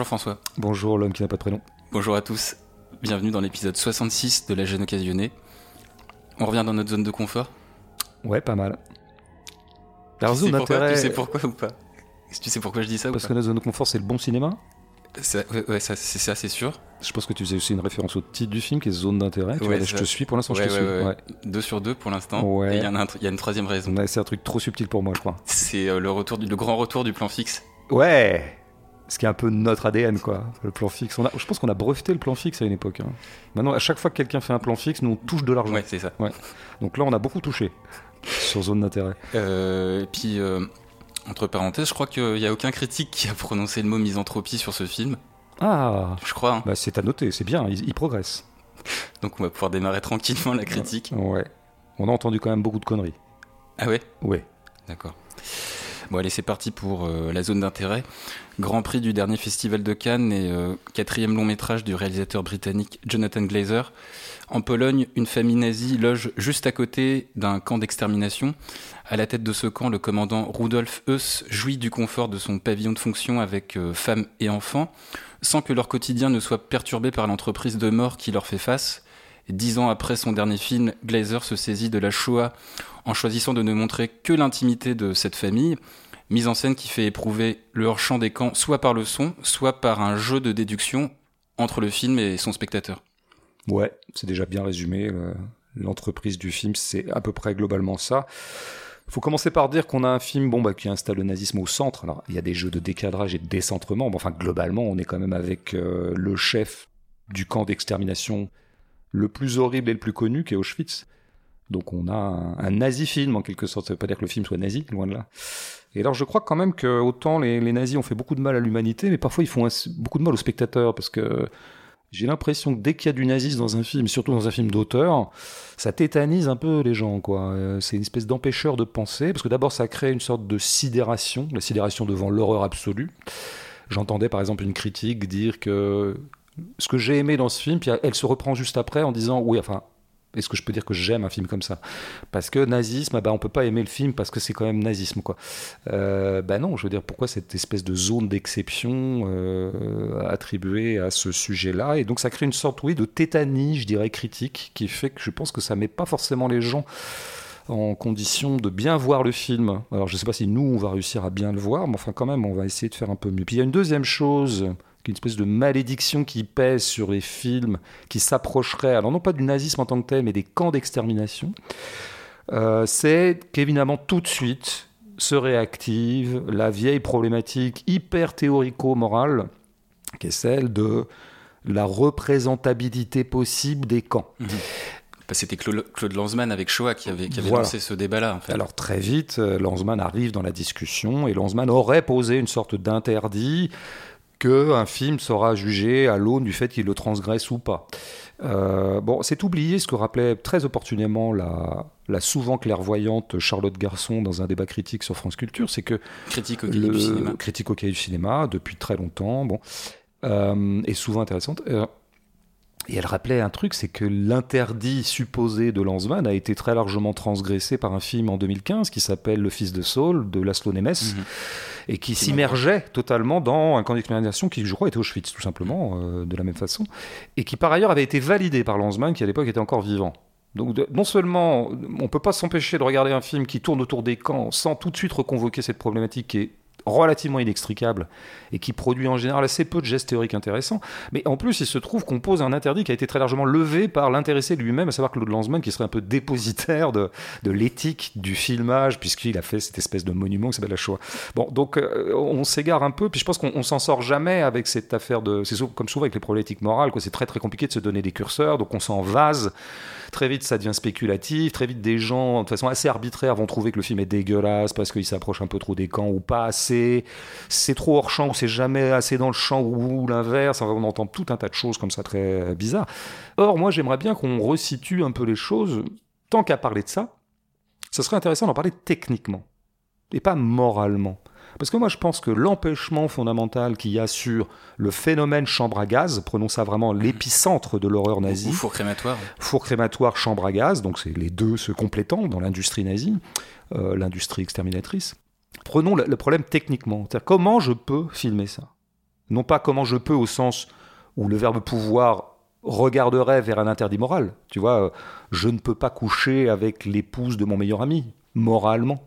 Bonjour François. Bonjour l'homme qui n'a pas de prénom. Bonjour à tous. Bienvenue dans l'épisode 66 de La Jeune Occasionnée. On revient dans notre zone de confort Ouais, pas mal. La tu, sais pourquoi, tu sais pourquoi ou pas Tu sais pourquoi je dis ça Parce que la zone de confort, c'est le bon cinéma Ouais, c'est ça, c'est sûr. Je pense que tu faisais aussi une référence au titre du film qui est Zone d'intérêt. je te suis pour l'instant, je te suis. Deux sur deux pour l'instant. Et il y, y, a une troisième raison. c'est un truc trop subtil pour moi, je crois. C'est euh, le, retour du, le grand retour du plan fixe. Ouais ce qui est un peu notre ADN, quoi. Le plan fixe. On a, je pense qu'on a breveté le plan fixe à une époque. Hein. Maintenant, à chaque fois que quelqu'un fait un plan fixe, nous on touche de l'argent. Ouais, c'est ça. Ouais. Donc là, on a beaucoup touché sur zone d'intérêt. Euh, et puis, euh, entre parenthèses, je crois qu'il n'y a aucun critique qui a prononcé le mot misanthropie sur ce film. Ah Je crois. Hein. Bah, c'est à noter, c'est bien, il, progresse. Donc on va pouvoir démarrer tranquillement la critique. Ouais. On a entendu quand même beaucoup de conneries. Ah ouais? Ouais. D'accord. Bon allez, c'est parti pour euh, la zone d'intérêt. Grand prix du dernier festival de Cannes et euh, quatrième long métrage du réalisateur britannique Jonathan Glazer. En Pologne, une famille nazie loge juste à côté d'un camp d'extermination. À la tête de ce camp, le commandant Rudolf Heuss jouit du confort de son pavillon de fonction avec euh, femmes et enfants sans que leur quotidien ne soit perturbé par l'entreprise de mort qui leur fait face. dix ans après son dernier film, Glazer se saisit de la Shoah en choisissant de ne montrer que l'intimité de cette famille, mise en scène qui fait éprouver le hors-champ des camps soit par le son, soit par un jeu de déduction entre le film et son spectateur. Ouais, c'est déjà bien résumé. L'entreprise du film, c'est à peu près globalement ça. Il faut commencer par dire qu'on a un film bon, bah, qui installe le nazisme au centre. Alors, il y a des jeux de décadrage et de décentrement, mais enfin, globalement, on est quand même avec euh, le chef du camp d'extermination le plus horrible et le plus connu, qui est Auschwitz. Donc, on a un, nazi-film, en quelque sorte. Ça veut pas dire que le film soit nazi, loin de là. Et alors, je crois quand même que autant les, nazis ont fait beaucoup de mal à l'humanité, mais parfois ils font beaucoup de mal aux spectateurs, parce que j'ai l'impression que dès qu'il y a du nazisme dans un film, surtout dans un film d'auteur, ça tétanise un peu les gens, quoi. Euh, c'est une espèce d'empêcheur de penser, parce que d'abord ça crée une sorte de sidération, la sidération devant l'horreur absolue. J'entendais par exemple une critique dire que ce que j'ai aimé dans ce film, puis elle se reprend juste après en disant oui, enfin, est-ce que je peux dire que j'aime un film comme ça? Parce que nazisme, ah bah, on peut pas aimer le film parce que c'est quand même nazisme. Quoi. Euh, bah non, je veux dire, pourquoi cette espèce de zone d'exception euh, attribuée à ce sujet-là? Et donc ça crée une sorte, oui, de tétanie, je dirais, critique, qui fait que je pense que ça met pas forcément les gens en condition de bien voir le film. Alors je sais pas si nous, on va réussir à bien le voir, mais enfin quand même, on va essayer de faire un peu mieux. Puis il y a une deuxième chose une espèce de malédiction qui pèse sur les films qui s'approcheraient, alors non pas du nazisme en tant que tel, mais des camps d'extermination, euh, c'est qu'évidemment tout de suite se réactive la vieille problématique hyper théorico-morale, qui est celle de la représentabilité possible des camps. Mmh. C'était Claude, Lanzmann avec Shoah qui avait, lancé ce débat-là. Alors très vite, euh, Lanzmann arrive dans la discussion et Lanzmann aurait posé une sorte d'interdit qu'un film sera jugé à l'aune du fait qu'il le transgresse ou pas. Euh, bon, c'est oublié ce que rappelait très opportunément la, la, souvent clairvoyante Charlotte Garçon dans un débat critique sur France Culture, c'est que critique au du cinéma, critique au du cinéma depuis très longtemps, bon, euh, et souvent intéressante. Euh, et elle rappelait un truc, c'est que l'interdit supposé de Lanzmann a été très largement transgressé par un film en 2015 qui s'appelle Le Fils de Saul de Laszlo Nemes, mhm. et qui s'immergeait totalement dans un camp d'extermination qui, je crois, était Auschwitz, tout simplement, euh, de la même façon, et qui par ailleurs avait été validé par Lanzmann, qui à l'époque était encore vivant. Donc non seulement on ne peut pas s'empêcher de regarder un film qui tourne autour des camps sans tout de suite reconvoquer cette problématique qui est relativement inextricable et qui produit en général assez peu de gestes théoriques intéressants. Mais en plus, il se trouve qu'on pose un interdit qui a été très largement levé par l'intéressé lui-même, à savoir Claude Lanzmann, qui serait un peu dépositaire de, l'éthique du filmage, puisqu'il a fait cette espèce de monument qui s'appelle la Shoah. Bon, donc euh, on s'égare un peu, puis je pense qu'on s'en sort jamais avec cette affaire de. Comme souvent avec les problématiques morales, c'est très très compliqué de se donner des curseurs, donc on s'en vase. Très vite, ça devient spéculatif. Très vite, des gens, de façon assez arbitraire, vont trouver que le film est dégueulasse parce qu'il s'approche un peu trop des camps ou pas assez. C'est trop hors champ ou c'est jamais assez dans le champ ou, l'inverse. on entend tout un tas de choses comme ça très bizarres. Or, moi, j'aimerais bien qu'on resitue un peu les choses. Tant qu'à parler de ça, ça serait intéressant d'en parler techniquement et pas moralement. Parce que moi, je pense que l'empêchement fondamental qu'il y a sur le phénomène chambre à gaz, prenons ça vraiment l'épicentre de l'horreur nazie. Ou four crématoire. Four crématoire, chambre à gaz, donc c'est les deux se complétant dans l'industrie nazie, euh, l'industrie exterminatrice. Prenons le, problème techniquement. Comment je peux filmer ça? Non pas comment je peux au sens où le verbe pouvoir regarderait vers un interdit moral. Tu vois, euh, je ne peux pas coucher avec l'épouse de mon meilleur ami, moralement.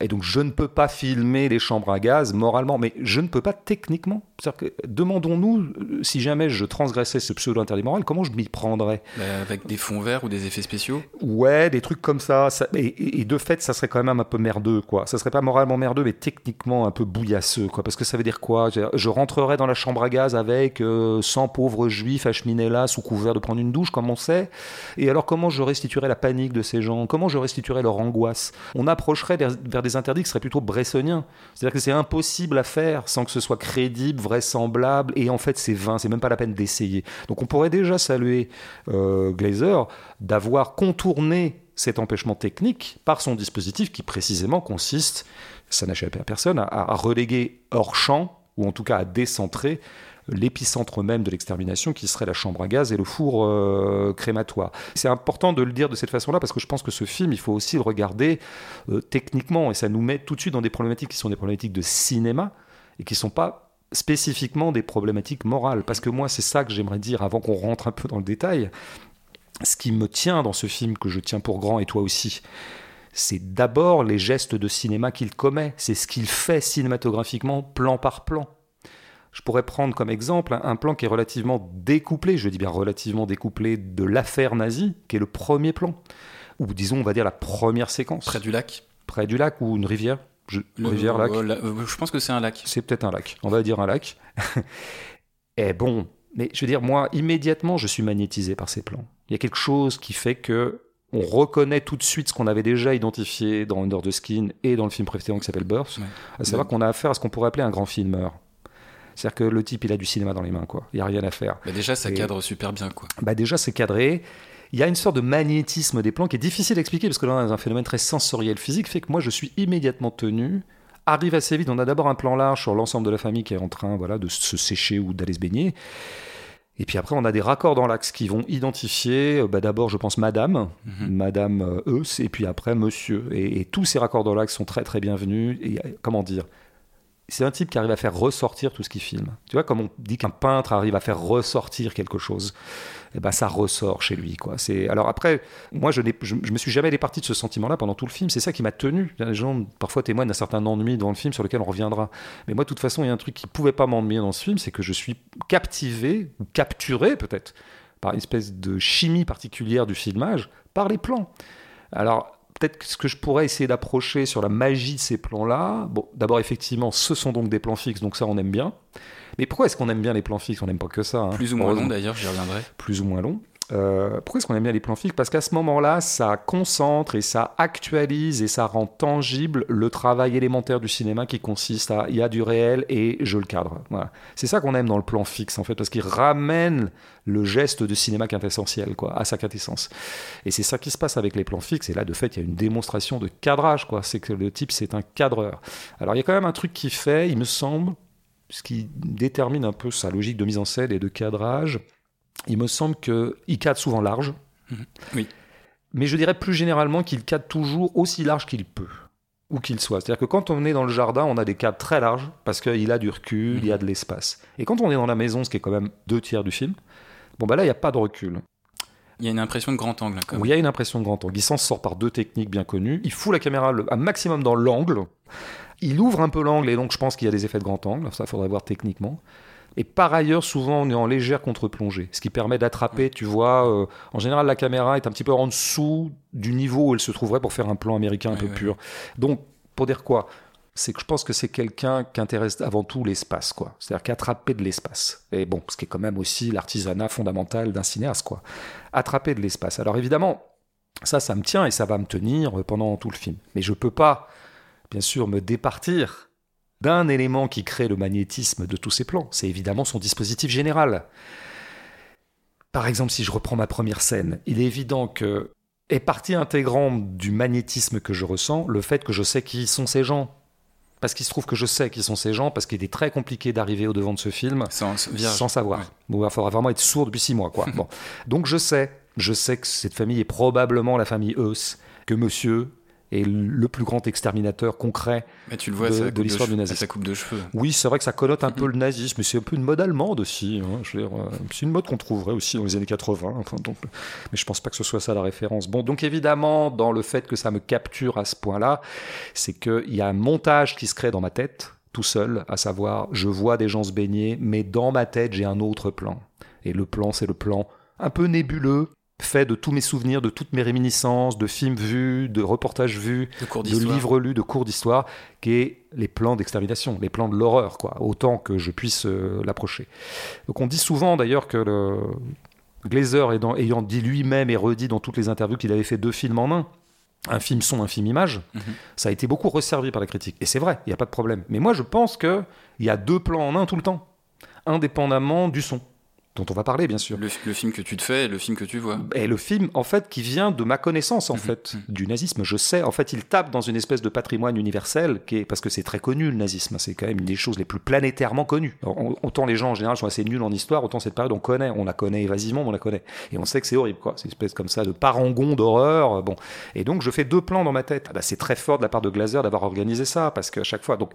Et donc, je ne peux pas filmer les chambres à gaz moralement, mais je ne peux pas techniquement. Que, demandons-nous, euh, si jamais je transgressais ce pseudo-interdit moral, comment je m'y prendrais? Bah, Avec des fonds verts ou des effets spéciaux? Ouais, des trucs comme ça. et, de fait, ça serait quand même un peu merdeux, quoi. Ça serait pas moralement merdeux, mais techniquement un peu bouillasseux, quoi. Parce que ça veut dire quoi? Je rentrerais dans la chambre à gaz avec 100 euh, pauvres juifs acheminés là sous couvert de prendre une douche, comme on sait. Et alors, comment je restituerais la panique de ces gens? Comment je restituerais leur angoisse? On approcherait vers des interdits qui seraient plutôt bressoniens. C'est-à-dire que c'est impossible à faire sans que ce soit crédible, vraisemblable, et en fait c'est vain, c'est même pas la peine d'essayer. Donc on pourrait déjà saluer euh, Glazer d'avoir contourné cet empêchement technique par son dispositif qui précisément consiste, ça n'a échappé à personne, à reléguer hors champ, ou en tout cas à décentrer l'épicentre même de l'extermination qui serait la chambre à gaz et le four euh, crématoire. C'est important de le dire de cette façon-là parce que je pense que ce film, il faut aussi le regarder euh, techniquement et ça nous met tout de suite dans des problématiques qui sont des problématiques de cinéma et qui ne sont pas spécifiquement des problématiques morales. Parce que moi, c'est ça que j'aimerais dire avant qu'on rentre un peu dans le détail. Ce qui me tient dans ce film que je tiens pour grand et toi aussi, c'est d'abord les gestes de cinéma qu'il commet, c'est ce qu'il fait cinématographiquement plan par plan. Je pourrais prendre comme exemple un plan qui est relativement découplé, je dis bien relativement découplé, de l'affaire nazie, qui est le premier plan, ou disons, on va dire la première séquence. Près du lac Près du lac ou une rivière je, rivière, lac euh, Je pense que c'est un lac. C'est peut-être un lac, on va dire un lac. Et bon, mais je veux dire, moi, immédiatement, je suis magnétisé par ces plans. Il y a quelque chose qui fait que on reconnaît tout de suite ce qu'on avait déjà identifié dans Under the Skin et dans le film précédent qui s'appelle Birth, à savoir qu'on a affaire à ce qu'on pourrait appeler un grand filmeur. C'est-à-dire que le type, il a du cinéma dans les mains, quoi. Il n'y a rien à faire. Bah déjà, ça cadre super bien, quoi. Bah déjà, c'est cadré. Il y a une sorte de magnétisme des plans qui est difficile à expliquer parce que là, on a un phénomène très sensoriel physique, fait que moi, je suis immédiatement tenu. Arrive assez vite. On a d'abord un plan large sur l'ensemble de la famille qui est en train, voilà, de se sécher ou d'aller se baigner. Et puis après, on a des raccords dans l'axe qui vont identifier, euh, bah d'abord, je pense, Madame, mhm. Madame Eus, et puis après, Monsieur. Et, et, tous ces raccords dans l'axe sont très très bienvenus. Et comment dire? C'est un type qui arrive à faire ressortir tout ce qu'il filme. Tu vois, comme on dit qu'un peintre arrive à faire ressortir quelque chose, eh ben ça ressort chez lui. Quoi. Alors après, moi je, je, me suis jamais départi de ce sentiment-là pendant tout le film. C'est ça qui m'a tenu. Les gens parfois témoignent d'un certain ennui dans le film sur lequel on reviendra. Mais moi, de toute façon, il y a un truc qui pouvait pas m'ennuyer dans ce film, c'est que je suis captivé ou capturé peut-être par une espèce de chimie particulière du filmage, par les plans. Alors peut-être ce que je pourrais essayer d'approcher sur la magie de ces plans-là, bon, d'abord effectivement, ce sont donc des plans fixes, donc ça on aime bien. Mais pourquoi est-ce qu'on aime bien les plans fixes? On n'aime pas que ça. Hein. Plus ou moins long d'ailleurs, j'y reviendrai. Plus ou moins long. Euh, pourquoi est-ce qu'on aime bien les plans fixes? Parce qu'à ce moment-là, ça concentre et ça actualise et ça rend tangible le travail élémentaire du cinéma qui consiste à il y a du réel et je le cadre. Voilà. C'est ça qu'on aime dans le plan fixe en fait, parce qu'il ramène le geste de cinéma quintessentiel quoi, à sa quintessence. Et c'est ça qui se passe avec les plans fixes. Et là, de fait, il y a une démonstration de cadrage. quoi. C'est que le type, c'est un cadreur. Alors il y a quand même un truc qui fait, il me semble, ce qui détermine un peu sa logique de mise en scène et de cadrage il me semble qu'il cadre souvent large. Mhm. Oui. Mais je dirais plus généralement qu'il cadre toujours aussi large qu'il peut, où qu'il soit. C'est-à-dire que quand on est dans le jardin, on a des cadres très larges, parce qu'il a du recul, il y a mhm. de l'espace. Et quand on est dans la maison, ce qui est quand même deux tiers du film, bon bah là, il n'y a pas de recul. Il y a une impression de grand angle. Quand il y a une impression de grand angle. Il s'en sort par deux techniques bien connues. Il fout la caméra un maximum dans l'angle. Il ouvre un peu l'angle et donc je pense qu'il y a des effets de grand angle. Ça, faudrait voir techniquement. Et par ailleurs, souvent, on est en légère contre-plongée, ce qui permet d'attraper, tu vois, euh, en général, la caméra est un petit peu en dessous du niveau où elle se trouverait pour faire un plan américain un peu pur. Donc, pour dire quoi? C'est que je pense que c'est quelqu'un qui intéresse avant tout l'espace, quoi. C'est-à-dire qu'attraper de l'espace. Et bon, ce qui est quand même aussi l'artisanat fondamental d'un cinéaste, quoi. Attraper de l'espace. Alors évidemment, ça, ça me tient et ça va me tenir pendant tout le film. Mais je peux pas, bien sûr, me départir d'un élément qui crée le magnétisme de tous ces plans. C'est évidemment son dispositif général. Par exemple, si je reprends ma première scène, il est évident que est partie intégrante du magnétisme que je ressens le fait que je sais qui sont ces gens. Parce qu'il se trouve que je sais qui sont ces gens, parce qu'il est très compliqué d'arriver au devant de ce film sans, savoir. Bon, il faudra vraiment être sourd depuis six mois. Quoi. bon. Donc je sais, je sais que cette famille est probablement la famille Eus, que monsieur est le plus grand exterminateur concret Mais tu le vois, de- l'histoire du nazisme. sa coupe de cheveux. Oui, c'est vrai que ça connote un peu le nazisme, mais c'est un peu une mode allemande aussi. hein. Euh, c'est une mode qu'on trouverait aussi dans les années 80. enfin, donc, mais je pense pas que ce soit ça la référence. Bon, donc évidemment, dans le fait que ça me capture à ce point-là, c'est qu'il y a un montage qui se crée dans ma tête, tout seul, à savoir, je vois des gens se baigner, mais dans ma tête, j'ai un autre plan. Et le plan, c'est le plan un peu nébuleux, fait de tous mes souvenirs, de toutes mes réminiscences, de films vus, de reportages vus, De livres lus, de cours d'histoire, qui est les plans d'extermination, les plans de l'horreur, quoi, autant que je puisse euh, l'approcher. Donc on dit souvent d'ailleurs que le Glazer ayant, ayant dit lui-même et redit dans toutes les interviews qu'il avait fait deux films en un, un film son, un film image, Mhm. ça a été beaucoup resservi par la critique. Et c'est vrai, il n'y a pas de problème. Mais moi je pense qu'il y a deux plans en un tout le temps, indépendamment du son, dont on va parler bien sûr. Le, le film que tu te fais et le film que tu vois. Et le film, en fait, qui vient de ma connaissance, en Mhm, fait, mhm. du nazisme. Je sais, en fait, il tape dans une espèce de patrimoine universel, qui est, parce que c'est très connu, le nazisme. C'est quand même une des choses les plus planétairement connues. On- autant les gens, en général, sont assez nuls en histoire, autant cette période, on connaît. On la connaît évasivement, mais on la connaît. Et on sait que c'est horrible, quoi. C'est une espèce comme ça de parangon d'horreur. Bon. Et donc, je fais deux plans dans ma tête. Ah bah, c'est très fort de la part de Glazer d'avoir organisé ça, parce qu'à chaque fois, donc,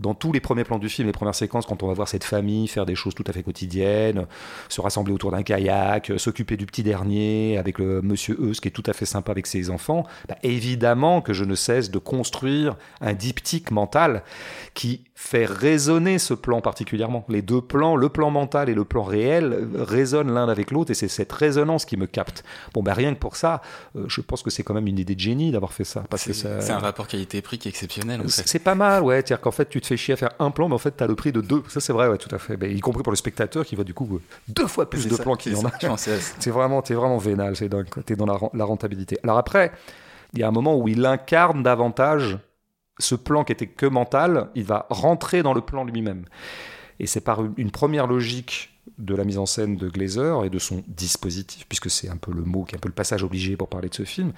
dans tous les premiers plans du film, les premières séquences, quand on va voir cette famille faire des choses tout à fait quotidiennes, se rassembler autour d'un kayak, euh, s'occuper du petit dernier avec le monsieur Eus qui est tout à fait sympa avec ses enfants, bah, évidemment que je ne cesse de construire un diptyque mental qui fait résonner ce plan particulièrement. Les deux plans, le plan mental et le plan réel, euh, résonnent l'un avec l'autre et c'est cette résonance qui me capte. Bon, bah, rien que pour ça, euh, je pense que c'est quand même une idée de génie d'avoir fait ça. Parce que C'est ça... c'est un rapport qualité-prix qui est exceptionnel. en fait. c'est pas mal, ouais. C'est-à-dire qu'en fait, tu te fais chier à faire un plan, mais en fait, tu as le prix de deux. Ça, c'est vrai, ouais, tout à fait. Mais y compris pour le spectateur qui voit du coup euh, deux fois plus de ça, plans qu'il y en a. C'est vraiment, t'es vraiment vénal, c'est dingue. quoi. T'es dans la, la rentabilité. Alors après, il y a un moment où il incarne davantage ce plan qui était que mental. Il va rentrer dans le plan lui-même. Et c'est par une première logique de la mise en scène de Glazer et de son dispositif, puisque c'est un peu le mot qui est un peu le passage obligé pour parler de ce film,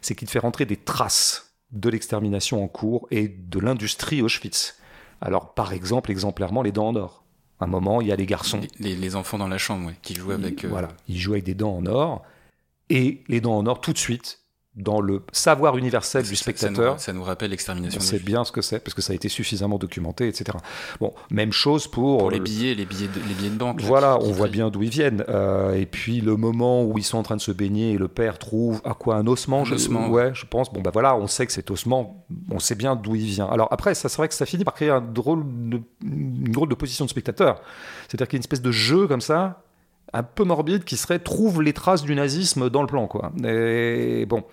c'est qu'il fait rentrer des traces de l'extermination en cours et de l'industrie Auschwitz. Alors, par exemple, exemplairement, les dents en or. À un moment, il y a les garçons. Les, enfants dans la chambre, ouais, qui jouent avec. Ils- euh, Voilà, ils jouent avec des dents en or. Et les dents en or, tout de suite, dans le savoir universel du ça- ça nous- spectateur, Ça nous, rappelle l'extermination. on des sait Juifs. bien ce que c'est, parce que ça a été suffisamment documenté, etc. Bon, même chose pour... Pour les billets, les billets de, les billets de banque. là, Voilà, on voit bien d'où ils viennent. Euh, et puis le moment où ils sont en train de se baigner et le père trouve à quoi un ossement, Un je, ossement, ouais, je pense. Bon bah voilà, on sait que cet ossement, on sait bien d'où il vient. Alors après, ça c'est vrai que ça finit par créer un drôle de, une drôle de position de spectateur. C'est-à-dire qu'il y a une espèce de jeu comme ça, un peu morbide, qui serait trouve les traces du nazisme dans le plan, quoi. Et bon.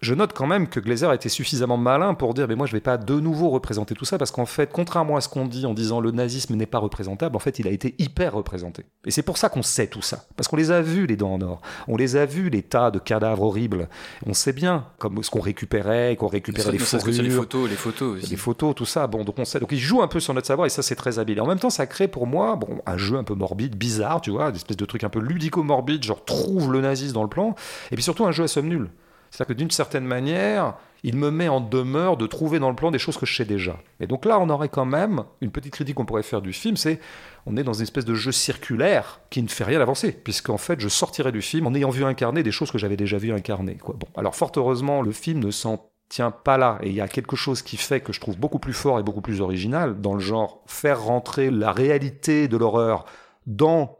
Je note quand même que Glazer a été suffisamment malin pour dire mais moi je vais pas de nouveau représenter tout ça parce qu'en fait contrairement à ce qu'on dit en disant le nazisme n'est pas représentable en fait il a été hyper représenté et c'est pour ça qu'on sait tout ça parce qu'on les a vus les dents en or on les a vus les tas de cadavres horribles on sait bien comme ce qu'on récupérait qu'on récupérait les sur les fourrures photos, les photos aussi. les photos, tout ça. Bon, donc on sait. Donc il joue un peu sur notre savoir et ça c'est très habile. Et en même temps, ça crée pour moi, bon, un jeu un peu morbide, bizarre, tu vois, une espèce de truc un peu ludico-morbide, genre trouve le nazisme dans le plan. Et puis surtout un jeu à somme nulle. C'est-à-dire que d'une certaine manière, il me met en demeure de trouver dans le plan des choses que je sais déjà. Et donc là, on aurait quand même une petite critique qu'on pourrait faire du film, c'est on est dans une espèce de jeu circulaire qui ne fait rien avancer, puisqu'en fait, je sortirais du film en ayant vu incarner des choses que j'avais déjà vu incarner. Bon, alors fort heureusement, le film ne s'en tient pas là, et il y a quelque chose qui fait que je trouve beaucoup plus fort et beaucoup plus original dans le genre faire rentrer la réalité de l'horreur dans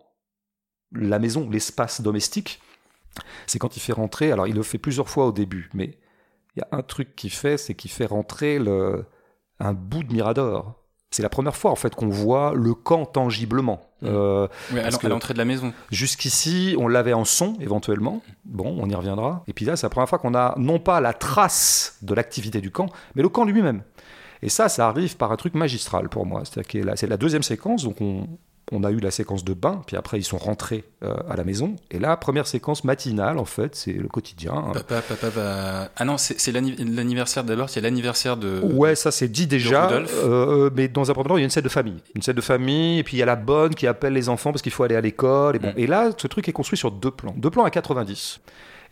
la maison, l'espace domestique. C'est quand il fait rentrer, alors il le fait plusieurs fois au début, mais il y a un truc qu'il fait, c'est qu'il fait rentrer le, un bout de Mirador. C'est la première fois en fait qu'on voit le camp tangiblement. Mm. Euh, Ouais, à parce l'entrée de la maison. Jusqu'ici, on l'avait en son éventuellement. Bon, on y reviendra. Et puis là, c'est la première fois qu'on a non pas la trace de l'activité du camp, mais le camp lui-même. Et ça, ça arrive par un truc magistral pour moi. C'est-à-dire que là, c'est la deuxième séquence, donc on, on a eu la séquence de bain, puis après ils sont rentrés euh, à la maison. Et là, première séquence matinale, en fait, c'est le quotidien. Papa, papa, va. Ah non, c'est c'est l'anni- l'anniversaire d'abord, c'est l'anniversaire de. Ouais, ça c'est dit déjà, euh, mais dans un premier temps, il y a une scène de famille. Une scène de famille, et puis il y a la bonne qui appelle les enfants parce qu'il faut aller à l'école. Et, bon. Mm. et là, ce truc est construit sur deux plans. Deux plans à 90.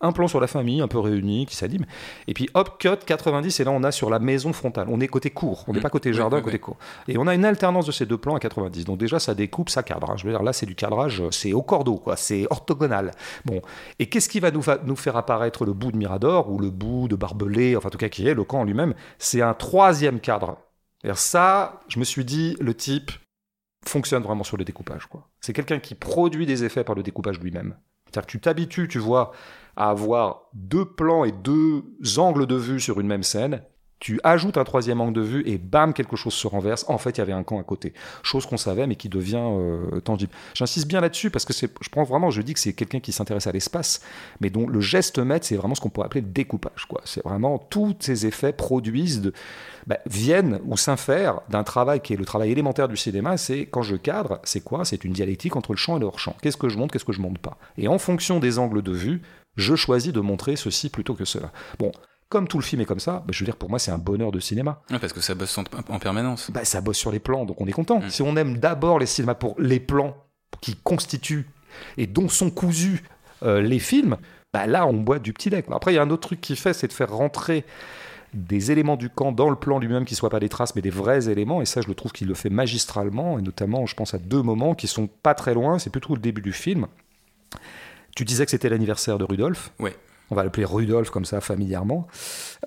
Un plan sur la famille, un peu réunie, qui s'anime, et puis hop, cut 90, et là on a sur la maison frontale. On est côté court, on n'est Mm. pas côté jardin, oui, côté oui. court. Et on a une alternance de ces deux plans à 90. Donc déjà, ça découpe, ça cadre. hein. Je veux dire, là, c'est du cadrage, c'est au cordeau, quoi. C'est orthogonal. Bon. Et qu'est-ce qui va nous, fa- nous faire apparaître le bout de Mirador ou le bout de Barbelé, enfin, en tout cas, qui est le camp lui-même? C'est un troisième cadre. Et ça, je me suis dit, le type fonctionne vraiment sur le découpage, quoi. C'est quelqu'un qui produit des effets par le découpage lui-même. C'est-à-dire que tu t'habitues, tu vois, à avoir deux plans et deux angles de vue sur une même scène. Tu ajoutes un troisième angle de vue et bam, quelque chose se renverse. En fait, il y avait un camp à côté. Chose qu'on savait, mais qui devient euh, tangible. J'insiste bien là-dessus parce que je prends vraiment, je dis que c'est quelqu'un qui s'intéresse à l'espace, mais dont le geste maître, c'est vraiment ce qu'on pourrait appeler le découpage. C'est vraiment tous ces effets produisent, bah, viennent ou s'infèrent d'un travail qui est le travail élémentaire du cinéma. C'est quand je cadre, c'est quoi? C'est une dialectique entre le champ et le hors-champ. Qu'est-ce que je montre, qu'est-ce que je montre pas? Et en fonction des angles de vue, je choisis de montrer ceci plutôt que cela. Bon, comme tout le film est comme ça, bah, je veux dire, pour moi, c'est un bonheur de cinéma. Ouais, parce que ça bosse en, en permanence. Bah, ça bosse sur les plans, donc on est content. Mm. Si on aime d'abord les cinémas pour les plans qui constituent et dont sont cousus euh, les films, bah là, on boit du petit lait. Après, il y a un autre truc qu'il fait, c'est de faire rentrer des éléments du camp dans le plan lui-même qui soient pas des traces mais des vrais éléments et ça je le trouve qu'il le fait magistralement et notamment je pense à deux moments qui sont pas très loin c'est plutôt le début du film tu disais que c'était l'anniversaire de Rudolf Ouais. on va l'appeler Rudolf comme ça familièrement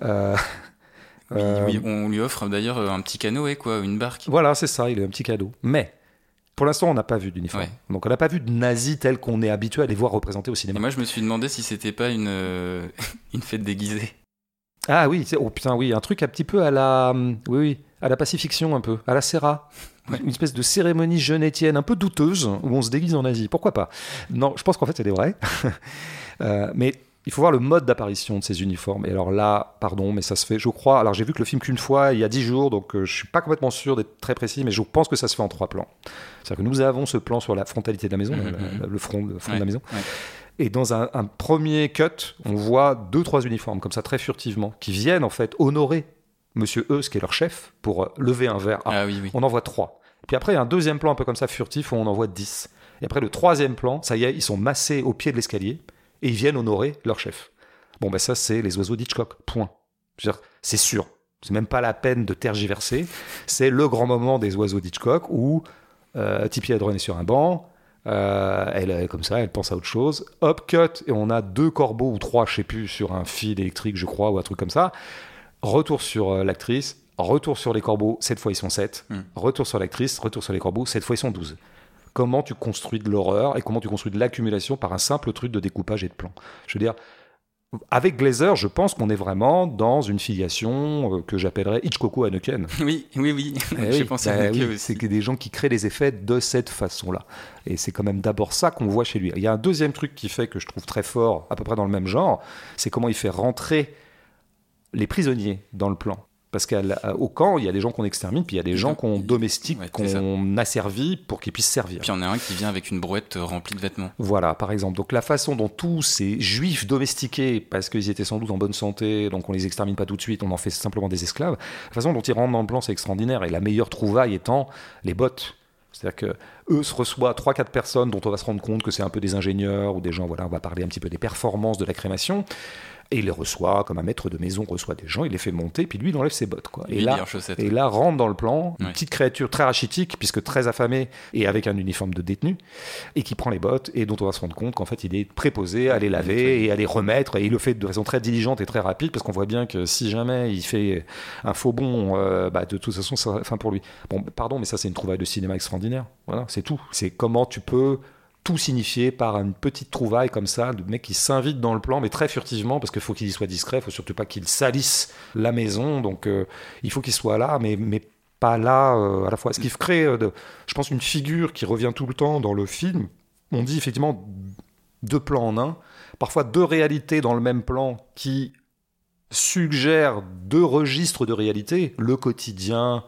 Euh, Oui, euh, oui, on lui offre d'ailleurs un petit canoë, quoi, une barque. voilà, c'est ça, il a un petit cadeau. Mais, pour l'instant, on n'a pas vu d'uniforme. Ouais. Donc, on n'a pas vu de nazis tels qu'on est habitué à les voir représentés au Et cinéma. moi, je me suis demandé si c'était pas une, euh, une fête déguisée. Ah oui, oh putain, oui, un truc un petit peu à la, hum, oui, oui, à la pacifiction un peu, à la Serra. Ouais. Une espèce de cérémonie jeunetienne un peu douteuse où on se déguise en nazi. Pourquoi pas? Non, je pense qu'en fait, c'est des vrais. Euh, mais il faut voir le mode d'apparition de ces uniformes. Et alors là, pardon, mais ça se fait, je crois. Alors j'ai vu que le film qu'une fois, il y a dix jours, donc euh, je suis pas complètement sûr d'être très précis, mais je pense que ça se fait en trois plans. C'est-à-dire que nous avons ce plan sur la frontalité de la maison, Mhm, la- la- mhm. le front, le front de la maison. ouais. Et dans un, un premier cut, on voit deux, trois uniformes, comme ça, très furtivement, qui viennent en fait honorer Monsieur Eus, qui est leur chef, pour euh, lever un verre. Ah, Ah oui, oui. On en voit trois. Puis après, il y a un deuxième plan un peu comme ça, furtif, où on en voit dix. Et après, le troisième plan, ça y est, ils sont massés au pied de l'escalier, et ils viennent honorer leur chef. Bon, ben ça, c'est les oiseaux d'Hitchcock. Point. C'est sûr. C'est même pas la peine de tergiverser. C'est le grand moment des oiseaux d'Hitchcock où euh, Tippi Hedren est sur un banc. euh, elle est comme ça, elle pense à autre chose. Hop, cut, et on a deux corbeaux ou trois, je sais plus, sur un fil électrique, je crois, ou un truc comme ça. Retour sur euh, l'actrice, retour sur les corbeaux, cette fois ils sont 7. Hmm. Retour sur l'actrice, retour sur les corbeaux, cette fois ils sont 12. Comment tu construis de l'horreur et comment tu construis de l'accumulation par un simple truc de découpage et de plan? Je veux dire, avec Glazer, je pense qu'on est vraiment dans une filiation euh, que j'appellerais Hitchcoko Haneken. Oui, oui, oui. Eh J'ai oui, pensé bah à oui, Mickey aussi. C'est que des gens qui créent des effets de cette façon-là. Et c'est quand même d'abord ça qu'on voit chez lui. Il y a un deuxième truc qui fait que je trouve très fort, à peu près dans le même genre, c'est comment il fait rentrer les prisonniers dans le plan. Parce qu'au camp, il y a des gens qu'on extermine, puis il y a des gens qu'on domestique, Ouais, qu'on asservit pour qu'ils puissent servir. Puis il y en a un qui vient avec une brouette remplie de vêtements. Voilà, par exemple. Donc la façon dont tous ces juifs domestiqués, parce qu'ils étaient sans doute en bonne santé, donc on les extermine pas tout de suite, on en fait simplement des esclaves, la façon dont ils rentrent dans le plan, c'est extraordinaire. Et la meilleure trouvaille étant les bottes. C'est-à-dire que eux se reçoivent 3-4 personnes dont on va se rendre compte que c'est un peu des ingénieurs ou des gens, voilà, on va parler un petit peu des performances de la crémation. Et il les reçoit comme un maître de maison reçoit des gens, il les fait monter, puis lui il enlève ses bottes. Quoi. Et, là, et là rentre dans le plan une petite créature très rachitique, puisque très affamée et avec un uniforme de détenu, et qui prend les bottes et dont on va se rendre compte qu'en fait il est préposé à les laver et à les remettre, et il le fait de façon très diligente et très rapide, parce qu'on voit bien que si jamais il fait un faux bond, euh, bah, de toute façon c'est fin pour lui. Bon, pardon, mais ça c'est une trouvaille de cinéma extraordinaire. Voilà, c'est tout. C'est comment tu peux tout signifier par une petite trouvaille comme ça, de mec qui s'invite dans le plan, mais très furtivement, parce qu'il faut qu'il y soit discret, il faut surtout pas qu'il salisse la maison, donc euh, il faut qu'il soit là, mais, mais pas là euh, à la fois. Ce qui crée, euh, je pense, une figure qui revient tout le temps dans le film. On dit effectivement deux plans en un, parfois deux réalités dans le même plan qui suggèrent deux registres de réalité, le quotidien,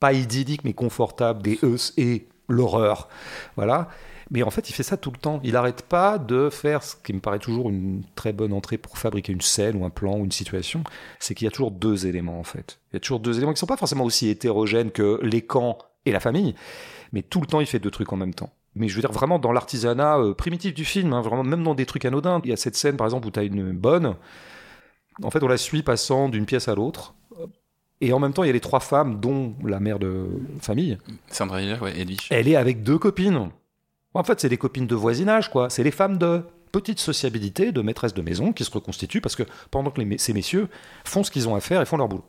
pas idyllique mais confortable des Eus et l'horreur. Voilà. Mais en fait, il fait ça tout le temps. Il n'arrête pas de faire ce qui me paraît toujours une très bonne entrée pour fabriquer une scène ou un plan ou une situation. C'est qu'il y a toujours deux éléments, en fait. Il y a toujours deux éléments qui ne sont pas forcément aussi hétérogènes que les camps et la famille. Mais tout le temps, il fait deux trucs en même temps. mais je veux dire vraiment dans l'artisanat euh, primitif du film, hein, vraiment même dans des trucs anodins. Il y a cette scène par exemple où tu as une bonne, en fait on la suit passant d'une pièce à l'autre, et en même temps il y a les trois femmes, dont la mère de famille. Sandra Hiller, ouais, Edwige. Elle est avec deux copines. En fait c'est des copines de voisinage, quoi. C'est les femmes de petite sociabilité de maîtresses de maison qui se reconstituent parce que pendant que les, ces messieurs font ce qu'ils ont à faire et font leur boulot.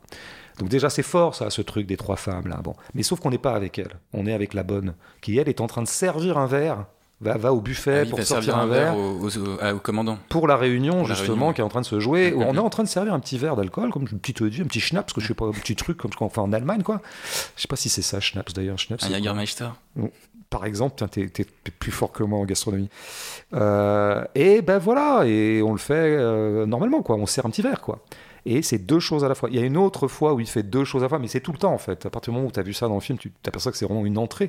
Donc déjà c'est fort ça, ce truc des trois femmes là. Bon, mais sauf qu'on n'est pas avec elle. On est avec la bonne qui elle est en train de servir un verre. Va, va au buffet Ah oui, pour sortir servir un verre. au, au- au- à- au commandant. Pour la réunion, Pour la justement, réunion. qui est en train de se jouer, on est en train de servir un petit verre d'alcool, comme une petite eau-de-vie, un petit schnapps, que je sais pas, un petit truc comme ce qu'on fait en Allemagne, quoi. Je sais pas si c'est ça, schnapps d'ailleurs. Schnapps, Un c'est quoi Jagermeister. Par exemple, t'es, t'es plus fort que moi en gastronomie. Euh, et ben voilà, et on le fait euh, normalement, quoi. On sert un petit verre, quoi. Et c'est deux choses à la fois. Il y a une autre fois où il fait deux choses à la fois, mais c'est tout le temps, en fait. À partir du moment où tu as vu ça dans le film, tu t'aperçois que c'est vraiment une entrée.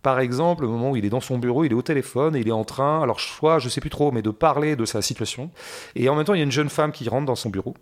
Par exemple, le moment où il est dans son bureau, il est au téléphone il est en train, alors soit, je sais plus trop, mais de parler de sa situation. Et en même temps, il y a une jeune femme qui rentre dans son bureau.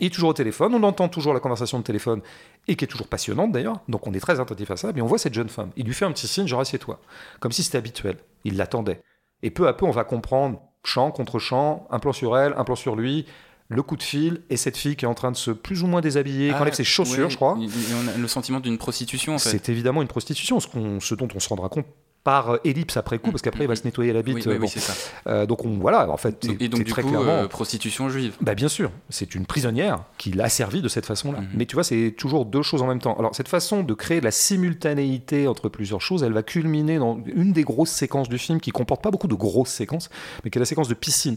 Il est toujours au téléphone, on entend toujours la conversation de téléphone, et qui est toujours passionnante d'ailleurs, donc on est très attentif à ça, mais on voit cette jeune femme. Il lui fait un petit signe, genre assieds-toi, comme si c'était habituel. Il l'attendait. Et peu à peu, on va comprendre, champ contre champ, un plan sur elle, un plan sur lui, le coup de fil, et cette fille qui est en train de se plus ou moins déshabiller, qui Ah, enlève ses chaussures, ouais, je crois. et- on a le sentiment d'une prostitution, en fait. C'est évidemment une prostitution, ce dont on se rendra compte par euh, ellipse après coup, parce qu'après il va se nettoyer la bite. Oui, oui, euh, oui, ça. Euh, donc on, voilà, en fait, Et donc, du très coup, clairement. euh, prostitution juive. Bah bien sûr, c'est une prisonnière qui l'a servi de cette façon-là. Mhm. Mais tu vois, c'est toujours deux choses en même temps. Alors cette façon de créer de la simultanéité entre plusieurs choses, elle va culminer dans une des grosses séquences du film qui comporte pas beaucoup de grosses séquences, mais qui est la séquence de piscine.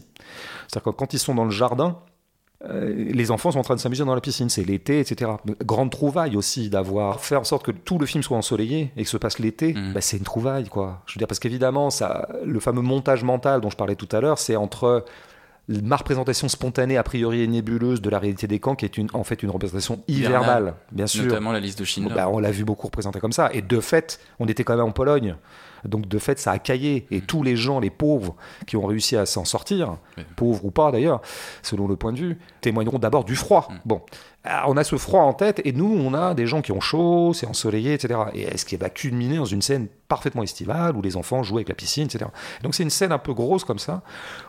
C'est-à-dire que quand ils sont dans le jardin, les enfants sont en train de s'amuser dans la piscine, c'est l'été, etc. Grande trouvaille aussi d'avoir fait en sorte que tout le film soit ensoleillé et que se passe l'été, Mhm. bah, c'est une trouvaille quoi. Je veux dire parce qu'évidemment ça, le fameux montage mental dont je parlais tout à l'heure, c'est entre ma représentation spontanée a priori et nébuleuse de la réalité des camps qui est une, en fait une représentation hivernale, bien sûr. Notamment la liste de Schindler. Bah, on l'a vu beaucoup représenté comme ça. Et de fait, on était quand même en Pologne. Donc de fait, ça a caillé. Et tous les gens, les pauvres, qui ont réussi à s'en sortir, pauvres ou pas d'ailleurs, selon le point de vue, témoigneront d'abord du froid. Mm. Bon, on a ce froid en tête, et nous, on a des gens qui ont chaud, c'est ensoleillé, etc. Et ce qui va culminer dans une scène parfaitement estivale, où les enfants jouent avec la piscine, etc. Donc c'est une scène un peu grosse comme ça,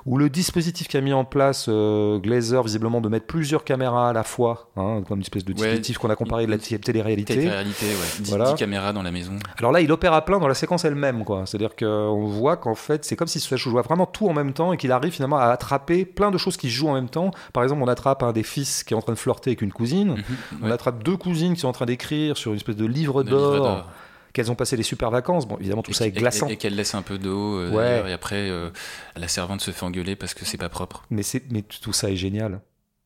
où le dispositif qu'a mis en place euh, Glazer, visiblement de mettre plusieurs caméras à la fois, hein, comme une espèce de Ouais. dispositif qu'on a comparé de la télé-réalité. Télé-réalité, ouais. 10, Voilà. caméras dans la maison. Alors là, il opère à plein dans la séquence elle-même, quoi. C'est-à-dire qu'on voit qu'en fait, c'est comme si ça jouait vraiment tout en même temps et qu'il arrive finalement à attraper plein de choses qui se jouent en même temps. Par exemple, on attrape un des fils qui est en train de flirter avec une cousine. Mhm, On ouais. attrape deux cousines qui sont en train d'écrire sur une espèce de livre d'or, qu'elles ont passé des super vacances. Bon, évidemment, tout Et ça est et- glaçant. Et, qu'elle laisse un peu d'eau, euh, Ouais. et après, euh, la servante se fait engueuler parce que c'est pas propre. Mais, c'est, mais tout ça est génial.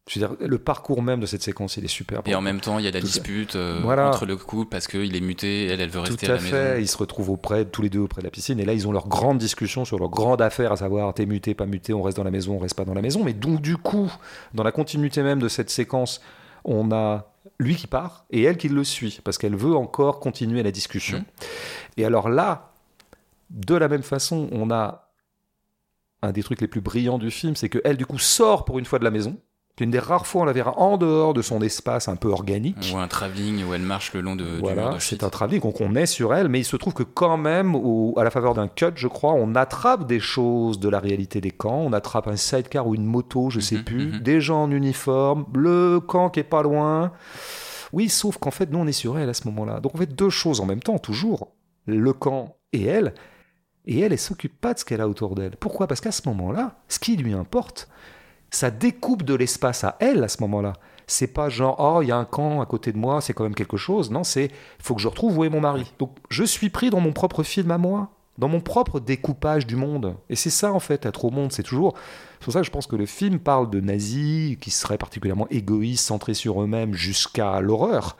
Je veux dire, le parcours même de cette séquence, il est super. Et en même temps, il y a la Tout dispute euh, Voilà. entre le couple parce qu'il est muté, elle, elle veut Tout rester à à la fait. maison. Ils se retrouvent auprès, tous les deux auprès de la piscine. Et là, ils ont leur grande discussion sur leur grande affaire, à savoir t'es muté, pas muté, on reste dans la maison, on reste pas dans la maison. Mais donc, du coup, dans la continuité même de cette séquence, on a lui qui part et elle qui le suit parce qu'elle veut encore continuer la discussion. Mhm. Et alors là, de la même façon, on a un des trucs les plus brillants du film, c'est que elle du coup sort pour une fois de la maison. C'est une des rares fois où on la verra en dehors de son espace un peu organique. Voit un travelling où elle marche le long de, Voilà, c'est un travelling, donc on est sur elle, mais il se trouve que quand même, au- à la faveur d'un cut, je crois, on attrape des choses de la réalité des camps. On attrape un sidecar ou une moto, je sais Mhm, plus, mhm. des gens en uniforme, le camp qui est pas loin. Oui, sauf qu'en fait, nous, on est sur elle à ce moment-là. Donc on fait deux choses en même temps, toujours. Le camp et elle. Et elle, elle s'occupe pas de ce qu'elle a autour d'elle. Pourquoi? Parce qu'à ce moment-là, ce qui lui importe, ça découpe de l'espace à elle à ce moment-là. C'est pas genre, oh, il y a un camp à côté de moi, c'est quand même quelque chose. Non, c'est, faut que je retrouve où est mon mari. Donc, je suis pris dans mon propre film à moi, dans mon propre découpage du monde. Et c'est ça, en fait, être au monde. C'est toujours. C'est pour ça que je pense que le film parle de nazis qui seraient particulièrement égoïstes, centrés sur eux-mêmes jusqu'à l'horreur.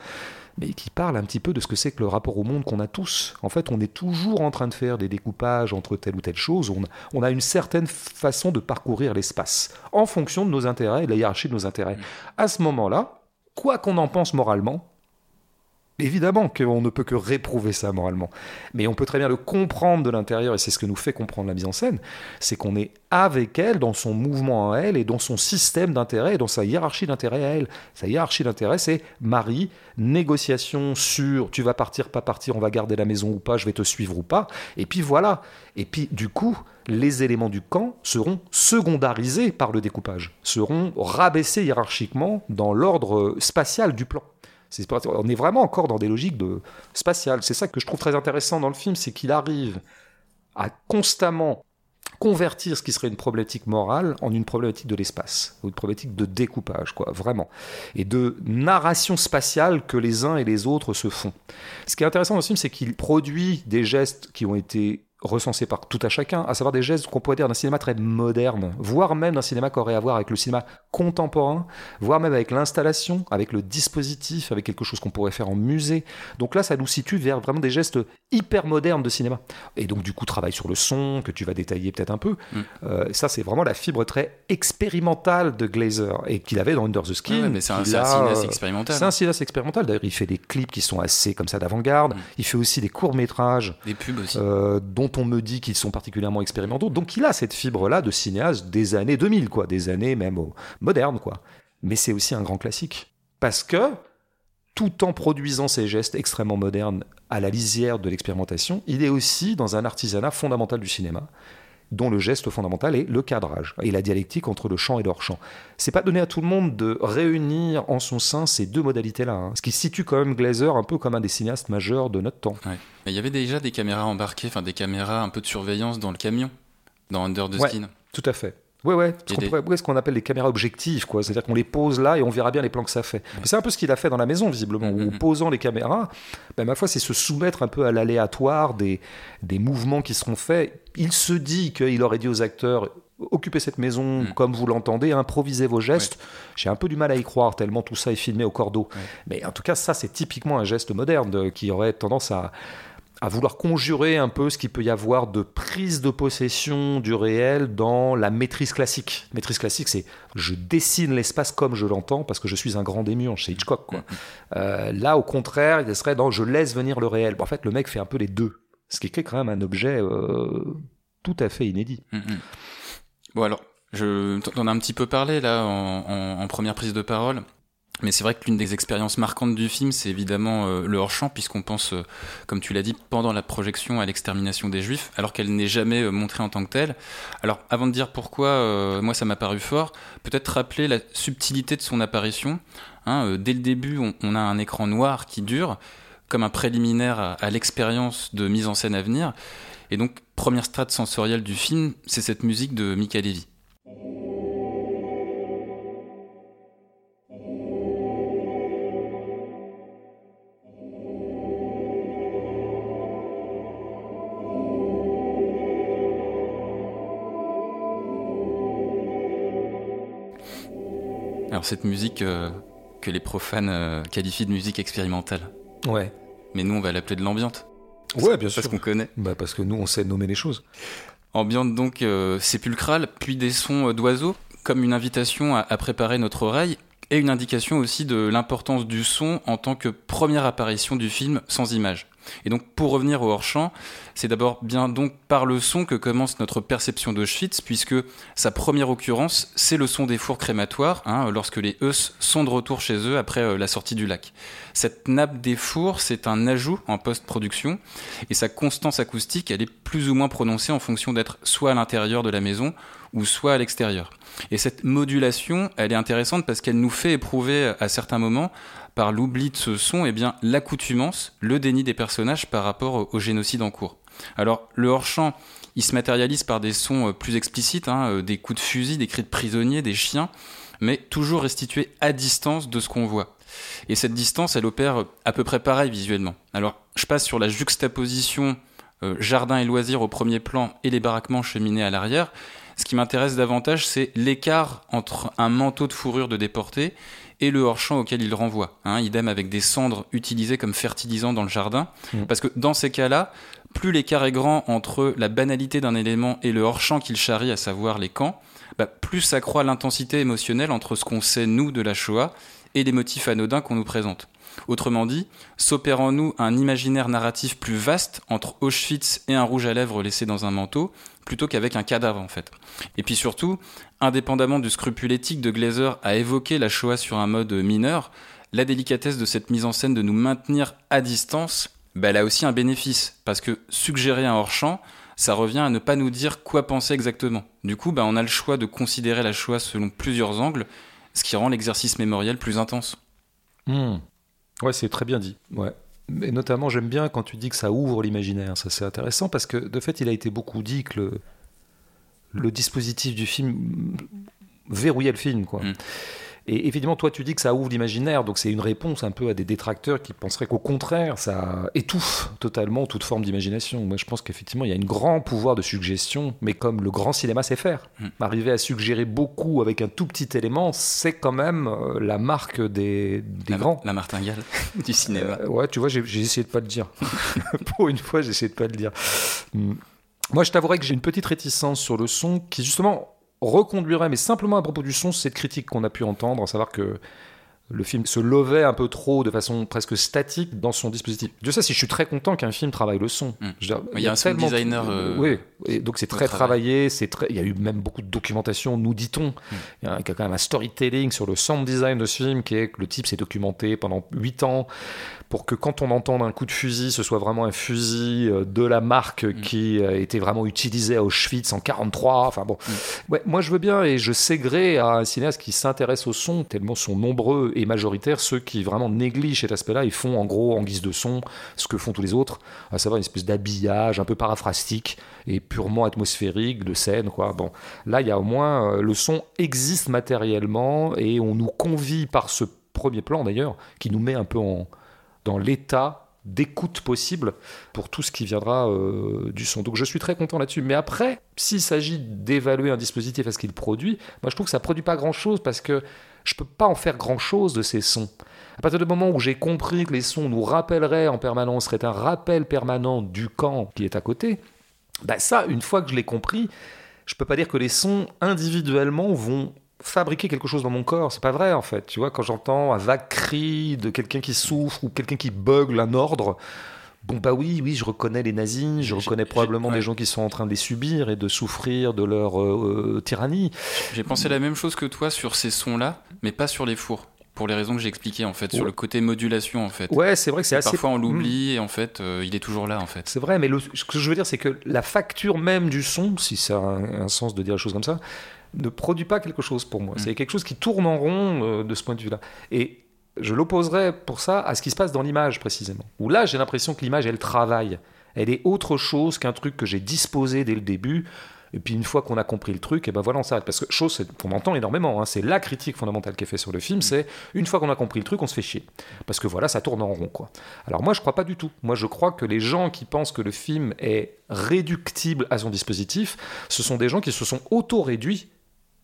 Mais qui parle un petit peu de ce que c'est que le rapport au monde qu'on a tous. En fait, on est toujours en train de faire des découpages entre telle ou telle chose. On, on a une certaine façon de parcourir l'espace en fonction de nos intérêts et de la hiérarchie de nos intérêts. À ce moment-là, quoi qu'on en pense moralement, Évidemment qu'on ne peut que réprouver ça moralement. Mais on peut très bien le comprendre de l'intérieur, et c'est ce que nous fait comprendre la mise en scène, c'est qu'on est avec elle dans son mouvement à elle et dans son système d'intérêt et dans sa hiérarchie d'intérêt à elle. Sa hiérarchie d'intérêt, c'est Marie, négociation sur tu vas partir, pas partir, on va garder la maison ou pas, je vais te suivre ou pas. Et puis voilà. Et puis du coup, les éléments du camp seront secondarisés par le découpage, seront rabaissés hiérarchiquement dans l'ordre spatial du plan on est vraiment encore dans des logiques de spatiales. C'est ça que je trouve très intéressant dans le film, c'est qu'il arrive à constamment convertir ce qui serait une problématique morale en une problématique de l'espace, une problématique de découpage, quoi, vraiment, et de narration spatiale que les uns et les autres se font. Ce qui est intéressant dans le film, c'est qu'il produit des gestes qui ont été recensés par tout à chacun, à savoir des gestes qu'on pourrait dire d'un cinéma très moderne, voire même d'un cinéma qui aurait à voir avec le cinéma contemporain, voire même avec l'installation, avec le dispositif, avec quelque chose qu'on pourrait faire en musée. Donc là, ça nous situe vers vraiment des gestes hyper modernes de cinéma. Et donc du coup, travail sur le son, que tu vas détailler peut-être un peu. Mm. Euh, ça, c'est vraiment la fibre très expérimentale de Glazer, et qu'il avait dans Under the Skin. mais c'est un, cinéaste expérimental. C'est un cinéaste expérimental. D'ailleurs, il fait des clips qui sont assez comme ça d'avant-garde. Mm. Il fait aussi des courts-métrages. Des pubs aussi. Euh, dont on me dit qu'ils sont particulièrement expérimentaux. Donc il a cette fibre-là de cinéaste des années 2000, quoi, des années même modernes, quoi. Mais c'est aussi un grand classique. Parce que, tout en produisant ces gestes extrêmement modernes à la lisière de l'expérimentation, il est aussi dans un artisanat fondamental du cinéma dont le geste fondamental est le cadrage et la dialectique entre le chant et l'hors-champ. C'est pas donné à tout le monde de réunir en son sein ces deux modalités-là, hein. ce qui situe quand même Glazer un peu comme un des cinéastes majeurs de notre temps. Mais il y avait déjà des caméras embarquées, enfin des caméras un peu de surveillance dans le camion, dans Under the Skin. Tout à fait. Ouais, ouais, ce qu'on appelle les caméras objectives, quoi. C'est-à-dire qu'on les pose là et on verra bien les plans que ça fait. C'est un peu ce qu'il a fait dans la maison, visiblement, où en mm-hmm. posant les caméras, ben, ma foi, c'est se soumettre un peu à l'aléatoire des, des mouvements qui seront faits. Il se dit qu'il aurait dit aux acteurs occupez cette maison mm. comme vous l'entendez, improvisez vos gestes. J'ai un peu du mal à y croire, tellement tout ça est filmé au cordeau. Mais en tout cas, ça, c'est typiquement un geste moderne qui aurait tendance à à vouloir conjurer un peu ce qu'il peut y avoir de prise de possession du réel dans la maîtrise classique. Maîtrise classique, c'est je dessine l'espace comme je l'entends parce que je suis un grand démiurge, c'est Hitchcock. Quoi. Euh, là, au contraire, il serait dans je laisse venir le réel. en fait, le mec fait un peu les deux, ce qui crée quand même un objet euh, tout à fait inédit. Bon alors, je t'en un petit peu parlé là en première prise de parole. Mais c'est vrai que l'une des expériences marquantes du film, c'est évidemment euh, le hors-champ, puisqu'on pense, euh, comme tu l'as dit, pendant la projection à l'extermination des Juifs, alors qu'elle n'est jamais euh, montrée en tant que telle. Alors, avant de dire pourquoi, moi, ça m'a paru fort, peut-être rappeler la subtilité de son apparition. Hein, dès le début, on, a un écran noir qui dure, comme un préliminaire à, l'expérience de mise en scène à venir. Et donc, première strate sensorielle du film, c'est cette musique de Mika Levy. Alors cette musique euh, que les profanes euh, qualifient de musique expérimentale. Ouais. Mais nous on va l'appeler de l'ambiante. Ouais, bien sûr. Parce qu'on connaît. Bah parce que nous on sait nommer les choses. Ambiante donc euh, sépulcrale, puis des sons d'oiseaux, comme une invitation à, préparer notre oreille, et une indication aussi de l'importance du son en tant que première apparition du film sans image. Et donc, pour revenir au hors-champ, c'est d'abord bien donc par le son que commence notre perception d'Auschwitz, puisque sa première occurrence, c'est le son des fours crématoires, hein, lorsque les Eus sont de retour chez eux après euh, la sortie du lac. Cette nappe des fours, c'est un ajout en post-production, et sa constance acoustique, elle est plus ou moins prononcée en fonction d'être soit à l'intérieur de la maison, ou soit à l'extérieur. Et cette modulation, elle est intéressante parce qu'elle nous fait éprouver à certains moments par l'oubli de ce son, eh bien, l'accoutumance, le déni des personnages par rapport au génocide en cours. Alors, le hors-champ, il se matérialise par des sons euh, plus explicites, hein, euh, des coups de fusil, des cris de prisonniers, des chiens, mais toujours restitués à distance de ce qu'on voit. Et cette distance, elle opère à peu près pareil visuellement. Alors, je passe sur la juxtaposition euh, jardin et loisirs au premier plan et les baraquements cheminés à l'arrière. Ce qui m'intéresse davantage, c'est l'écart entre un manteau de fourrure de déporté et le hors-champ auquel il renvoie. Hein, idem avec des cendres utilisées comme fertilisant dans le jardin. Mm. Parce que dans ces cas-là, plus l'écart est grand entre la banalité d'un élément et le hors-champ qu'il charrie, à savoir les camps, bah, plus s'accroît l'intensité émotionnelle entre ce qu'on sait, nous, de la Shoah et les motifs anodins qu'on nous présente. Autrement dit, s'opère en nous un imaginaire narratif plus vaste entre Auschwitz et un rouge à lèvres laissé dans un manteau, plutôt qu'avec un cadavre en fait. Et puis surtout, indépendamment du scrupule éthique de Glazer à évoquer la Shoah sur un mode mineur, la délicatesse de cette mise en scène de nous maintenir à distance, bah, elle a aussi un bénéfice, parce que suggérer un hors-champ, ça revient à ne pas nous dire quoi penser exactement. Du coup, bah, on a le choix de considérer la Shoah selon plusieurs angles, ce qui rend l'exercice mémoriel plus intense. Hmm. Ouais, c'est très bien dit. Ouais. Et notamment, j'aime bien quand tu dis que ça ouvre l'imaginaire. Ça, c'est intéressant parce que, de fait, il a été beaucoup dit que le, dispositif du film verrouillait le film, quoi. Hmm. Et évidemment, toi, tu dis que ça ouvre l'imaginaire, donc c'est une réponse un peu à des détracteurs qui penseraient qu'au contraire, ça étouffe totalement toute forme d'imagination. Moi, je pense qu'effectivement, il y a un grand pouvoir de suggestion, mais comme le grand cinéma sait faire. Hmm. Arriver à suggérer beaucoup avec un tout petit élément, c'est quand même euh, la marque des, grands. La martingale du cinéma. Euh, ouais, tu vois, j'ai essayé de pas le dire. Pour une fois, j'ai essayé de pas le dire. Hmm. Moi, je t'avouerais que j'ai une petite réticence sur le son qui, justement, reconduirait, mais simplement à propos du son, cette critique qu'on a pu entendre, à savoir que le film se levait un peu trop de façon presque statique dans son dispositif. De ça, si je suis très content qu'un film travaille le son. Hmm. il y a un sound designer. Euh, oui, et donc c'est très travaillé. C'est très. Il y a eu même beaucoup de documentation, nous dit-on. Hmm. Il y a quand même un storytelling sur le sound design de ce film qui est que le type s'est documenté pendant 8 ans pour que quand on entende un coup de fusil, ce soit vraiment un fusil euh, de la marque mm. qui a été vraiment utilisé à Auschwitz en 43. Enfin bon, mm. ouais, moi je veux bien et je sais gré à un cinéaste qui s'intéresse au son, tellement sont nombreux et majoritaires ceux qui vraiment négligent cet aspect-là. Ils font en gros en guise de son ce que font tous les autres, à savoir une espèce d'habillage un peu paraphrastique et purement atmosphérique de scène. Quoi. Bon, là il y a au moins euh, le son existe matériellement et on nous convie par ce premier plan d'ailleurs qui nous met un peu en dans l'état d'écoute possible pour tout ce qui viendra euh, du son. Donc je suis très content là-dessus. Mais après, s'il s'agit d'évaluer un dispositif à ce qu'il produit, moi je trouve que ça produit pas grand-chose parce que je peux pas en faire grand-chose de ces sons. À partir du moment où j'ai compris que les sons nous rappelleraient en permanence, seraient un rappel permanent du camp qui est à côté, bah ça, une fois que je l'ai compris, je peux pas dire que les sons individuellement vont fabriquer quelque chose dans mon corps. C'est pas vrai en fait. Tu vois, quand j'entends un vague cri de quelqu'un qui souffre ou quelqu'un qui bugle un ordre, bon bah oui, oui, je reconnais les nazis, je reconnais probablement des gens qui sont en train de les subir et de souffrir de leur euh, euh, tyrannie. J'ai pensé la même chose que toi sur ces sons-là, mais pas sur les fours. Pour les raisons que j'ai expliquées en fait, sur le côté modulation en fait. Ouais, c'est vrai que c'est assez. Parfois on l'oublie hmm. et en fait euh, il est toujours là en fait. C'est vrai, mais ce que je veux dire c'est que la facture même du son, si ça a un sens de dire les choses comme ça, ne produit pas quelque chose pour moi. Mm. C'est quelque chose qui tourne en rond euh, de ce point de vue-là. Et je l'opposerais pour ça à ce qui se passe dans l'image précisément. Où là, j'ai l'impression que l'image, elle travaille. Elle est autre chose qu'un truc que j'ai disposé dès le début. Et puis une fois qu'on a compris le truc, et ben voilà, on s'arrête. Parce que chose qu'on entend énormément, hein, c'est la critique fondamentale qui est faite sur le film, mm. c'est une fois qu'on a compris le truc, on se fait chier. Parce que voilà, ça tourne en rond. quoi. Alors moi, je crois pas du tout. Moi, je crois que les gens qui pensent que le film est réductible à son dispositif, ce sont des gens qui se sont auto-réduits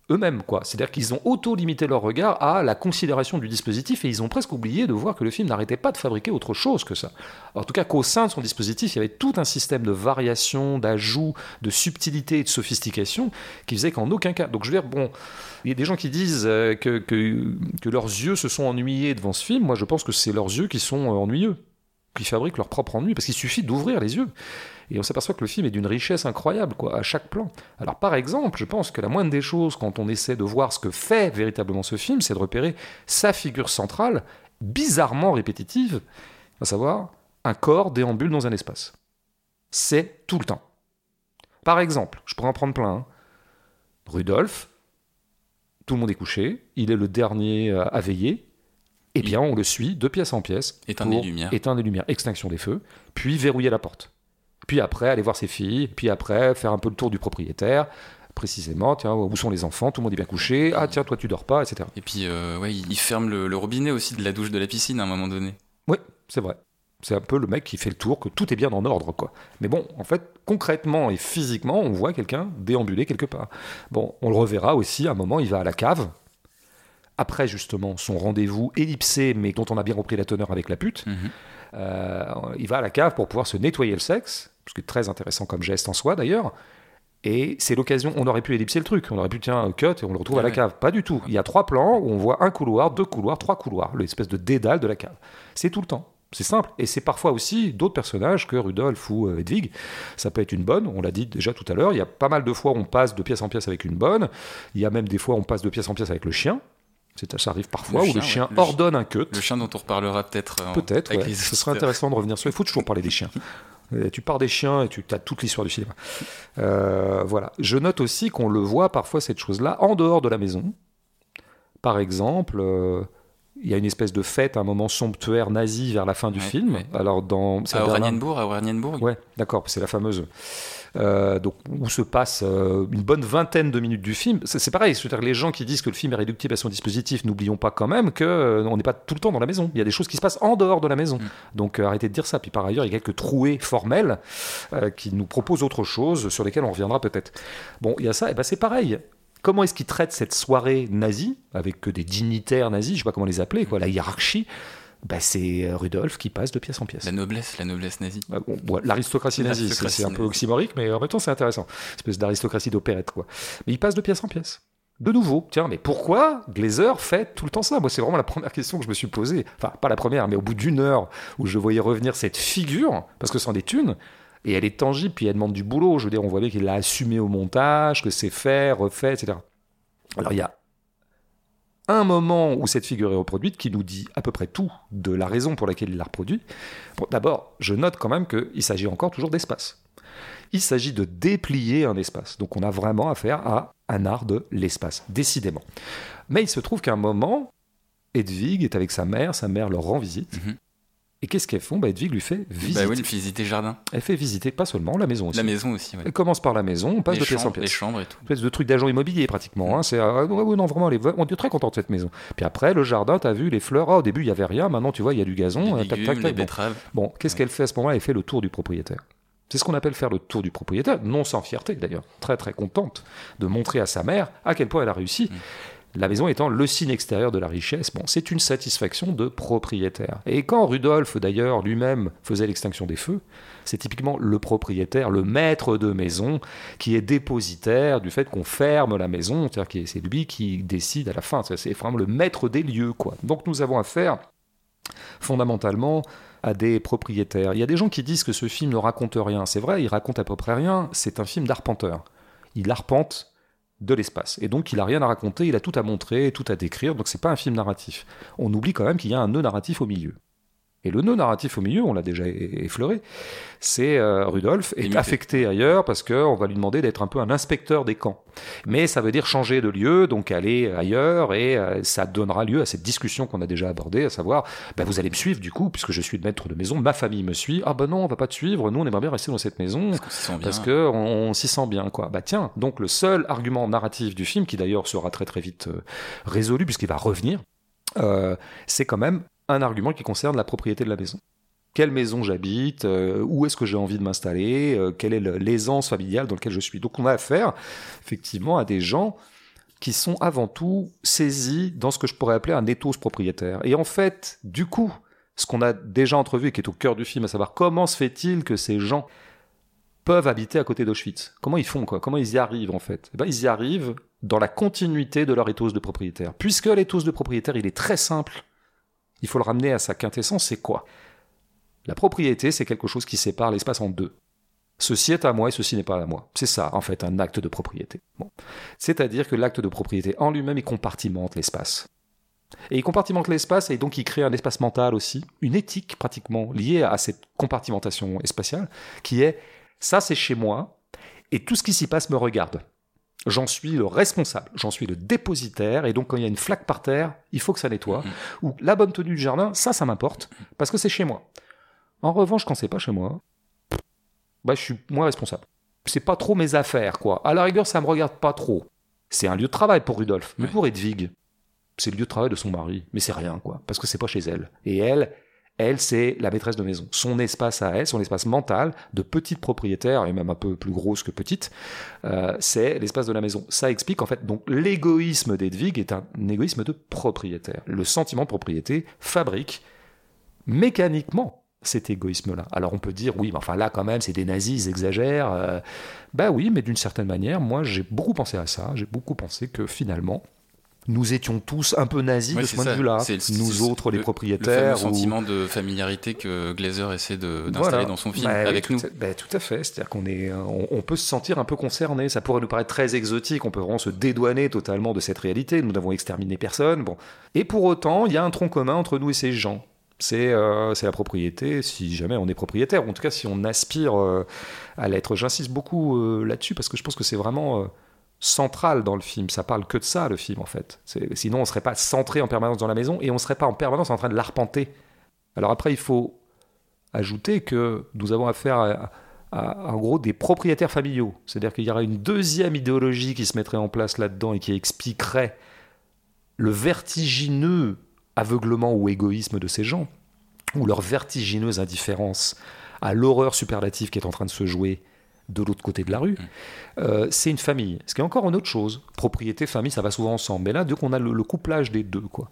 eux-mêmes. quoi. C'est-à-dire qu'ils ont auto-limité leur regard à la considération du dispositif et ils ont presque oublié de voir que le film n'arrêtait pas de fabriquer autre chose que ça. En tout cas qu'au sein de son dispositif, il y avait tout un système de variation, d'ajout, de subtilité et de sophistication qui faisait qu'en aucun cas... Donc je veux dire, bon, il y a des gens qui disent euh, que, que, que leurs yeux se sont ennuyés devant ce film. Moi, je pense que c'est leurs yeux qui sont euh, ennuyeux qui fabriquent leur propre ennui, parce qu'il suffit d'ouvrir les yeux. Et on s'aperçoit que le film est d'une richesse incroyable, quoi, à chaque plan. Alors, par exemple, je pense que la moindre des choses, quand on essaie de voir ce que fait véritablement ce film, c'est de repérer sa figure centrale, bizarrement répétitive, à savoir un corps déambule dans un espace. C'est tout le temps. Par exemple, je pourrais en prendre plein. Hein. Rudolf, tout le monde est couché, il est le dernier à veiller, eh bien, on le suit de pièce en pièce. Éteindre les lumières. Éteindre les lumières, extinction des feux, puis verrouiller la porte. Puis après, aller voir ses filles, puis après, faire un peu le tour du propriétaire, précisément, tiens, où sont les enfants, tout le monde est bien couché, ah tiens, toi tu dors pas, etc. Et puis, euh, ouais, il ferme le, robinet aussi de la douche de la piscine à un moment donné. Oui, c'est vrai. C'est un peu le mec qui fait le tour, que tout est bien en ordre, quoi. Mais bon, en fait, concrètement et physiquement, on voit quelqu'un déambuler quelque part. Bon, on le reverra aussi, à un moment, il va à la cave, après justement son rendez-vous ellipsé, mais dont on a bien repris la teneur avec la pute. Mhm. Euh, il va à la cave pour pouvoir se nettoyer le sexe, ce qui est très intéressant comme geste en soi d'ailleurs. Et c'est l'occasion, on aurait pu ellipser le truc, on aurait pu tiens, cut et on le retrouve à la Ouais. cave. Pas du tout. Il y a trois plans où on voit un couloir, deux couloirs, trois couloirs, l'espèce de dédale de la cave. C'est tout le temps. C'est simple. Et c'est parfois aussi d'autres personnages que Rudolf ou euh, Hedwig. Ça peut être une bonne, on l'a dit déjà tout à l'heure. Il y a pas mal de fois où on passe de pièce en pièce avec une bonne. Il y a même des fois où on passe de pièce en pièce avec le chien. Ça arrive parfois, Le où le chien, chien ouais. Le ordonne un cut. Le chien dont on reparlera peut-être. euh, Peut-être, ouais. ce serait intéressant de revenir sur. Il faut toujours parler des chiens. Tu pars des chiens et tu as toute l'histoire du cinéma. Euh, voilà. Je note aussi qu'on le voit parfois cette chose-là en dehors de la maison. Par exemple, euh, il y a une espèce de fête, un moment somptuaire nazi vers la fin du Ouais, film. Alors dans c'est À. Oranienburg, à Oranienburg. Ouais, d'accord, c'est la fameuse. Euh, donc, où se passe euh, une bonne vingtaine de minutes du film. C'est c'est pareil, c'est-à-dire les gens qui disent que le film est réductible à son dispositif, n'oublions pas quand même que euh, on n'est pas tout le temps dans la maison. Il y a des choses qui se passent en dehors de la maison. Mm. Donc arrêtez de dire ça. Puis par ailleurs, il y a quelques trouées formelles qui nous proposent autre chose, sur lesquelles on reviendra peut-être. Bon, il y a ça, et ben c'est pareil. Comment est-ce qu'ils traitent cette soirée nazie, avec que des dignitaires nazis, je sais pas comment les appeler, quoi, la hiérarchie ben, C'est euh, Rudolf qui passe de pièce en pièce. La noblesse, la noblesse nazie. Ah bon, bon, L'aristocratie nazie, c'est un peu oxymorique, mais en même temps c'est intéressant. Une espèce d'aristocratie d'opérette, quoi. Mais il passe de pièce en pièce. De nouveau, tiens, mais pourquoi Glazer fait tout le temps ça? Moi, c'est vraiment la première question que je me suis posée. Enfin, pas la première, mais au bout d'une heure où je voyais revenir cette figure, parce que c'en est une, et elle est tangible, puis elle demande du boulot. Je veux dire, on voit bien qu'il l'a assumé au montage, que c'est fait, refait, etc. Alors, il y a un moment où cette figure est reproduite qui nous dit à peu près tout de la raison pour laquelle il l'a reproduit. D'abord, je note quand même qu'il s'agit encore toujours d'espace. Il s'agit de déplier un espace. Donc on a vraiment affaire à un art de l'espace, décidément. Mais il se trouve qu'à un moment, Hedwig est avec sa mère, sa mère leur rend visite. Mhm. Et qu'est-ce qu'elles font? Bah, Hedwig lui fait visiter. Bah oui, visiter le jardin. Elle fait visiter pas seulement la maison aussi. La maison aussi, ouais. Elle commence par la maison, on passe les, de pièce en pièce les chambres et tout. espèce de truc d'agent immobilier pratiquement. Hein. C'est ah, ouais, non vraiment, elle est- on est très content de cette maison. Puis après le jardin, t'as vu les fleurs. Ah, au début il y avait rien, maintenant tu vois il y a du gazon. Les euh, tac, légumes, tac, les tac. Bon, betteraves. Bon, qu'est-ce Ouais. qu'elle fait à ce moment-là? Elle fait le tour du propriétaire. C'est ce qu'on appelle faire le tour du propriétaire, non sans fierté d'ailleurs, très très contente de montrer à sa mère à quel point elle a réussi. La maison étant le signe extérieur de la richesse, bon, c'est une satisfaction de propriétaire. Et quand Rudolf d'ailleurs lui-même faisait l'extinction des feux, c'est typiquement le propriétaire, le maître de maison, qui est dépositaire du fait qu'on ferme la maison, c'est-à-dire c'est lui qui décide à la fin, c'est vraiment le maître des lieux. quoi. Donc nous avons affaire fondamentalement à des propriétaires. Il y a des gens qui disent que ce film ne raconte rien. C'est vrai, il raconte à peu près rien. C'est un film d'arpenteur. Il arpente de l'espace. Et donc, il a rien à raconter, il a tout à montrer, tout à décrire. Donc, c'est pas un film narratif. On oublie quand même qu'il y a un nœud narratif au milieu. Et le nœud narratif au milieu, on l'a déjà effleuré, c'est euh, Rudolf est Limité. affecté ailleurs parce qu'on va lui demander d'être un peu un inspecteur des camps. Mais ça veut dire changer de lieu, donc aller ailleurs, et euh, ça donnera lieu à cette discussion qu'on a déjà abordée, à savoir, bah, vous allez me suivre du coup, puisque je suis le maître de maison, ma famille me suit, ah bah non, on va pas te suivre, nous on aimerait bien rester dans cette maison, Parce qu'on on s'y sent bien quoi. Bah tiens, donc le seul argument narratif du film qui d'ailleurs sera très très vite euh, résolu puisqu'il va revenir, euh, c'est quand même un argument qui concerne la propriété de la maison. Quelle maison j'habite, euh, où est-ce que j'ai envie de m'installer, euh, quelle est l'aisance familiale dans laquelle je suis. Donc on a affaire effectivement à des gens qui sont avant tout saisis dans ce que je pourrais appeler un ethos propriétaire. Et en fait, du coup, ce qu'on a déjà entrevu et qui est au cœur du film, à savoir comment se fait-il que ces gens peuvent habiter à côté d'Auschwitz? Comment ils font quoi? Comment ils y arrivent en fait? Eh ben, Ils y arrivent dans la continuité de leur ethos de propriétaire. Puisque l'ethos de propriétaire, il est très simple, il faut le ramener à sa quintessence, c'est quoi? La propriété, c'est quelque chose qui sépare l'espace en deux. Ceci est à moi et ceci n'est pas à moi. C'est ça, en fait, un acte de propriété. C'est-à-dire que l'acte de propriété en lui-même, il compartimente l'espace. Et il compartimente l'espace et donc il crée un espace mental aussi, une éthique pratiquement liée à cette compartimentation spatiale, qui est ça c'est chez moi et tout ce qui s'y passe me regarde. J'en suis le responsable, j'en suis le dépositaire, et donc quand il y a une flaque par terre, il faut que ça nettoie. Mhm. Ou la bonne tenue du jardin, ça, ça m'importe, parce que c'est chez moi. En revanche, quand c'est pas chez moi, bah, je suis moins responsable. C'est pas trop mes affaires, quoi. À la rigueur, ça me regarde pas trop. C'est un lieu de travail pour Rudolf, mais pour Hedwig, c'est le lieu de travail de son mari, mais c'est rien, quoi, parce que c'est pas chez elle. Et elle, elle, c'est la maîtresse de maison. Son espace à elle, son espace mental de petite propriétaire, et même un peu plus grosse que petite, euh, c'est l'espace de la maison. Ça explique en fait, donc l'égoïsme d'Edwig est un égoïsme de propriétaire. Le sentiment de propriété fabrique mécaniquement cet égoïsme-là. Alors on peut dire, oui, mais enfin là quand même, c'est des nazis, ils exagèrent. Euh, bah oui, mais d'une certaine manière, moi j'ai beaucoup pensé à ça, j'ai beaucoup pensé que finalement, nous étions tous un peu nazis de ce point de vue-là. Nous autres, les propriétaires. Le sentiment de familiarité que Glazer essaie d'installer dans son film bah avec nous. Bah, tout à fait. C'est-à-dire qu'on est, on, peut se sentir un peu concerné. Ça pourrait nous paraître très exotique. On peut vraiment se dédouaner totalement de cette réalité. Nous n'avons exterminé personne. Bon. Et pour autant, il y a un tronc commun entre nous et ces gens. C'est euh, la propriété, si jamais on est propriétaire, ou en tout cas si on aspire euh, à l'être. J'insiste beaucoup euh, là-dessus parce que je pense que c'est vraiment euh, central dans le film. Ça parle que de ça, le film, en fait. Sinon, on ne serait pas centré en permanence dans la maison et on ne serait pas en permanence en train de l'arpenter. Alors après, il faut ajouter que nous avons affaire à, en gros, des propriétaires familiaux. C'est-à-dire qu'il y aura une deuxième idéologie qui se mettrait en place là-dedans et qui expliquerait le vertigineux aveuglement ou égoïsme de ces gens, ou leur vertigineuse indifférence à l'horreur superlative qui est en train de se jouer de l'autre côté de la rue, euh, c'est une famille. Ce qui est encore une autre chose. Propriété, famille, ça va souvent ensemble. Mais là, dès qu'on a le, couplage des deux, quoi.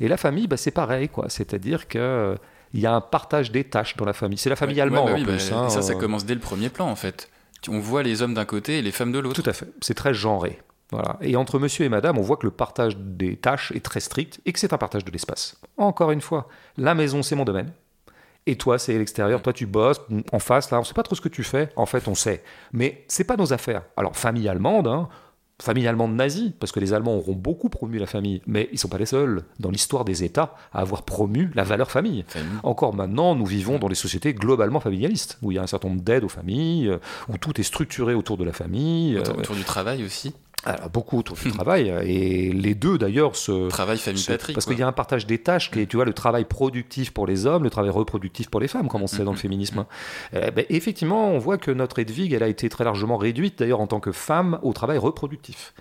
Et la famille, bah, c'est pareil, quoi. C'est-à-dire que il y a un partage des tâches dans la famille. C'est la famille allemande bah en plus. Bah, hein, ça, ça euh. commence dès le premier plan, en fait. On voit les hommes d'un côté et les femmes de l'autre. Tout à fait. C'est très genré. Voilà. Et entre monsieur et madame, on voit que le partage des tâches est très strict et que c'est un partage de l'espace. Encore une fois, la maison, c'est mon domaine. Et toi, c'est l'extérieur. Toi, tu bosses en face. Là, on sait pas trop ce que tu fais. En fait, on sait. Mais c'est pas nos affaires. Alors, famille allemande, hein, famille allemande nazie, parce que les Allemands auront beaucoup promu la famille, mais ils sont pas les seuls dans l'histoire des États à avoir promu la valeur famille. Encore maintenant, nous vivons dans des sociétés globalement familialistes, où il y a un certain nombre d'aides aux familles, euh, où tout est structuré autour de la famille. Autour, autour du travail aussi alors, beaucoup autour du travail, et les deux d'ailleurs se. Travail, famille, patrie. Parce qu'il y a un partage des tâches qui est, tu vois, le travail productif pour les hommes, le travail reproductif pour les femmes, comme on sait dans le féminisme. Hein. Eh ben, effectivement, on voit que notre Edwige, elle a été très largement réduite d'ailleurs en tant que femme au travail reproductif.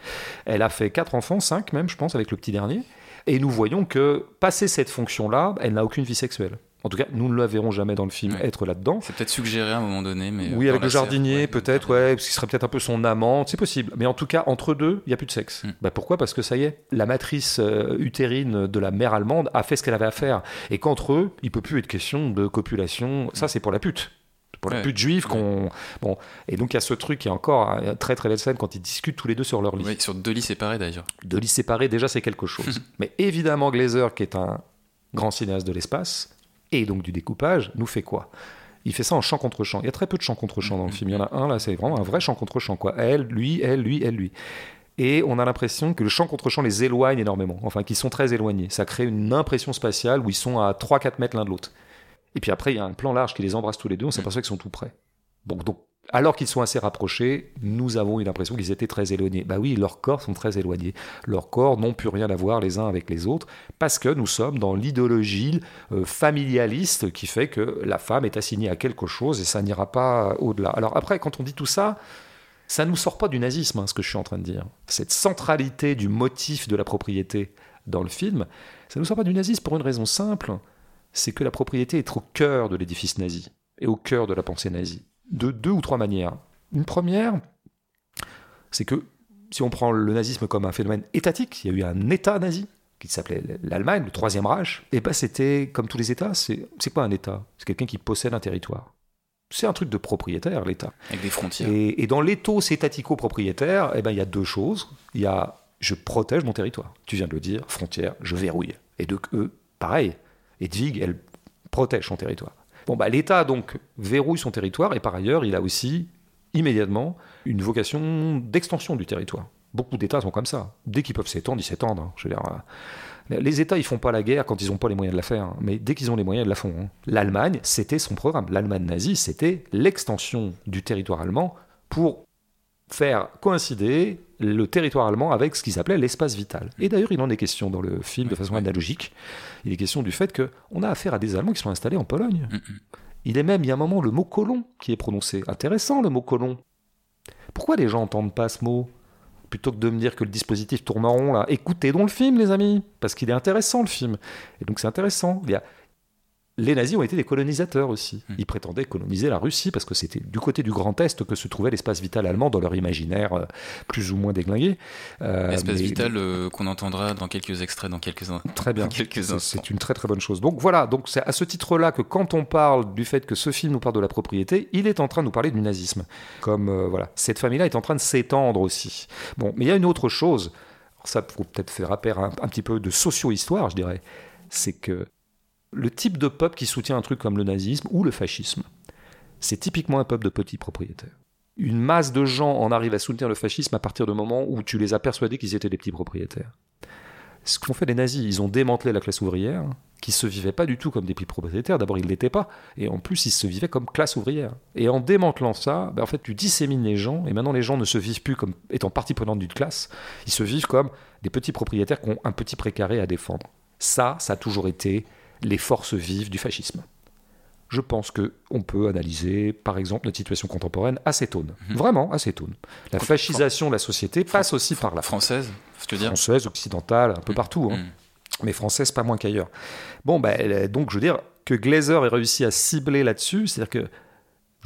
Elle a fait quatre enfants, cinq même, je pense, avec le petit dernier. Et nous voyons que, passé cette fonction-là, elle n'a aucune vie sexuelle. En tout cas, nous ne la verrons jamais dans le film être là-dedans. C'est peut-être suggéré à un moment donné, mais. Oui, avec le jardinier, peut-être, ouais, parce qu'il serait peut-être un peu son amant, c'est possible. Mais en tout cas, entre deux, il n'y a plus de sexe. Hmm. Bah, pourquoi? Parce que ça y est, la matrice euh, utérine de la mère allemande a fait ce qu'elle avait à faire. Et qu'entre eux, il peut plus être question de copulation. Ça, c'est pour la pute pour la pute juive qu'on bon et donc il y a ce truc qui est encore une très très belle scène quand ils discutent tous les deux sur leur lit oui, sur deux lits séparés d'ailleurs deux lits séparés déjà c'est quelque chose mais évidemment Glazer qui est un grand cinéaste de l'espace et donc du découpage, nous fait quoi? Il fait ça en chant contre chant. Il y a très peu de chant contre chant dans le film. Il y en a un là, c'est vraiment un vrai chant contre chant. Quoi. Elle, lui, elle, lui, elle, lui. Et on a l'impression que le chant contre chant les éloigne énormément. Enfin, qu'ils sont très éloignés. Ça crée une impression spatiale où ils sont à 3-4 mètres l'un de l'autre. Et puis après, il y a un plan large qui les embrasse tous les deux. On s'aperçoit qu'ils sont tout près. Donc, donc alors qu'ils sont assez rapprochés, nous avons eu l'impression qu'ils étaient très éloignés. Bah oui, leurs corps sont très éloignés. Leurs corps n'ont plus rien à voir les uns avec les autres, parce que nous sommes dans l'idéologie euh, familialiste qui fait que la femme est assignée à quelque chose et ça n'ira pas au-delà. Alors après, quand on dit tout ça, ça ne nous sort pas du nazisme, hein, ce que je suis en train de dire. Cette centralité du motif de la propriété dans le film, ça ne nous sort pas du nazisme pour une raison simple, c'est que la propriété est au cœur de l'édifice nazi et au cœur de la pensée nazie de deux ou trois manières. Une première, c'est que si on prend le nazisme comme un phénomène étatique, il y a eu un État nazi qui s'appelait l'Allemagne, le Troisième Reich, et ben c'était comme tous les États, c'est quoi un État? C'est quelqu'un qui possède un territoire. C'est un truc de propriétaire, l'État. Avec des frontières. Et, dans l'éthos étatico-propriétaire, eh ben, il y a deux choses. Il y a je protège mon territoire. Tu viens de le dire, frontière, je verrouille. Et de eux, pareil. Edwig, elle protège son territoire. Bah, l'État donc verrouille son territoire et par ailleurs, il a aussi immédiatement une vocation d'extension du territoire. Beaucoup d'États sont comme ça. Dès qu'ils peuvent s'étendre, ils s'étendent. Hein. Euh, les États, ils font pas la guerre quand ils n'ont pas les moyens de la faire, hein. mais dès qu'ils ont les moyens, ils la font. Hein. L'Allemagne, c'était son programme. L'Allemagne nazie, c'était l'extension du territoire allemand pour faire coïncider le territoire allemand avec ce qu'ils appelaient l'espace vital. Et d'ailleurs, il en est question dans le film de façon analogique. Il est question du fait qu'on a affaire à des Allemands qui sont installés en Pologne. Il est même, il y a un moment, le mot colon qui est prononcé. Intéressant, le mot colon. Pourquoi les gens n'entendent pas ce mot? Plutôt que de me dire que le dispositif tourne en rond, là, écoutez donc le film, les amis, parce qu'il est intéressant, le film. Et donc c'est intéressant. Il y a les nazis ont été des colonisateurs aussi. Hmm. Ils prétendaient coloniser la Russie parce que c'était du côté du Grand Est que se trouvait l'espace vital allemand dans leur imaginaire euh, plus ou moins déglingué. Euh, L'espace mais- vital euh, qu'on entendra dans quelques extraits, dans quelques. Très bien. C'est- une très très bonne chose. Donc voilà, donc c'est à ce titre-là que quand on parle du fait que ce film nous parle de la propriété, il est en train de nous parler du nazisme. Comme euh, voilà, cette famille-là est en train de s'étendre aussi. Bon, mais il y a une autre chose. Alors ça, faut peut-être faire appel à un, un petit peu de socio-histoire, je dirais. C'est que le type de peuple qui soutient un truc comme le nazisme ou le fascisme, c'est typiquement un peuple de petits propriétaires. Une masse de gens en arrive à soutenir le fascisme à partir du moment où tu les as persuadés qu'ils étaient des petits propriétaires ce qu'ont fait les nazis, ils ont démantelé la classe ouvrière, qui se vivait pas du tout comme des petits propriétaires. D'abord, ils l'étaient pas, et en plus, ils se vivaient comme classe ouvrière. Et en démantelant ça, ben, en fait, tu dissémines les gens, et maintenant, les gens ne se vivent plus comme étant partie prenante d'une classe, ils se vivent comme des petits propriétaires qui ont un petit précaré à défendre. Ça, ça a toujours été les forces vives du fascisme. Je pense que on peut analyser, par exemple, notre situation contemporaine à cette aune. Vraiment, à cette aune. La fascisation de la société passe aussi par la Française, je veux dire. française, occidentale, un peu partout. hein Mm. mais française pas moins qu'ailleurs. Bon, est- donc je veux dire que Glazer ait réussi à cibler là-dessus, c'est-à-dire que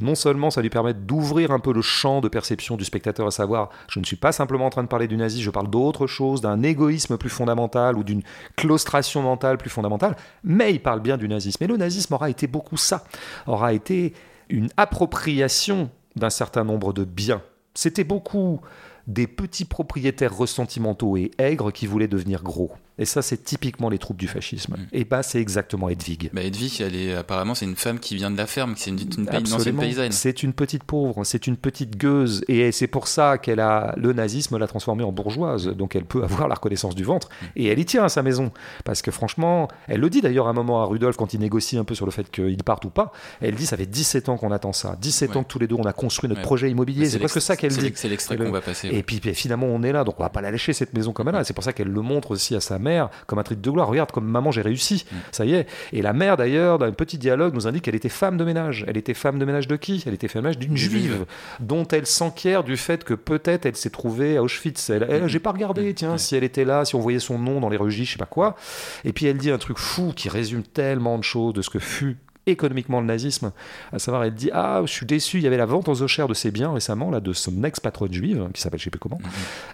non seulement ça lui permet d'ouvrir un peu le champ de perception du spectateur, à savoir, je ne suis pas simplement en train de parler du nazi, je parle d'autre chose, d'un égoïsme plus fondamental ou d'une claustration mentale plus fondamentale, mais il parle bien du nazisme. Et le nazisme aura été beaucoup ça, aura été une appropriation d'un certain nombre de biens. C'était beaucoup des petits propriétaires ressentimentaux et aigres qui voulaient devenir gros. Et ça, c'est typiquement les troupes du fascisme. Mm. Et bah, c'est exactement Hedwig. Bah, Edwige, elle est, apparemment, c'est une femme qui vient de la ferme, c'est une, une, une ancienne paysanne. C'est une petite pauvre, c'est une petite gueuse, et c'est pour ça qu'elle a le nazisme l'a transformée en bourgeoise, donc elle peut avoir la reconnaissance du ventre, Mm. et elle y tient à sa maison, parce que franchement, elle le dit d'ailleurs à un moment à Rudolf quand il négocie un peu sur le fait qu'il parte ou pas, elle dit ça fait 17 ans qu'on attend ça, 17 Ouais. ans que tous les deux on a construit notre Ouais. projet immobilier, c'est presque ça qu'elle dit. C'est l'extrait qu'on va passer. Et puis, puis, finalement, on est là, donc on va pas la lâcher cette maison comme elle est. C'est pour ça qu'elle le montre aussi à sa mère comme un truc de gloire. Regarde, comme maman, j'ai réussi. Mm. Ça y est. Et la mère, d'ailleurs, dans un petit dialogue, nous indique qu'elle était femme de ménage. Elle était femme de ménage de qui? Elle était femme de ménage d'une Juive. juive, dont elle s'enquiert du fait que peut-être elle s'est trouvée à Auschwitz. Elle, elle- Mm. j'ai pas regardé, tiens, Ouais. si elle était là, si on voyait son nom dans les registres, je sais pas quoi. Et puis elle dit un truc fou qui résume tellement de choses de ce que fut économiquement le nazisme, à savoir elle dit ah je suis déçu il y avait la vente aux enchères de ses biens récemment là de son ex patronne juive qui s'appelle je sais plus comment Mhm.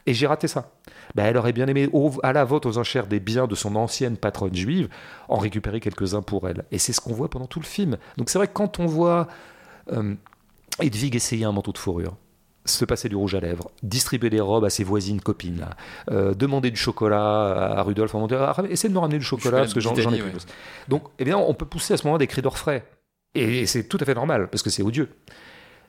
et j'ai raté ça. Ben, elle aurait bien aimé, au- à la vente aux enchères des biens de son ancienne patronne juive, en récupérer quelques-uns pour elle. Et c'est ce qu'on voit pendant tout le film. Donc c'est vrai que quand on voit euh, Hedwig essayer un manteau de fourrure, se passer du rouge à lèvres, distribuer des robes à ses voisines copines, là, euh, demander du chocolat à Rudolf, en ah, essaie de me ramener du chocolat parce que j'en ai plus. ouais. Donc évidemment, on peut pousser à ce moment des cris d'orfraie. Et c'est tout à fait normal, parce que c'est odieux.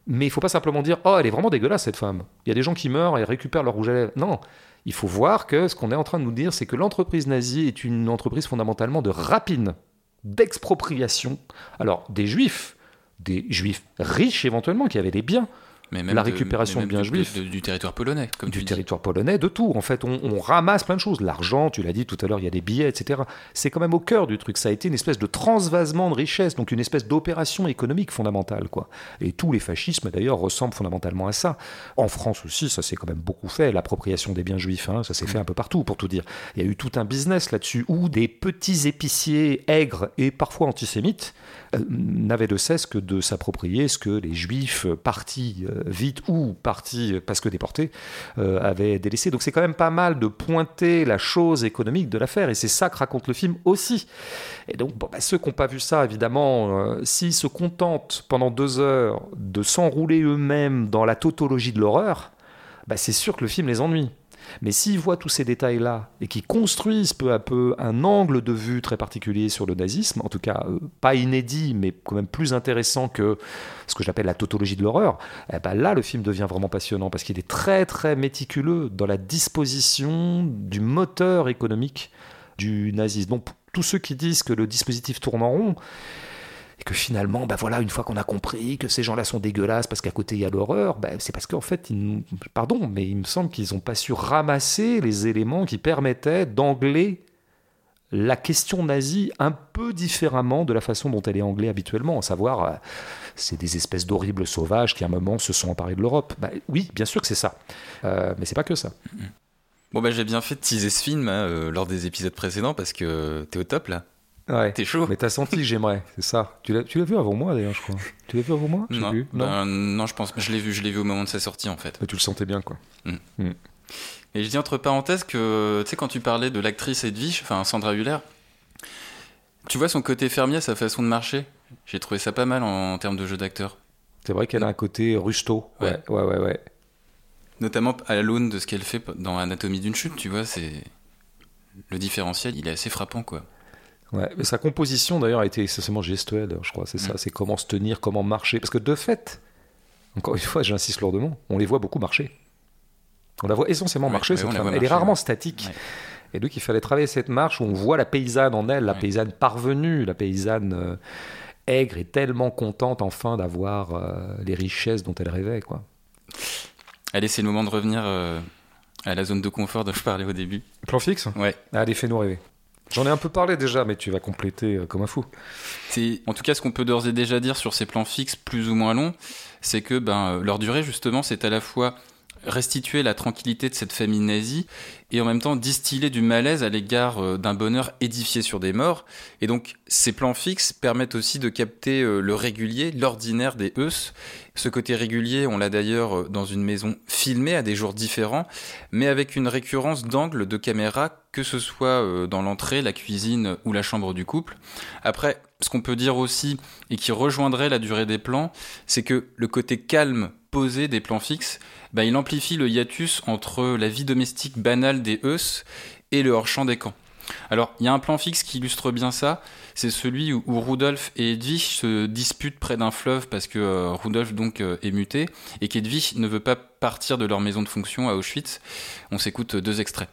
Mais il faut pas simplement dire Oh, elle est vraiment dégueulasse cette femme. Il y a des gens qui meurent et récupèrent leur rouge à lèvres. Non, il faut voir que ce qu'on est en train de nous dire, c'est que l'entreprise nazie est une entreprise fondamentalement de rapine, d'expropriation. Alors, des juifs, des juifs riches éventuellement, qui avaient des biens, Mais même La de- récupération mais de même biens juifs. du territoire polonais, comme du tu dis. territoire polonais, de tout. En fait, on, on ramasse plein de choses. L'argent, tu l'as dit tout à l'heure, il y a des billets, etc. C'est quand même au cœur du truc. Ça a été une espèce de transvasement de richesse, donc une espèce d'opération économique fondamentale. Quoi. Et tous les fascismes, d'ailleurs, ressemblent fondamentalement à ça. En France aussi, ça s'est quand même beaucoup fait. L'appropriation des biens juifs, hein, ça s'est fait un peu partout, pour tout dire. Il y a eu tout un business là-dessus où des petits épiciers aigres et parfois antisémites euh, n'avaient de cesse que de s'approprier ce que les juifs euh, partis euh, vite ou partis parce que déportés avaient délaissé. Donc c'est quand même pas mal de pointer la chose économique de l'affaire et c'est ça que raconte le film aussi. Et donc bah, ceux qui n'ont pas vu ça, évidemment, s'ils se contentent pendant deux heures de s'enrouler eux-mêmes dans la tautologie de l'horreur, bah, c'est sûr que le film les ennuie. Mais s'ils voient tous ces détails-là et qu'ils construisent peu à peu un angle de vue très particulier sur le nazisme, en tout cas euh, pas inédit, mais quand même plus intéressant que ce que j'appelle la tautologie de l'horreur, eh ben là le film devient vraiment passionnant parce qu'il est très très méticuleux dans la disposition du moteur économique du nazisme. Donc tous ceux qui disent que le dispositif tourne en rond, et que finalement, bah voilà, une fois qu'on a compris que ces gens-là sont dégueulasses parce qu'à côté il y a l'horreur, bah, c'est parce qu'en fait, pardon, mais il me semble qu'ils n'ont pas su ramasser les éléments qui permettaient d'angler la question nazie un peu différemment de la façon dont elle est anglée habituellement, à savoir, euh, c'est des espèces d'horribles sauvages qui à un moment se sont emparés de l'Europe. Bah, oui, bien sûr que c'est ça, Euh, mais c'est pas que ça. Bon bah j'ai bien fait de teaser ce film hein, euh, lors des épisodes précédents parce que t'es au top là. Ouais. T'es chaud Mais t'as senti que j'aimerais, c'est ça. Tu l'as, tu l'as vu avant moi d'ailleurs, je crois. Tu l'as vu avant moi? Non. Ben, non, je pense. Je l'ai vu. Je l'ai vu au moment de sa sortie en fait. Mais tu le sentais bien, quoi. Et je dis entre parenthèses que, tu sais, quand tu parlais de l'actrice Edwige, enfin Sandra Huller, tu vois son côté fermier, sa façon de marcher. J'ai trouvé ça pas mal en, en termes de jeu d'acteur. C'est vrai qu'elle a un côté rusto. Ouais, ouais, ouais, ouais. Notamment à l'aune de ce qu'elle fait dans Anatomie d'une chute, tu vois, c'est. Le différentiel, il est assez frappant, quoi. Ouais, mais sa composition d'ailleurs a été essentiellement gestuelle, je crois. C'est ça, Mm. c'est comment se tenir, comment marcher. Parce que de fait, encore une fois, j'insiste lourdement, on les voit beaucoup marcher. On la voit essentiellement Ouais, marcher, cette femme. voit Elle est marcher, rarement ouais. statique. Ouais. Et donc il fallait travailler cette marche où on voit la paysanne en elle, la Ouais. paysanne parvenue, la paysanne euh, aigre et tellement contente enfin d'avoir euh, les richesses dont elle rêvait. Quoi. Allez, c'est le moment de revenir euh, à la zone de confort dont je parlais au début. Plan fixe? Ouais. Allez, fais-nous rêver. J'en ai un peu parlé déjà, mais tu vas compléter euh, comme un fou. En tout cas, ce qu'on peut d'ores et déjà dire sur ces plans fixes plus ou moins longs, c'est que ben, euh, leur durée, justement, c'est à la fois restituer la tranquillité de cette famille nazie et en même temps distiller du malaise à l'égard euh, d'un bonheur édifié sur des morts. Et donc, ces plans fixes permettent aussi de capter euh, le régulier, l'ordinaire des Eus. Ce côté régulier, on l'a d'ailleurs euh, dans une maison filmée à des jours différents, mais avec une récurrence d'angle de caméra, que ce soit dans l'entrée, la cuisine ou la chambre du couple. Après, ce qu'on peut dire aussi, et qui rejoindrait la durée des plans, c'est que le côté calme, posé des plans fixes, bah, il amplifie le hiatus entre la vie domestique banale des Eus et le hors-champ des camps. Alors, il y a un plan fixe qui illustre bien ça, c'est celui où, où Rudolf et Edwige se disputent près d'un fleuve parce que euh, Rudolf donc euh, est muté et qu'Edwige ne veut pas partir de leur maison de fonction à Auschwitz. On s'écoute deux extraits.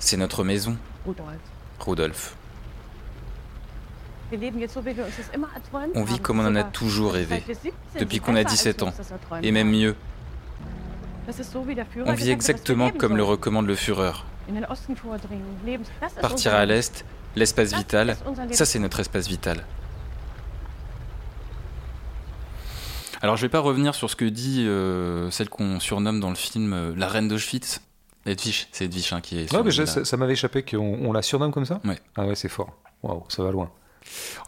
C'est notre maison, Rudolf. Rudolf. On vit comme on en a toujours rêvé, seit wir 17 depuis qu'on a besser, als 17 wir ans. Et même mieux, on vit exactement comme le recommande le Führer. Partir à l'est, l'espace vital, ça c'est notre espace vital. Alors je vais pas revenir sur ce que dit euh, celle qu'on surnomme dans le film euh, la reine d'Auschwitz. Edwige, c'est Edwige hein, qui est Ouais, mais je- ça, ça m'avait échappé qu'on on la surnomme comme ça? Ouais. Ah ouais, c'est fort. Waouh, ça va loin.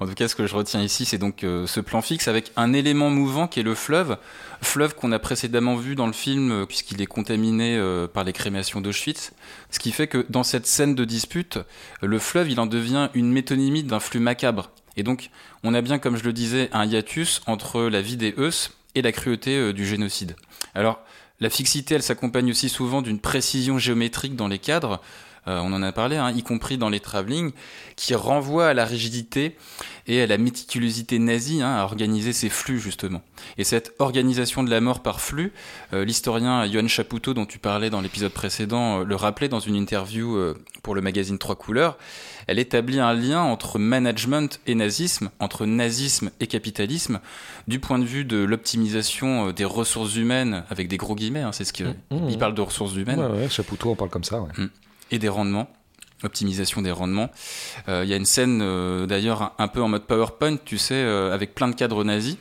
En tout cas, ce que je retiens ici, c'est donc euh, ce plan fixe avec un élément mouvant qui est le fleuve. Fleuve qu'on a précédemment vu dans le film, euh, puisqu'il est contaminé euh, par les crémations d'Auschwitz. Ce qui fait que dans cette scène de dispute, le fleuve, il en devient une métonymie d'un flux macabre. Et donc, on a bien, comme je le disais, un hiatus entre la vie des Eus et la cruauté du génocide. Alors, la fixité, elle s'accompagne aussi souvent d'une précision géométrique dans les cadres. Euh, on en a parlé, hein, y compris dans les travelling, qui renvoie à la rigidité et à la méticulosité nazie hein, à organiser ces flux justement. Et cette organisation de la mort par flux, euh, l'historien Johan Chapoutot dont tu parlais dans l'épisode précédent euh, le rappelait dans une interview pour le magazine Trois Couleurs, elle établit un lien entre management et nazisme, entre nazisme et capitalisme, du point de vue de l'optimisation des ressources humaines, avec des gros guillemets, hein, c'est ce qu'il Mmh, il mmh. parle de ressources humaines Ouais, ouais, Chapoutot, on parle comme ça. Ouais. Et des rendements, optimisation des rendements. Euh, Il y a une scène euh, d'ailleurs un, peu en mode PowerPoint, tu sais, euh, avec plein de cadres nazis.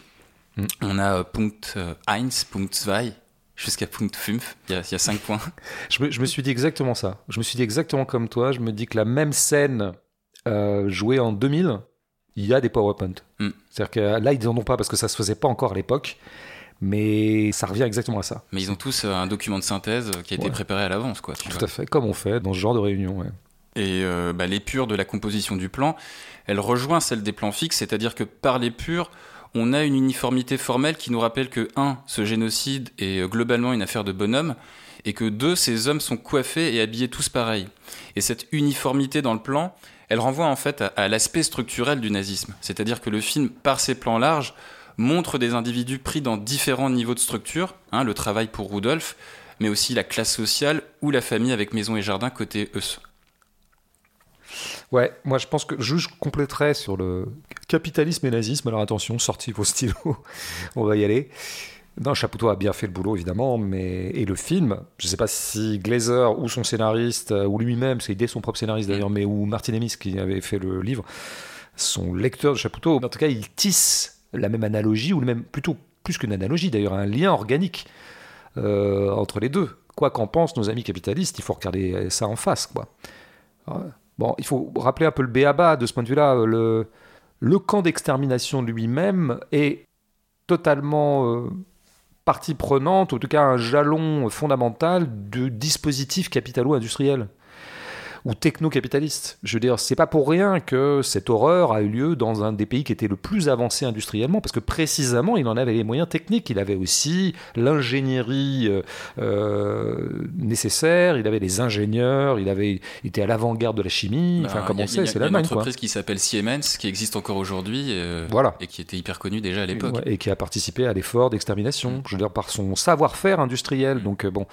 Mm. On a Punkt 1, Punkt 2, jusqu'à Punkt 5, il y a, il y a cinq points. Je me, je me suis dit exactement ça. Je me suis dit exactement comme toi. Je me dis que la même scène jouée en 2000, il y a des PowerPoint. Mm. C'est-à-dire que là, ils n'en ont pas parce que ça se faisait pas encore à l'époque. Mais ça revient exactement à ça. Mais ils ont tous euh, un document de synthèse qui a été Ouais. préparé à l'avance, quoi. tu Tout vois. à fait, comme on fait dans ce genre de réunion. ouais. Et euh, bah, l'épure de la composition du plan, elle rejoint celle des plans fixes, c'est-à-dire que par l'épure, on a une uniformité formelle qui nous rappelle que, un, ce génocide est euh, globalement une affaire de bonhomme, et que, deux, ces hommes sont coiffés et habillés tous pareils. Et cette uniformité dans le plan, elle renvoie en fait à, à l'aspect structurel du nazisme, c'est-à-dire que le film, par ses plans larges, montre des individus pris dans différents niveaux de structure, hein, le travail pour Rudolf, mais aussi la classe sociale ou la famille avec maison et jardin côté Eus. Ouais, moi je pense que je je compléterais sur le capitalisme et nazisme. Alors attention, sortez vos stylos, on va y aller. Non, Chapoutot a bien fait le boulot évidemment, mais et le film, je sais pas si Glazer ou son scénariste ou lui-même, c'est dès son propre scénariste d'ailleurs, mais ou Martin Amis qui avait fait le livre, son lecteur de Chapoutot. En tout cas, il tisse la même analogie ou le même plutôt plus qu'une analogie d'ailleurs, un lien organique euh, entre les deux. quoi qu'en pensent nos amis capitalistes, il faut regarder ça en face. Quoi. Bon, il faut rappeler un peu le béaba de ce point de vue-là. Le, le camp d'extermination lui-même est totalement euh, partie prenante, en tout cas un jalon fondamental du dispositif capitalo-industriel ou techno-capitaliste. Je veux dire, c'est pas pour rien que cette horreur a eu lieu dans un des pays qui était le plus avancé industriellement, parce que précisément, il en avait les moyens techniques. Il avait aussi l'ingénierie euh, euh, nécessaire, il avait les ingénieurs, il, avait, il était à l'avant-garde de la chimie. enfin, comme on sait, c'est une l'Allemagne. quoi. entreprise qui s'appelle Siemens, qui existe encore aujourd'hui, euh, Voilà. et qui était hyper connue déjà à l'époque. Ouais, et qui a participé à l'effort d'extermination, je veux dire, par son savoir-faire industriel. Donc, euh, bon.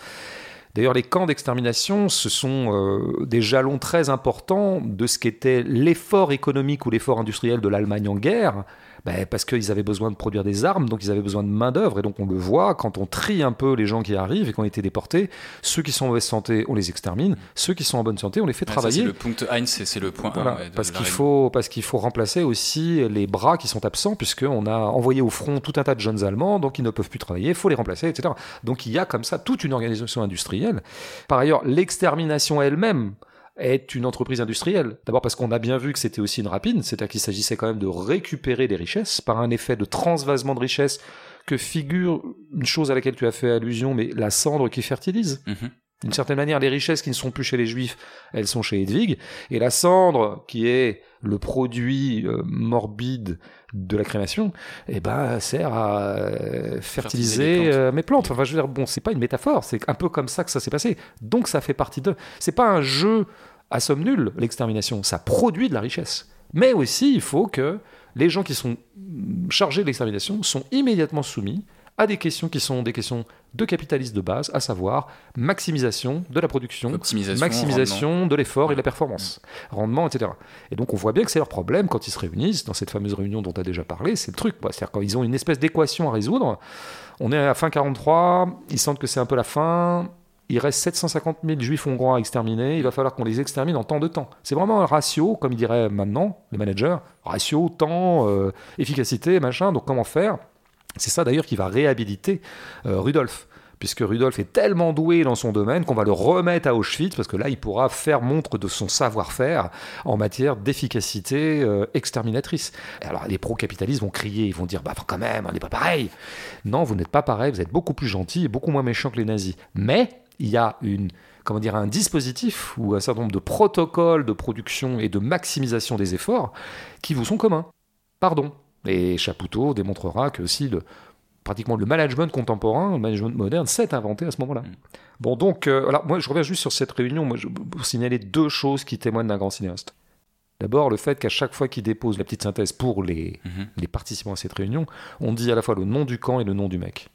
D'ailleurs, les camps d'extermination, ce sont euh, des jalons très importants de ce qu'était l'effort économique ou l'effort industriel de l'Allemagne en guerre, ben, parce qu'ils avaient besoin de produire des armes, donc ils avaient besoin de main-d'œuvre. Et donc, on le voit quand on trie un peu les gens qui arrivent et qui ont été déportés. Ceux qui sont en mauvaise santé, on les extermine. Ceux qui sont en bonne santé, on les fait Ouais, travailler. c'est le point 1, c'est le point 1. Voilà, parce qu'il faut parce qu'il faut remplacer aussi les bras qui sont absents puisqu'on a envoyé au front tout un tas de jeunes Allemands donc ils ne peuvent plus travailler, il faut les remplacer, etc. Donc il y a comme ça toute une organisation industrielle. Par ailleurs, l'extermination elle-même est une entreprise industrielle. D'abord parce qu'on a bien vu que c'était aussi une rapine, c'est-à-dire qu'il s'agissait quand même de récupérer des richesses par un effet de transvasement de richesses que figure une chose à laquelle tu as fait allusion, mais la cendre qui fertilise. Mhm. D'une certaine manière, les richesses qui ne sont plus chez les juifs, elles sont chez Hedwig. Et la cendre, qui est le produit euh, morbide de la crémation, eh ben, sert à euh, Fertiliser fertiliser les plantes. euh, mes plantes. Enfin, je veux dire, bon, c'est pas une métaphore, c'est un peu comme ça que ça s'est passé. Donc, ça fait partie d'eux. C'est pas un jeu à somme nulle, l'extermination. Ça produit de la richesse. Mais aussi, il faut que les gens qui sont chargés de l'extermination sont immédiatement soumis à des questions qui sont des questions de capitalisme de base, à savoir maximisation de la production, maximisation de l'effort et de la performance, rendement, etc. Et donc on voit bien que c'est leur problème quand ils se réunissent, dans cette fameuse réunion dont tu as déjà parlé, c'est le truc. C'est-à-dire quand ils ont une espèce d'équation à résoudre, on est à la fin 43, ils sentent que c'est un peu la fin, il reste 750 000 juifs hongrois à exterminer, il va falloir qu'on les extermine en temps de temps. C'est vraiment un ratio, comme ils diraient maintenant, les managers, ratio, temps, euh, efficacité, machin, donc comment faire? C'est ça d'ailleurs qui va réhabiliter euh, Rudolf puisque Rudolf est tellement doué dans son domaine qu'on va le remettre à Auschwitz, parce que là, il pourra faire montre de son savoir-faire en matière d'efficacité euh, exterminatrice. Alors, les pro-capitalistes vont crier, ils vont dire, bah quand même, on n'est pas pareil. Non, vous n'êtes pas pareil, vous êtes beaucoup plus gentil et beaucoup moins méchant que les nazis. Mais il y a une comment dire, un dispositif ou un certain nombre de protocoles de production et de maximisation des efforts qui vous sont communs. Pardon. Et Chapoutot démontrera que aussi le, pratiquement le management contemporain, le management moderne, s'est inventé à ce moment-là. Bon, donc, euh, alors moi je reviens juste sur cette réunion, moi, je, pour signaler deux choses qui témoignent d'un grand cinéaste. D'abord, le fait qu'à chaque fois qu'il dépose la petite synthèse pour les, Mhm. les participants à cette réunion, on dit à la fois le nom du camp et le nom du mec.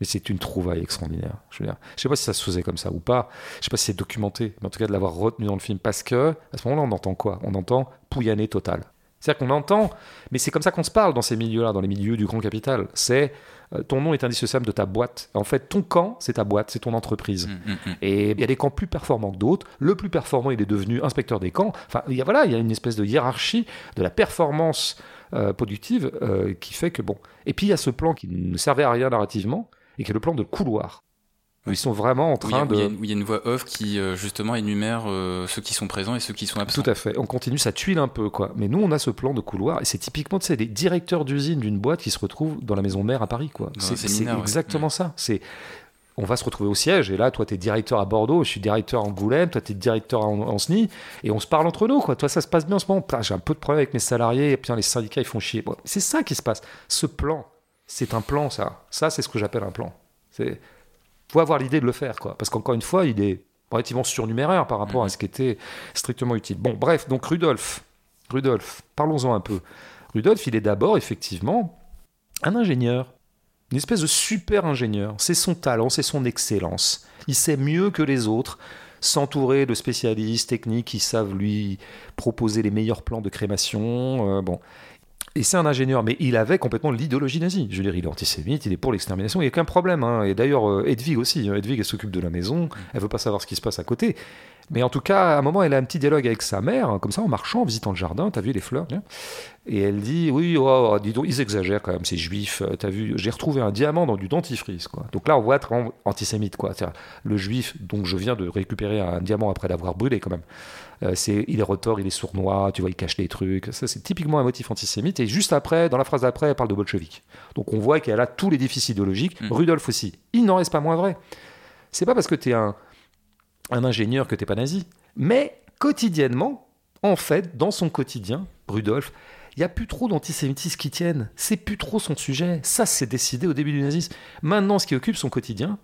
Mais c'est une trouvaille extraordinaire. Je veux dire, je sais pas si ça se faisait comme ça ou pas. Je sais pas si c'est documenté, mais en tout cas de l'avoir retenu dans le film, parce que à ce moment-là, on entend quoi? On entend pouillané total. C'est-à-dire qu'on entend, mais c'est comme ça qu'on se parle dans ces milieux-là, dans les milieux du grand capital. C'est euh, ton nom est indissociable de ta boîte. En fait, ton camp, c'est ta boîte, c'est ton entreprise. Mm, mm, mm. Et il y a des camps plus performants que d'autres. Le plus performant, il est devenu inspecteur des camps. Enfin, il y a, voilà, il y a une espèce de hiérarchie de la performance euh, productive euh, qui fait que bon. Et puis il y a ce plan qui ne servait à rien narrativement et qui est le plan de couloir. Où. Ils sont vraiment en train où il y, a de. où il y a une voix off qui euh, justement énumère euh, ceux qui sont présents et ceux qui sont absents. Tout à fait. On continue, ça tuile un peu, quoi. Mais nous, on a ce plan de couloir, et c'est typiquement, tu sais, des directeurs d'usine d'une boîte qui se retrouvent dans la maison mère à Paris, quoi. C'est ouais. exactement ça. C'est, on va se retrouver au siège, et là, toi, t'es directeur à Bordeaux, je suis directeur à Angoulême, toi, t'es directeur en SNI, et on se parle entre nous, quoi. Toi, ça se passe bien en ce moment. J'ai un peu de problème avec mes salariés, et puis les syndicats, ils font chier. Bon, c'est ça qui se passe. Ce plan, c'est un plan, ça. Ça, c'est ce que j'appelle un plan. C'est, faut avoir l'idée de le faire, quoi. Parce qu'encore une fois, il est relativement surnuméraire par rapport à ce qui était strictement utile. Bon, bref, donc Rudolf, Rudolf, parlons-en un peu. Rudolf, il est d'abord effectivement un ingénieur, une espèce de super ingénieur. C'est son talent, c'est son excellence. Il sait mieux que les autres s'entourer de spécialistes techniques qui savent lui proposer les meilleurs plans de crémation. euh, bon. Et c'est un ingénieur, mais il avait complètement l'idéologie nazie. Je veux dire, il est antisémite, il est pour l'extermination, il n'y a aucun problème. hein. Et d'ailleurs, euh, Hedwig aussi. hein. Hedwig, elle s'occupe de la maison, elle veut pas savoir ce qui se passe à côté. Mais en tout cas, à un moment, elle a un petit dialogue avec sa mère, hein, comme ça, en marchant, en visitant le jardin, t'as vu les fleurs. Et elle dit, oui, oh, oh, dis donc, ils exagèrent quand même, ces juifs, euh, t'as vu, j'ai retrouvé un diamant dans du dentifrice, quoi. Donc là, on voit être antisémite, quoi. Le juif, donc je viens de récupérer un diamant après l'avoir brûlé, quand même. Euh, c'est, il est retors, il est sournois, tu vois, il cache des trucs. Ça, c'est typiquement un motif antisémite. Et juste après, dans la phrase d'après, elle parle de bolchevique. Donc on voit qu'elle a tous les déficits idéologiques. Mm. Rudolf aussi. Il n'en reste pas moins vrai. C'est pas parce que tu es un, un ingénieur que t'es pas nazi. Mais quotidiennement, en fait, dans son quotidien, Rudolf, il n'y a plus trop d'antisémitisme qui tiennent. C'est plus trop son sujet. Ça, c'est décidé au début du nazisme. Maintenant, ce qui occupe son quotidien,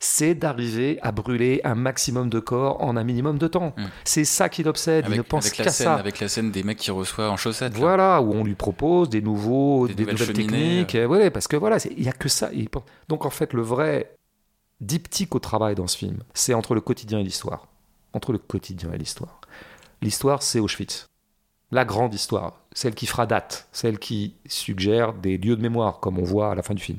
c'est d'arriver à brûler un maximum de corps en un minimum de temps. Mm. C'est ça qui l'obsède. Il ne pense qu'à ça. avec la scène des mecs qui reçoivent en chaussettes. là. Voilà, où on lui propose des nouveaux, Des des, nouvelles techniques. et voilà, parce que voilà, il y a que ça. Donc en fait, le vrai diptyque au travail dans ce film, c'est entre le quotidien et l'histoire. Entre le quotidien et l'histoire. L'histoire, c'est Auschwitz. La grande histoire, celle qui fera date, celle qui suggère des lieux de mémoire, comme on voit à la fin du film.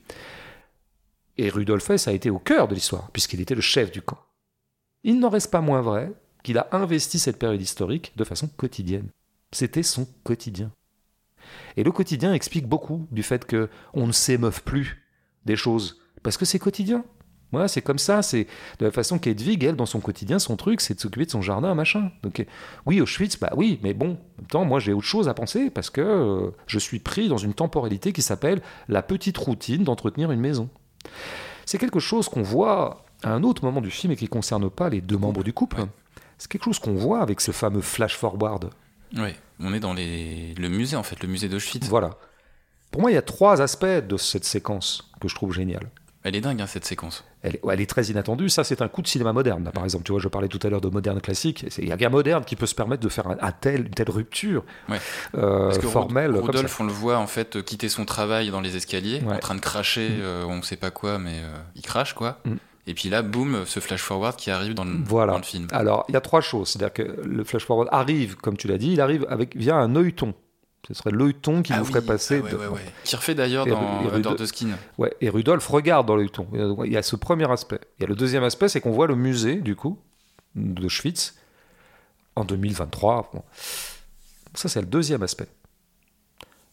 Et Rudolf Hess a été au cœur de l'histoire, puisqu'il était le chef du camp. Il n'en reste pas moins vrai qu'il a investi cette période historique de façon quotidienne. C'était son quotidien. Et le quotidien explique beaucoup du fait que on ne s'émeuve plus des choses parce que c'est quotidien. C'est comme ça. C'est de la façon qu'Edwig, elle, dans son quotidien, son truc, c'est de s'occuper de son jardin, machin. Donc, oui, Auschwitz, bah oui, mais bon, en même temps, moi, j'ai autre chose à penser parce que euh, je suis pris dans une temporalité qui s'appelle la petite routine d'entretenir une maison. C'est quelque chose qu'on voit à un autre moment du film et qui ne concerne pas les deux membres du couple. ouais. C'est quelque chose qu'on voit avec ce fameux flash forward Ouais, on est dans les... le musée en fait, le musée d'Auschwitz. Voilà. Pour moi, il y a trois aspects de cette séquence que je trouve géniale. Elle est dingue hein, cette séquence. Elle, est- elle est très inattendue. Ça, c'est un coup de cinéma moderne. Là, par exemple, tu vois, je parlais tout à l'heure de moderne classique. Il y a qu'un moderne qui peut se permettre de faire un, un tel, une telle rupture Ouais. euh, Parce que formelle. ça. on le voit en fait quitter son travail dans les escaliers, Ouais. en train de cracher, euh, on sait pas quoi, mais euh, il crache quoi. Mm. Et puis là, boum, ce flash forward qui arrive dans le, Voilà. dans le film. Alors, il y a trois choses. C'est-à-dire que le flash forward arrive, comme tu l'as dit, il arrive avec, via un œilleton. Ce serait l'œilleton qui Ah nous oui, ferait passer. ah ouais, de- ouais, ouais. Qui refait d'ailleurs dans Ru- et Under Rud- the Skin. Ouais, et Rudolf regarde dans l'œilleton. Il y a ce premier aspect. Il y a le deuxième aspect, c'est qu'on voit le musée, du coup, d'Auschwitz, en 2023. Bon. Ça, c'est le deuxième aspect.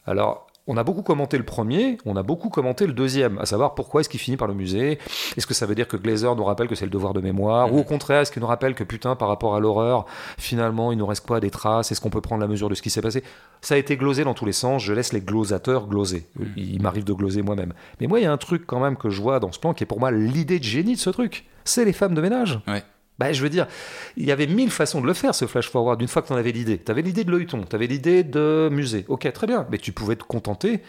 Alors, on a beaucoup commenté le premier, on a beaucoup commenté le deuxième, à savoir pourquoi est-ce qu'il finit par le musée? Est-ce que ça veut dire que Glazer nous rappelle que c'est le devoir de mémoire? Ou au contraire, est-ce qu'il nous rappelle que putain, par rapport à l'horreur, finalement, il nous reste quoi Des traces? Est-ce qu'on peut prendre la mesure de ce qui s'est passé? Ça a été glosé dans tous les sens, je laisse les glosateurs gloser. Il m'arrive de gloser moi-même. Mais moi, il y a un truc quand même que je vois dans ce plan qui est pour moi l'idée de génie de ce truc. C'est les femmes de ménage. Ouais. Bah, je veux dire, il y avait mille façons de le faire, ce flash forward, une fois que tu en avais l'idée. Tu avais l'idée de l'œilleton, tu avais l'idée de musée. Ok, très bien. Mais tu pouvais te contenter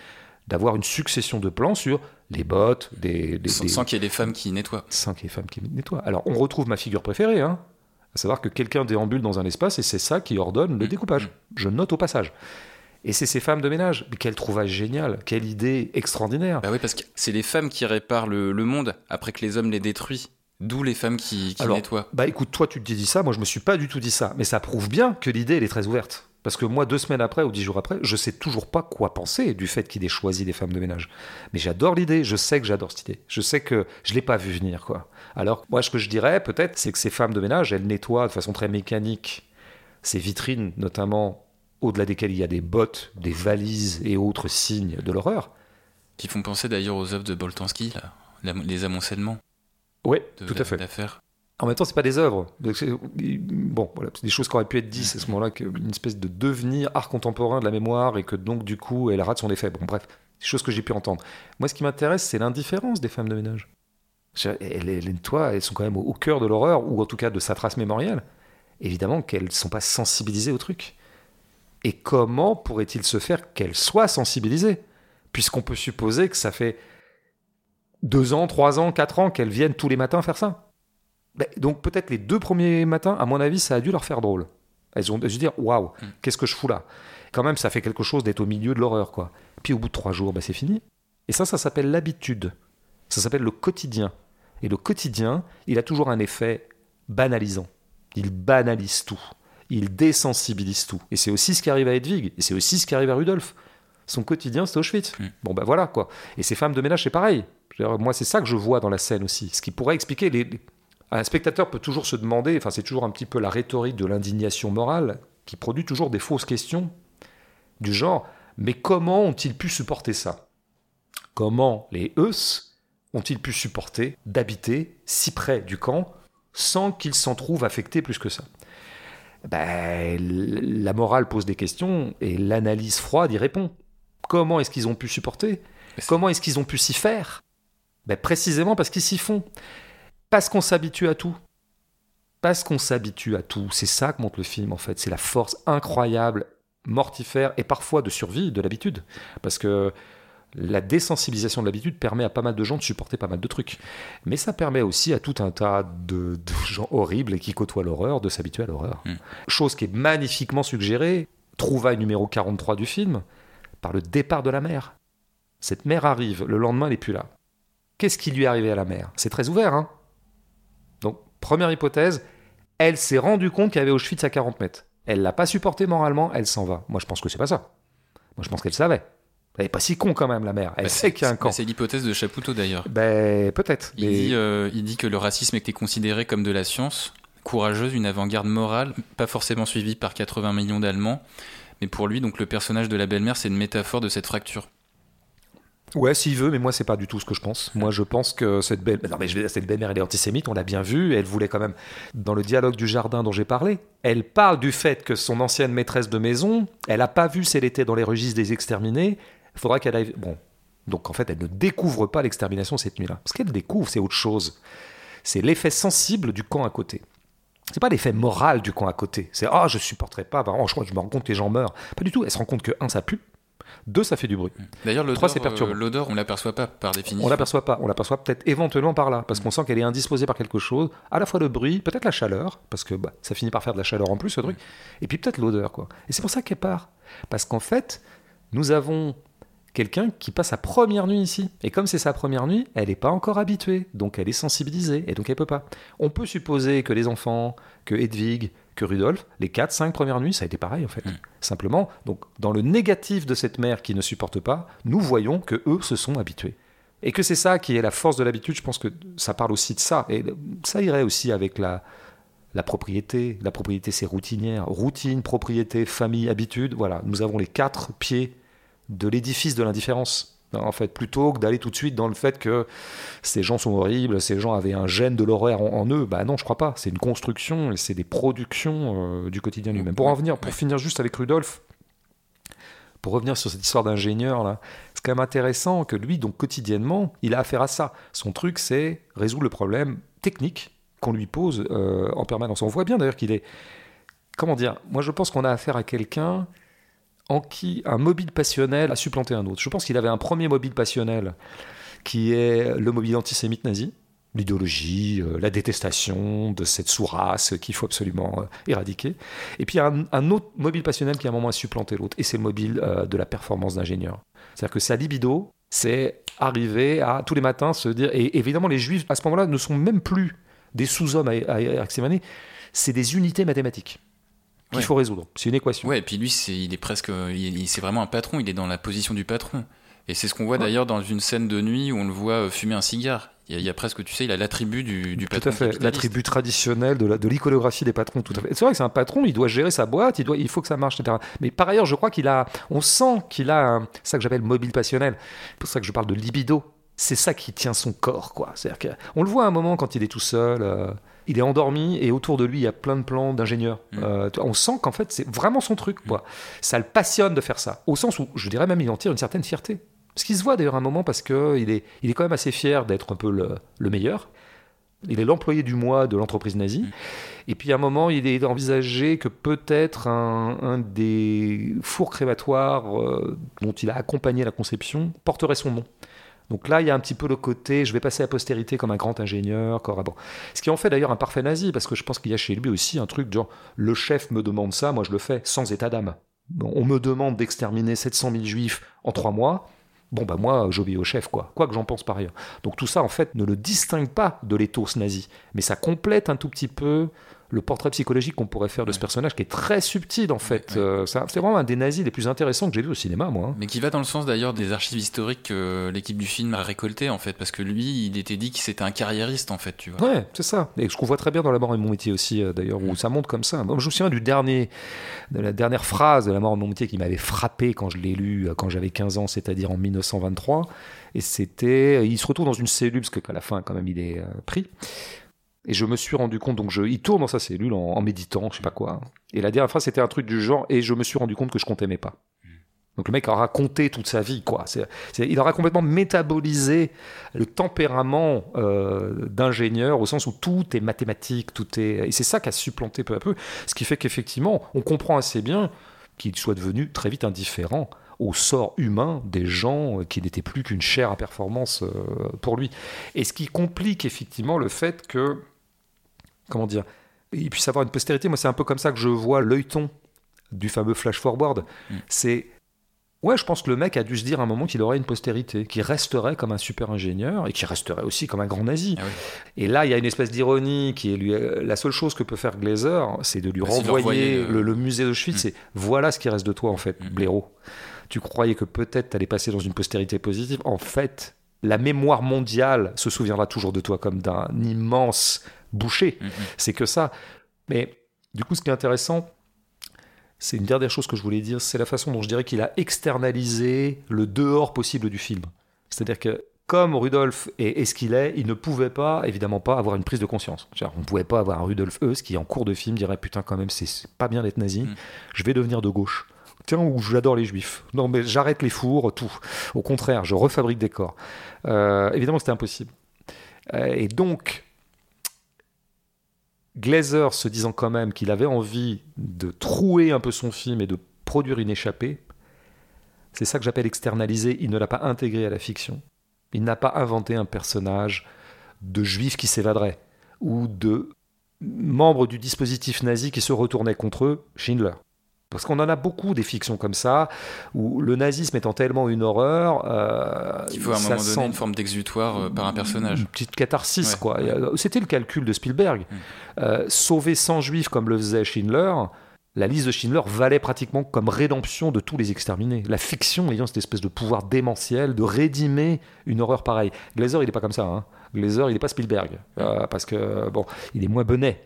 d'avoir une succession de plans sur les bottes, des, des, Sans, des- sans qu'il y ait des femmes qui nettoient. cinq les femmes qui nettoient. Alors, on retrouve ma figure préférée, hein, à savoir que quelqu'un déambule dans un espace et c'est ça qui ordonne le Mm. découpage. Je note au passage. Et c'est ces femmes de ménage. Mais quel trouvaille génial, quelle idée extraordinaire. Bah oui, parce que c'est les femmes qui réparent le, le monde après que les hommes les détruisent. D'où les femmes qui, qui Alors, nettoient. Bah écoute, toi tu te dis ça, moi je me suis pas du tout dit ça. Mais ça prouve bien que l'idée elle est très ouverte. Parce que moi, deux semaines après ou dix jours après, je sais toujours pas quoi penser du fait qu'il ait choisi des femmes de ménage. Mais j'adore l'idée, je sais que j'adore cette idée. Je sais que je l'ai pas vu venir, quoi. Alors, moi, ce que je dirais, peut-être, c'est que ces femmes de ménage, elles nettoient de façon très mécanique ces vitrines, notamment au-delà desquelles il y a des bottes, des valises et autres signes de l'horreur. Qui font penser d'ailleurs aux œuvres de Boltanski, là. Les amoncellements Oui, tout à fait. d'affaires. En même temps, c'est pas des œuvres. Bon, voilà, c'est des choses qui auraient pu être dites à ce moment-là, une espèce de devenir art contemporain de la mémoire et que donc du coup elle rate son effet. Bon, bref, des choses que j'ai pu entendre. Moi, ce qui m'intéresse, c'est l'indifférence des femmes de ménage. Elles, elles nettoient, elles sont quand même au, au cœur de l'horreur ou en tout cas de sa trace mémorielle. Évidemment qu'elles ne sont pas sensibilisées au truc. Et comment pourrait-il se faire qu'elles soient sensibilisées? Puisqu'on peut supposer que ça fait deux ans, trois ans, quatre ans qu'elles viennent tous les matins faire ça. Ben, donc peut-être les deux premiers matins, à mon avis, ça a dû leur faire drôle. Elles ont dû se dire waouh, Mm. qu'est-ce que je fous là? Quand même, ça fait quelque chose d'être au milieu de l'horreur, quoi. Puis au bout de trois jours, ben, c'est fini. Et ça, ça s'appelle l'habitude. Ça s'appelle le quotidien. Et le quotidien, il a toujours un effet banalisant. Il banalise tout. Il désensibilise tout. Et c'est aussi ce qui arrive à Hedwig. Et c'est aussi ce qui arrive à Rudolf. Son quotidien, c'est Auschwitz. Mm. Bon, ben voilà, quoi. Et ces femmes de ménage, c'est pareil. Moi, c'est ça que je vois dans la scène aussi. Ce qui pourrait expliquer les, Un spectateur peut toujours se demander, enfin c'est toujours un petit peu la rhétorique de l'indignation morale qui produit toujours des fausses questions du genre mais comment ont-ils pu supporter ça? Comment les Eus ont-ils pu supporter d'habiter si près du camp sans qu'ils s'en trouvent affectés plus que ça? Ben, La morale pose des questions et l'analyse froide y répond. Comment est-ce qu'ils ont pu supporter? Comment est-ce qu'ils ont pu s'y faire? Ben, Précisément parce qu'ils s'y font. Parce qu'on s'habitue à tout. Parce qu'on s'habitue à tout. C'est ça que montre le film, en fait. C'est la force incroyable, mortifère et parfois de survie de l'habitude. Parce que la désensibilisation de l'habitude permet à pas mal de gens de supporter pas mal de trucs. Mais ça permet aussi à tout un tas de, gens horribles et qui côtoient l'horreur de s'habituer à l'horreur. Hmm. Chose qui est magnifiquement suggérée, trouvaille numéro 43 du film, par le départ de la mère. Cette mère arrive, le lendemain elle n'est plus là. Qu'est-ce qui lui est arrivé à la mère C'est très ouvert, hein Donc, première hypothèse, elle s'est rendue compte qu'il y avait Auschwitz à 40 mètres. Elle l'a pas supporté moralement, elle s'en va. Moi je pense que c'est pas ça. Moi je pense qu'elle savait. Elle n'est pas si con quand même, la mère. Elle bah, sait qu'il y a un camp. C'est l'hypothèse de Chapoutot d'ailleurs. Ben, peut-être. Il, dit, euh, il dit que le racisme était considéré comme de la science, courageuse, une avant-garde morale, pas forcément suivie par 80 millions d'Allemands. Mais pour lui, donc le personnage de la belle-mère, c'est une métaphore de cette fracture. Ouais, s'il veut, mais moi, c'est pas du tout ce que je pense. Moi, je pense que cette belle, non, mais cette belle-mère, elle est antisémite, on l'a bien vu, elle voulait quand même, dans le dialogue du jardin dont j'ai parlé, elle parle du fait que son ancienne maîtresse de maison, elle a pas vu si elle était dans les registres des exterminés, il faudra qu'elle aille. Bon. Donc en fait, elle ne découvre pas l'extermination cette nuit-là. Ce qu'elle découvre, c'est autre chose. C'est l'effet sensible du camp à côté. C'est pas l'effet moral du camp à côté. C'est ah, je supporterai pas. Oh, je, je me rends compte que les gens meurent. Pas du tout. Elle se rend compte que un, ça pue. Deux, ça fait du bruit. D'ailleurs, l'odeur, c'est perturbant. Euh, l'odeur, on l'aperçoit pas par définition. On l'aperçoit pas. On l'aperçoit peut-être éventuellement par là, parce qu'on sent qu'elle est indisposée par quelque chose. À la fois le bruit, peut-être la chaleur, parce que bah, ça finit par faire de la chaleur en plus, ce truc. Et puis peut-être l'odeur, quoi. Et c'est pour ça qu'elle part. Parce qu'en fait, nous avons quelqu'un qui passe sa première nuit ici. Et comme c'est sa première nuit, elle n'est pas encore habituée, donc elle est sensibilisée, et donc elle peut pas. On peut supposer que les enfants, que Hedwig, que Rudolf, les 4, 5 premières nuits, ça a été pareil en fait. Mm. Simplement, donc dans le négatif de cette mère qui ne supporte pas, nous voyons que eux se sont habitués. Et que c'est ça qui est la force de l'habitude, je pense que ça parle aussi de ça. Et ça irait aussi avec la, la propriété. La propriété, c'est routinière. Routine, propriété, famille, habitude. Voilà, nous avons les quatre pieds de l'édifice de l'indifférence. En fait, plutôt que d'aller tout de suite dans le fait que ces gens sont horribles, ces gens avaient un gène de l'horreur en, eux, bah non, je crois pas. C'est une construction et c'est des productions euh, du quotidien lui-même. Pour en venir, pour finir juste avec Rudolf, pour revenir sur cette histoire d'ingénieur là, c'est quand même intéressant que lui, donc quotidiennement, il a affaire à ça. Son truc, c'est résoudre le problème technique qu'on lui pose euh, en permanence. On voit bien d'ailleurs qu'il est, comment dire, moi je pense qu'on a affaire à quelqu'un en qui un mobile passionnel a supplanté un autre. Je pense qu'il avait un premier mobile passionnel qui est le mobile antisémite nazi, l'idéologie, euh, la détestation de cette sous-race qu'il faut absolument euh, éradiquer. Et puis a un, autre mobile passionnel qui à un moment a supplanté l'autre, et c'est le mobile euh, de la performance d'ingénieur. C'est-à-dire que sa libido, c'est arriver à tous les matins se dire, et évidemment les juifs à ce moment-là ne sont même plus des sous-hommes à, à, à c'est des unités mathématiques qu'il faut résoudre. C'est une équation. Ouais, et puis lui, c'est, il est presque, c'est vraiment un patron. Il est dans la position du patron. Et c'est ce qu'on voit d'ailleurs dans une scène de nuit où on le voit euh, fumer un cigare. Il y a, presque, tu sais, il a l'attribut du, du patron. Tout à fait, l'attribut traditionnel de, la, de l'iconographie des patrons. Tout à fait. C'est vrai que c'est un patron, il doit gérer sa boîte, il, doit, il faut que ça marche, etc. Mais par ailleurs, je crois qu'il a, on sent qu'il a un, ça que j'appelle mobile passionnel. C'est pour ça que je parle de libido. C'est ça qui tient son corps, quoi. C'est-à-dire qu'on le voit à un moment quand il est tout seul. Euh, il est endormi et autour de lui il y a plein de plans d'ingénieurs. Mm. Euh, on sent qu'en fait c'est vraiment son truc. Quoi. Ça le passionne de faire ça. Au sens où je dirais même il en tire une certaine fierté. Ce qui se voit d'ailleurs un moment parce qu'il est, il est quand même assez fier d'être un peu le, meilleur. Il est l'employé du mois de l'entreprise nazie. Mm. Et puis à un moment, il est envisagé que peut-être un, des fours crématoires euh, dont il a accompagné la conception porterait son nom. Donc là, il y a un petit peu le côté, je vais passer à postérité comme un grand ingénieur. Bon. Ce qui en fait d'ailleurs un parfait nazi, parce que je pense qu'il y a chez lui aussi un truc genre, le chef me demande ça, moi je le fais, sans état d'âme. on me demande d'exterminer 700 000 juifs en trois mois. Bon, bah moi, j'obéis au chef, quoi. Quoi que j'en pense par ailleurs. Donc tout ça, en fait, ne le distingue pas de l'éthos nazi. Mais ça complète un tout petit peu le portrait psychologique qu'on pourrait faire de ce personnage, qui est très subtil en fait. Euh, ça- c'est vraiment un des nazis les plus intéressants que j'ai vu au cinéma, moi. hein. Mais qui va dans le sens d'ailleurs des archives historiques que l'équipe du film a récoltées en fait, parce que lui, il était dit que c'était un carriériste en fait, tu vois. Ouais, c'est ça. Et ce qu'on voit très bien dans La mort et mon métier aussi, euh, d'ailleurs, où ça monte comme ça. Moi, je me souviens du dernier, de la dernière phrase de La mort et mon métier qui m'avait frappé quand je l'ai lu, euh, quand j'avais 15 ans, c'est-à-dire en 1923. Et c'était, il se retrouve dans une cellule, parce qu'à la fin, quand même, il est pris. Et je me suis rendu compte, donc je, il tourne dans sa cellule en, méditant, je sais pas quoi. Et la dernière phrase, c'était un truc du genre, et je me suis rendu compte que je compte aimer pas. Donc le mec a raconté toute sa vie, quoi. Il aura complètement métabolisé le tempérament euh, d'ingénieur au sens où tout est mathématique, tout est et c'est ça qui a supplanté peu à peu, ce qui fait qu'effectivement on comprend assez bien qu'il soit devenu très vite indifférent au sort humain des gens qui n'étaient plus qu'une chair à performance euh, pour lui. Et ce qui complique effectivement le fait que comment dire, il puisse avoir une postérité. Moi, c'est un peu comme ça que je vois l'œilleton du fameux flash forward. Mm. C'est Ouais, je pense que le mec a dû se dire à un moment qu'il aurait une postérité, qu'il resterait comme un super ingénieur et qu'il resterait aussi comme un grand nazi. Ah oui. Et là, il y a une espèce d'ironie qui est lui. euh, La seule chose que peut faire Glazer, c'est de lui Bah, de renvoyer renvoyer le- le, le musée d'Auschwitz. Mm. C'est voilà ce qui reste de toi, en fait, Mm. blaireau. Tu croyais que peut-être t'allais passer dans une postérité positive. En fait, la mémoire mondiale se souviendra toujours de toi comme d'un immense boucher. Mhm. C'est que ça. Mais du coup, ce qui est intéressant, c'est une dernière chose que je voulais dire, c'est la façon dont je dirais qu'il a externalisé le dehors possible du film. C'est-à-dire que comme Rudolf est, ce qu'il est, il ne pouvait pas, évidemment pas, avoir une prise de conscience. On ne pouvait pas avoir un Rudolf Heuss qui, en cours de film, dirait Putain, quand même, c'est- c'est pas bien d'être nazi, Mm. je vais devenir de gauche. Ou j'adore les juifs. Non, mais j'arrête les fours, tout. Au contraire, je refabrique des corps. Euh, évidemment, c'était impossible. Euh, et donc, Glazer se disant quand même qu'il avait envie de trouer un peu son film et de produire une échappée, c'est ça que j'appelle externaliser. Il ne l'a pas intégré à la fiction. Il n'a pas inventé un personnage de juif qui s'évaderait ou de membre du dispositif nazi qui se retournait contre eux, Schindler. Parce qu'on en a beaucoup des fictions comme ça, où le nazisme étant tellement une horreur, euh, Il faut à un moment donné une forme d'exutoire euh, par un personnage. une petite catharsis, Ouais, quoi. euh, C'était le calcul de Spielberg. Mm. Euh, sauver 100 juifs comme le faisait Schindler, la liste de Schindler valait pratiquement comme rédemption de tous les exterminés. La fiction ayant cette espèce de pouvoir démentiel de rédimer une horreur pareille. Glazer, il n'est pas comme ça. Hein. Glazer, il n'est pas Spielberg. Euh, parce que, bon, il est moins bonnet.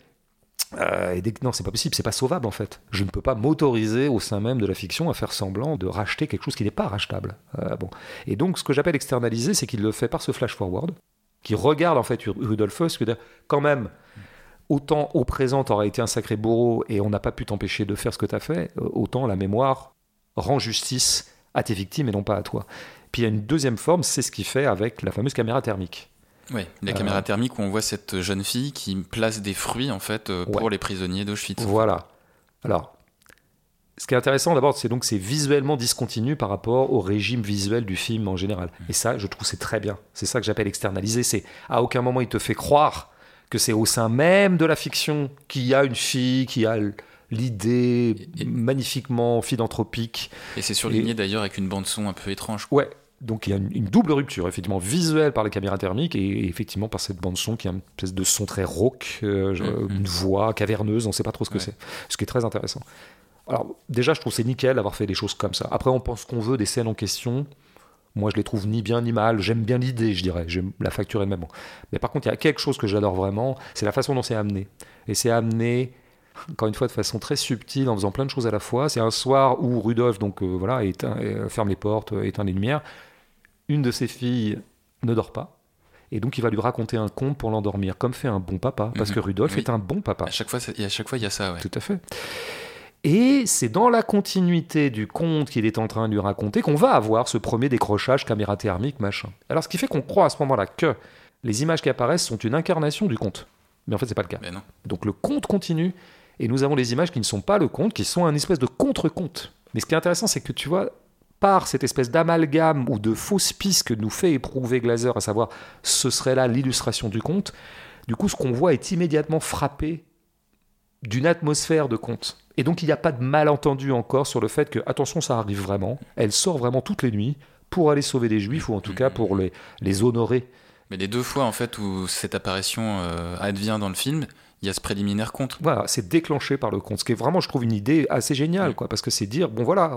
Euh, et dès non, c'est pas possible, c'est pas sauvable en fait. Je ne peux pas m'autoriser au sein même de la fiction à faire semblant de racheter quelque chose qui n'est pas rachetable. Euh, bon. Et donc, ce que j'appelle externaliser, c'est qu'il le fait par ce flash forward, qui regarde en fait Ru- Rudolf Heuss, que quand même, autant au présent t'aurais été un sacré bourreau et on n'a pas pu t'empêcher de faire ce que t'as fait, euh, autant la mémoire rend justice à tes victimes et non pas à toi. Puis il y a une deuxième forme, c'est ce qu'il fait avec la fameuse caméra thermique. Ouais, la Euh, caméra thermique où on voit cette jeune fille qui place des fruits en fait euh, pour Ouais. les prisonniers d'Auschwitz. Voilà. Alors, ce qui est intéressant d'abord, c'est donc que c'est visuellement discontinu par rapport au régime visuel du film en général. Et ça, je trouve, c'est très bien. C'est ça que j'appelle externaliser. C'est à aucun moment il te fait croire que c'est au sein même de la fiction qu'il y a une fille qui a l'idée magnifiquement philanthropique. Et c'est surligné d'ailleurs avec une bande son un peu étrange. Ouais. Donc il y a une, double rupture, effectivement, visuelle par la caméra thermique et effectivement par cette bande son qui a une espèce de son très rauque, euh, Mhm. une voix caverneuse, on ne sait pas trop ce que Ouais. c'est. Ce qui est très intéressant. Alors déjà, je trouve c'est nickel d'avoir fait des choses comme ça. Après, on pense qu'on veut des scènes en question. Moi, je les trouve ni bien ni mal. J'aime bien l'idée, je dirais. J'aime la facture elle-même. Mais par contre, il y a quelque chose que j'adore vraiment, c'est la façon dont c'est amené. Et c'est amené, encore une fois, de façon très subtile, en faisant plein de choses à la fois. C'est un soir où Rudolf, donc euh, voilà, éteint- euh, ferme les portes, éteint les lumières. Une de ses filles ne dort pas. Et donc, il va lui raconter un conte pour l'endormir, comme fait un bon papa. Parce Mhm. que Rudolf Oui. est un bon papa. À chaque fois, à chaque fois, il y a ça. Ouais. Tout à fait. Et c'est dans la continuité du conte qu'il est en train de lui raconter qu'on va avoir ce premier décrochage caméra thermique, machin. Alors, ce qui fait qu'on croit à ce moment-là que les images qui apparaissent sont une incarnation du conte. Mais en fait, c'est pas le cas. Mais non. Donc, le conte continue, et nous avons les images qui ne sont pas le conte, qui sont un espèce de contre-conte. Mais ce qui est intéressant, c'est que tu vois, par cette espèce d'amalgame ou de fausse piste que nous fait éprouver Glazer, à savoir ce serait là l'illustration du conte, du coup, ce qu'on voit est immédiatement frappé d'une atmosphère de conte. Et donc, il n'y a pas de malentendu encore sur le fait que, attention, ça arrive vraiment. Elle sort vraiment toutes les nuits pour aller sauver des juifs, ou en tout cas pour les, les honorer. Mais les deux fois en fait où cette apparition euh, advient dans le film, Il y a ce préliminaire contre. Voilà, c'est déclenché par le conte. Ce qui est vraiment, je trouve, une idée assez géniale, quoi, parce que c'est dire, bon voilà,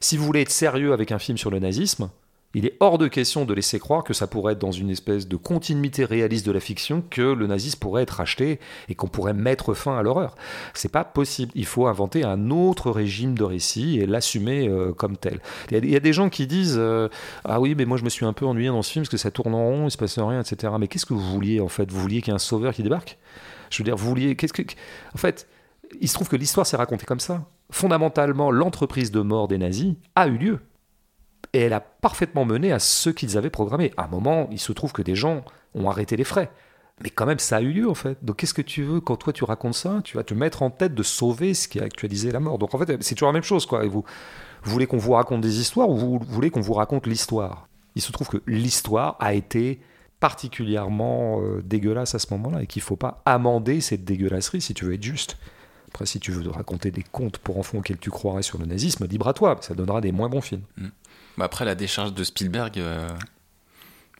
si vous voulez être sérieux avec un film sur le nazisme, il est hors de question de laisser croire que ça pourrait être dans une espèce de continuité réaliste de la fiction que le nazisme pourrait être acheté et qu'on pourrait mettre fin à l'horreur. C'est pas possible. Il faut inventer un autre régime de récit et l'assumer euh, comme tel. Il y, a, il y a des gens qui disent euh, ah oui mais moi je me suis un peu ennuyé dans ce film parce que ça tourne en rond, il se passe rien, etc. Mais qu'est-ce que vous vouliez en fait? Vous vouliez qu'il y ait un sauveur qui débarque? Je veux dire, vous vouliez qu'est-ce que en fait il se trouve que l'histoire s'est racontée comme ça. Fondamentalement, l'entreprise de mort des nazis a eu lieu et elle a parfaitement mené à ce qu'ils avaient programmé. À un moment, il se trouve que des gens ont arrêté les frais. Mais quand même, ça a eu lieu en fait. Donc qu'est-ce que tu veux quand toi tu racontes ça? Tu vas te mettre en tête de sauver ce qui a actualisé la mort. Donc en fait, c'est toujours la même chose quoi. Vous voulez qu'on vous raconte des histoires ou vous voulez qu'on vous raconte l'histoire? Il se trouve que l'histoire a été particulièrement euh, dégueulasse à ce moment-là et qu'il ne faut pas amender cette dégueulasserie si tu veux être juste. Après, si tu veux raconter des contes pour enfants auxquels tu croirais sur le nazisme, libre à toi, ça donnera des moins bons films. Bah après, la décharge de Spielberg, euh,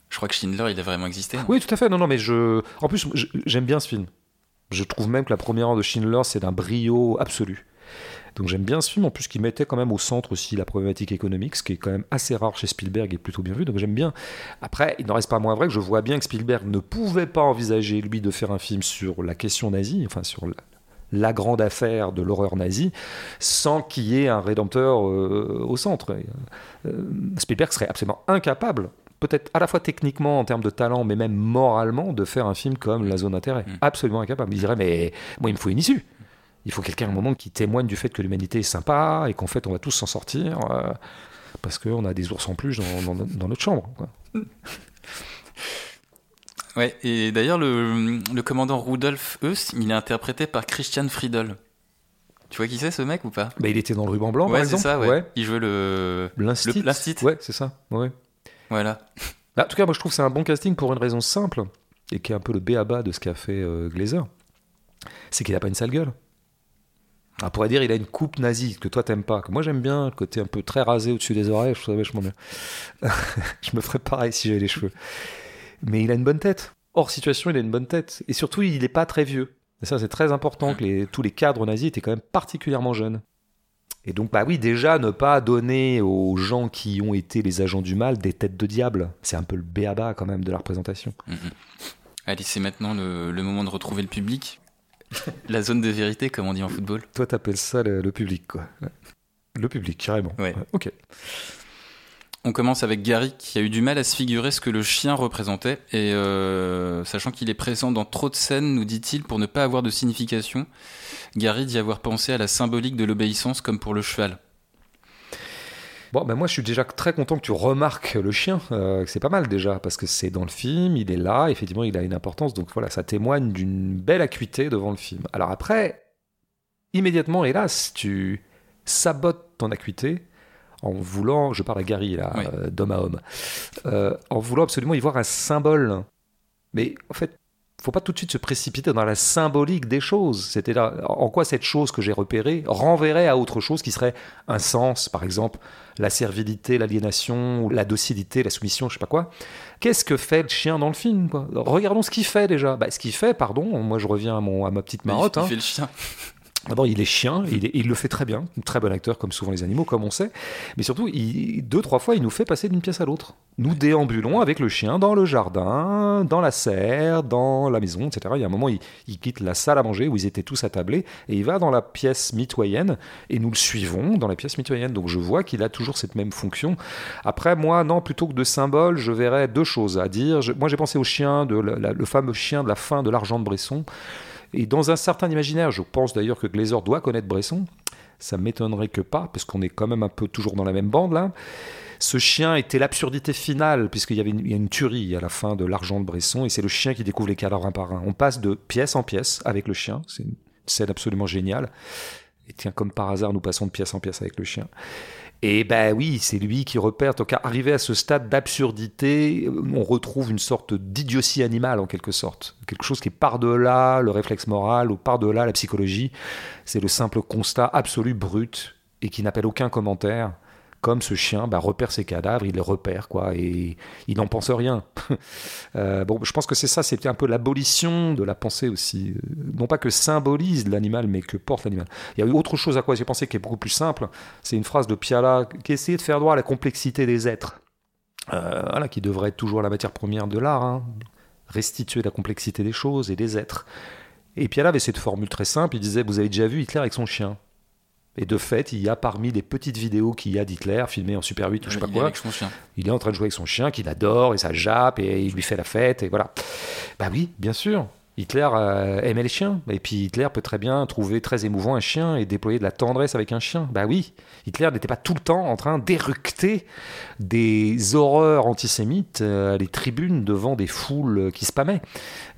je crois que Schindler, il a vraiment existé. Oui, tout à fait. Non, non, mais je. En plus, j'aime bien ce film. Je trouve même que la première heure de Schindler, c'est d'un brio absolu. Donc j'aime bien ce film, en plus qui mettait quand même au centre aussi la problématique économique, ce qui est quand même assez rare chez Spielberg et plutôt bien vu, donc j'aime bien. Après, il n'en reste pas moins vrai que je vois bien que Spielberg ne pouvait pas envisager, lui, de faire un film sur la question nazie, enfin sur la, grande affaire de l'horreur nazie, sans qu'il y ait un rédempteur euh, au centre. Euh, Spielberg serait absolument incapable peut-être à la fois techniquement en termes de talent, mais même moralement, de faire un film comme La Zone d'intérêt. Mm. Absolument incapable. Il dirait, mais moi, il me faut une issue. Il faut quelqu'un à un moment qui témoigne du fait que l'humanité est sympa et qu'en fait, on va tous s'en sortir euh, parce qu'on a des ours en plus dans, dans- dans notre chambre. quoi. Ouais, et d'ailleurs, le, le commandant Rudolf Heuss, il est interprété par Christian Friedel. Tu vois qui c'est ce mec ou pas? Bah, il était dans le ruban blanc, par Ouais, c'est exemple. ça, ouais. Il jouait le. L'instit. Ouais, c'est ça. Ouais. Voilà. Bah, en tout cas, moi, je trouve que c'est un bon casting pour une raison simple et qui est un peu le béaba de ce qu'a fait euh, Glazer. C'est qu'il a pas une sale gueule. On pourrait dire il a une coupe nazie que toi t'aimes pas, que moi j'aime bien, le côté un peu très rasé au-dessus des oreilles, je trouve ça vachement bien. je me ferais pareil si j'avais les cheveux. Mais il a une bonne tête. Hors situation, il a une bonne tête. Et surtout, il n'est pas très vieux. Et ça, c'est très important que les- tous les cadres nazis étaient quand même particulièrement jeunes. Et donc, bah oui, déjà, ne pas donner aux gens qui ont été les agents du mal des têtes de diable. C'est un peu le béaba quand même de la représentation. Mhm. Allez, c'est maintenant le, le moment de retrouver le public. La zone de vérité, comme on dit en football. Toi, t'appelles ça le, le public, quoi. Ouais. Le public, carrément. Ouais. ok. On commence avec Gary qui a eu du mal à se figurer ce que le chien représentait et euh, sachant qu'il est présent dans trop de scènes, nous dit-il, pour ne pas avoir de signification, Gary dit avoir pensé à la symbolique de l'obéissance comme pour le cheval. Bon, ben moi, je suis déjà très content que tu remarques le chien. euh, c'est pas mal déjà, parce que c'est dans le film, il est là, effectivement, il a une importance. Donc voilà, ça témoigne d'une belle acuité devant le film. Alors après, immédiatement, hélas, tu sabotes ton acuité en voulant, je parle à Gary là, Oui. euh, d'homme à homme, euh, en voulant absolument y voir un symbole. Mais en fait, faut pas tout de suite se précipiter dans la symbolique des choses. C'était là, en quoi cette chose que j'ai repérée renverrait à autre chose qui serait un sens, par exemple, la servilité, l'aliénation, ou la docilité, la soumission, je sais pas quoi. Qu'est-ce que fait le chien dans le film quoi? Regardons ce qu'il fait déjà. Bah, ce qu'il fait, pardon, moi je reviens à, mon, à ma petite il- marotte. il hein. fait le chien. D'abord, il est chien, il, il le fait très bien, très bon acteur, comme souvent les animaux, comme on sait. Mais surtout, il- deux, trois fois, il nous fait passer d'une pièce à l'autre. Nous déambulons avec le chien dans le jardin, dans la serre, dans la maison, etc. Il y a un moment, il, quitte la salle à manger où ils étaient tous attablés et il va dans la pièce mitoyenne et nous le suivons dans la pièce mitoyenne. Donc je vois qu'il a toujours cette même fonction. Après, moi, non, plutôt que de symbole, je verrais deux choses à dire. Moi, j'ai pensé au chien, le fameux chien de la fin de l'argent de Bresson. Et dans un certain imaginaire, je pense d'ailleurs que Glazer doit connaître Bresson. Ça m'étonnerait que pas, parce qu'on est quand même un peu toujours dans la même bande là. Ce chien était l'absurdité finale, puisqu'il y avait une, y a une tuerie à la fin de l'argent de Bresson, et c'est le chien qui découvre les cadavres un par un. On passe de pièce en pièce avec le chien, c'est une scène absolument géniale. Et tiens, comme par hasard, nous passons de pièce en pièce avec le chien. Et ben oui, c'est lui qui repère. Donc, arrivé à ce stade d'absurdité, on retrouve une sorte d'idiotie animale en quelque sorte. Quelque chose qui est par-delà le réflexe moral ou par-delà la psychologie. C'est le simple constat absolu brut et qui n'appelle aucun commentaire comme ce chien bah, repère ses cadavres, il les repère, quoi, et il n'en pense rien. Euh, bon, je pense que c'est ça, c'était un peu l'abolition de la pensée aussi. Non pas que symbolise l'animal, mais que porte l'animal. Il y a eu autre chose à quoi j'ai pensé qui est beaucoup plus simple. C'est une phrase de Piala qui essayait de faire droit à la complexité des êtres. Euh, voilà, qui devrait être toujours la matière première de l'art, hein. restituer la complexité des choses et des êtres. Et Piala avait cette formule très simple, il disait, vous avez déjà vu Hitler avec son chien et de fait, il y a parmi les petites vidéos qu'il y a d'Hitler, filmées en Super 8 ou je sais pas quoi, Est avec son chien. il est en train de jouer avec son chien qu'il adore et ça jappe et il lui fait la fête et voilà. Bah oui, bien sûr. Hitler euh, aimait les chiens. Et puis Hitler peut très bien trouver très émouvant un chien et déployer de la tendresse avec un chien. Bah oui, Hitler n'était pas tout le temps en train d'éructer des horreurs antisémites euh, à les tribunes devant des foules qui spammaient.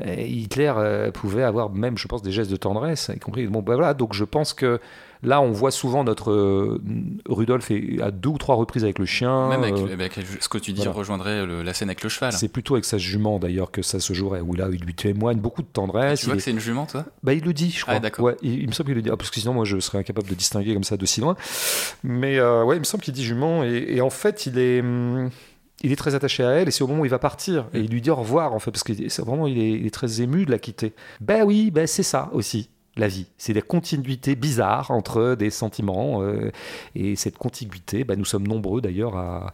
Et Hitler euh, pouvait avoir même, je pense, des gestes de tendresse, y compris. Bon, bah voilà, donc je pense que Là, on voit souvent notre euh, Rudolf est à deux ou trois reprises avec le chien. Même avec, euh, avec ce que tu dis voilà. rejoindrait le- la scène avec le cheval. c'est plutôt avec sa jument d'ailleurs que ça se jouerait, où là il lui témoigne beaucoup de tendresse. Tu il vois est- que c'est une jument, toi? Bah, il le dit, je crois. Ah, d'accord. Ouais, il, il me semble qu'il le dit. Ah, parce que sinon, moi, je serais incapable de distinguer comme ça de si loin. Mais euh, ouais, il me semble qu'il dit jument. Et, et en fait, il est. hum, Il est très attaché à elle et c'est au moment où il va partir et il lui dit au revoir en fait parce que vraiment il est, il est très ému de la quitter. Ben oui, ben c'est ça aussi la vie. C'est des continuités bizarres entre des sentiments euh, et cette contiguïté, ben, nous sommes nombreux d'ailleurs à,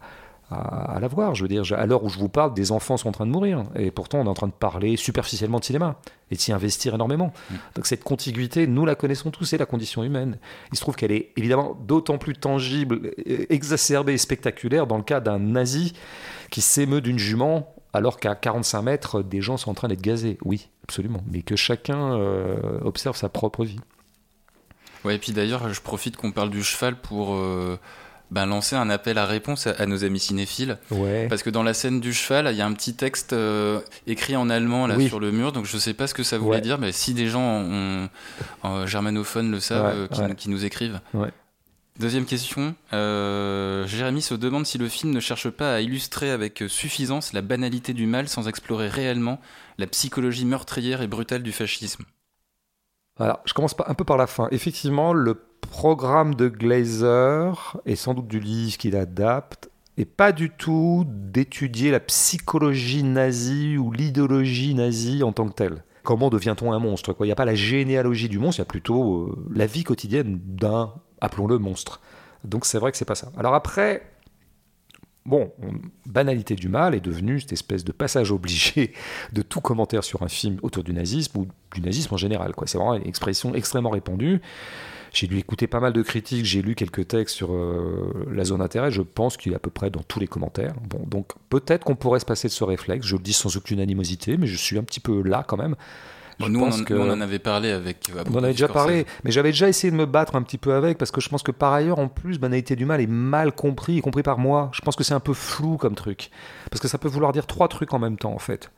à, à la voir. Je veux dire, à l'heure où je vous parle, des enfants sont en train de mourir et pourtant on est en train de parler superficiellement de cinéma et de s'y investir énormément. Donc cette contiguïté, nous la connaissons tous, c'est la condition humaine. Il se trouve qu'elle est évidemment d'autant plus tangible, euh, exacerbée et spectaculaire dans le cas d'un nazi qui s'émeut d'une jument alors qu'à 45 mètres, des gens sont en train d'être gazés. Oui, absolument. Mais que chacun euh, observe sa propre vie. Ouais, et puis d'ailleurs, je profite qu'on parle du cheval pour euh, ben, lancer un appel à réponse à, à nos amis cinéphiles. Ouais. Parce que dans la scène du cheval, il y a un petit texte euh, écrit en allemand là Oui. sur le mur, donc je sais pas ce que ça voulait Ouais. dire, mais si des gens en germanophones le savent, Ouais, qui, qui nous écrivent. Deuxième question, euh, Jérémy se demande si le film ne cherche pas à illustrer avec suffisance la banalité du mal sans explorer réellement la psychologie meurtrière et brutale du fascisme. Alors, je commence un peu par la fin. Effectivement, le programme de Glazer, et sans doute du livre qu'il adapte, est pas du tout d'étudier la psychologie nazie ou l'idéologie nazie en tant que telle. Comment devient-on un monstre Il n'y a pas la généalogie du monstre, il y a plutôt euh, la vie quotidienne d'un, appelons-le, monstre. Donc c'est vrai que c'est pas ça. Alors après, bon, on- banalité du mal est devenue cette espèce de passage obligé de tout commentaire sur un film autour du nazisme ou du nazisme en général. C'est vraiment une expression extrêmement répandue. J'ai dû écouter pas mal de critiques, j'ai lu quelques textes sur euh, la zone d'intérêt, je pense qu'il est à peu près dans tous les commentaires. Bon, donc peut-être qu'on pourrait se passer de ce réflexe, je le dis sans aucune animosité, mais je suis un petit peu là quand même. Bon, nous, on en, que- nous, on en avait parlé avec. à on en avait déjà parlé, mais j'avais déjà essayé de me battre un petit peu avec, parce que je pense que par ailleurs, en plus, banalité du mal est mal compris, y compris par moi. Je pense que c'est un peu flou comme truc, parce que ça peut vouloir dire trois trucs en même temps, en fait.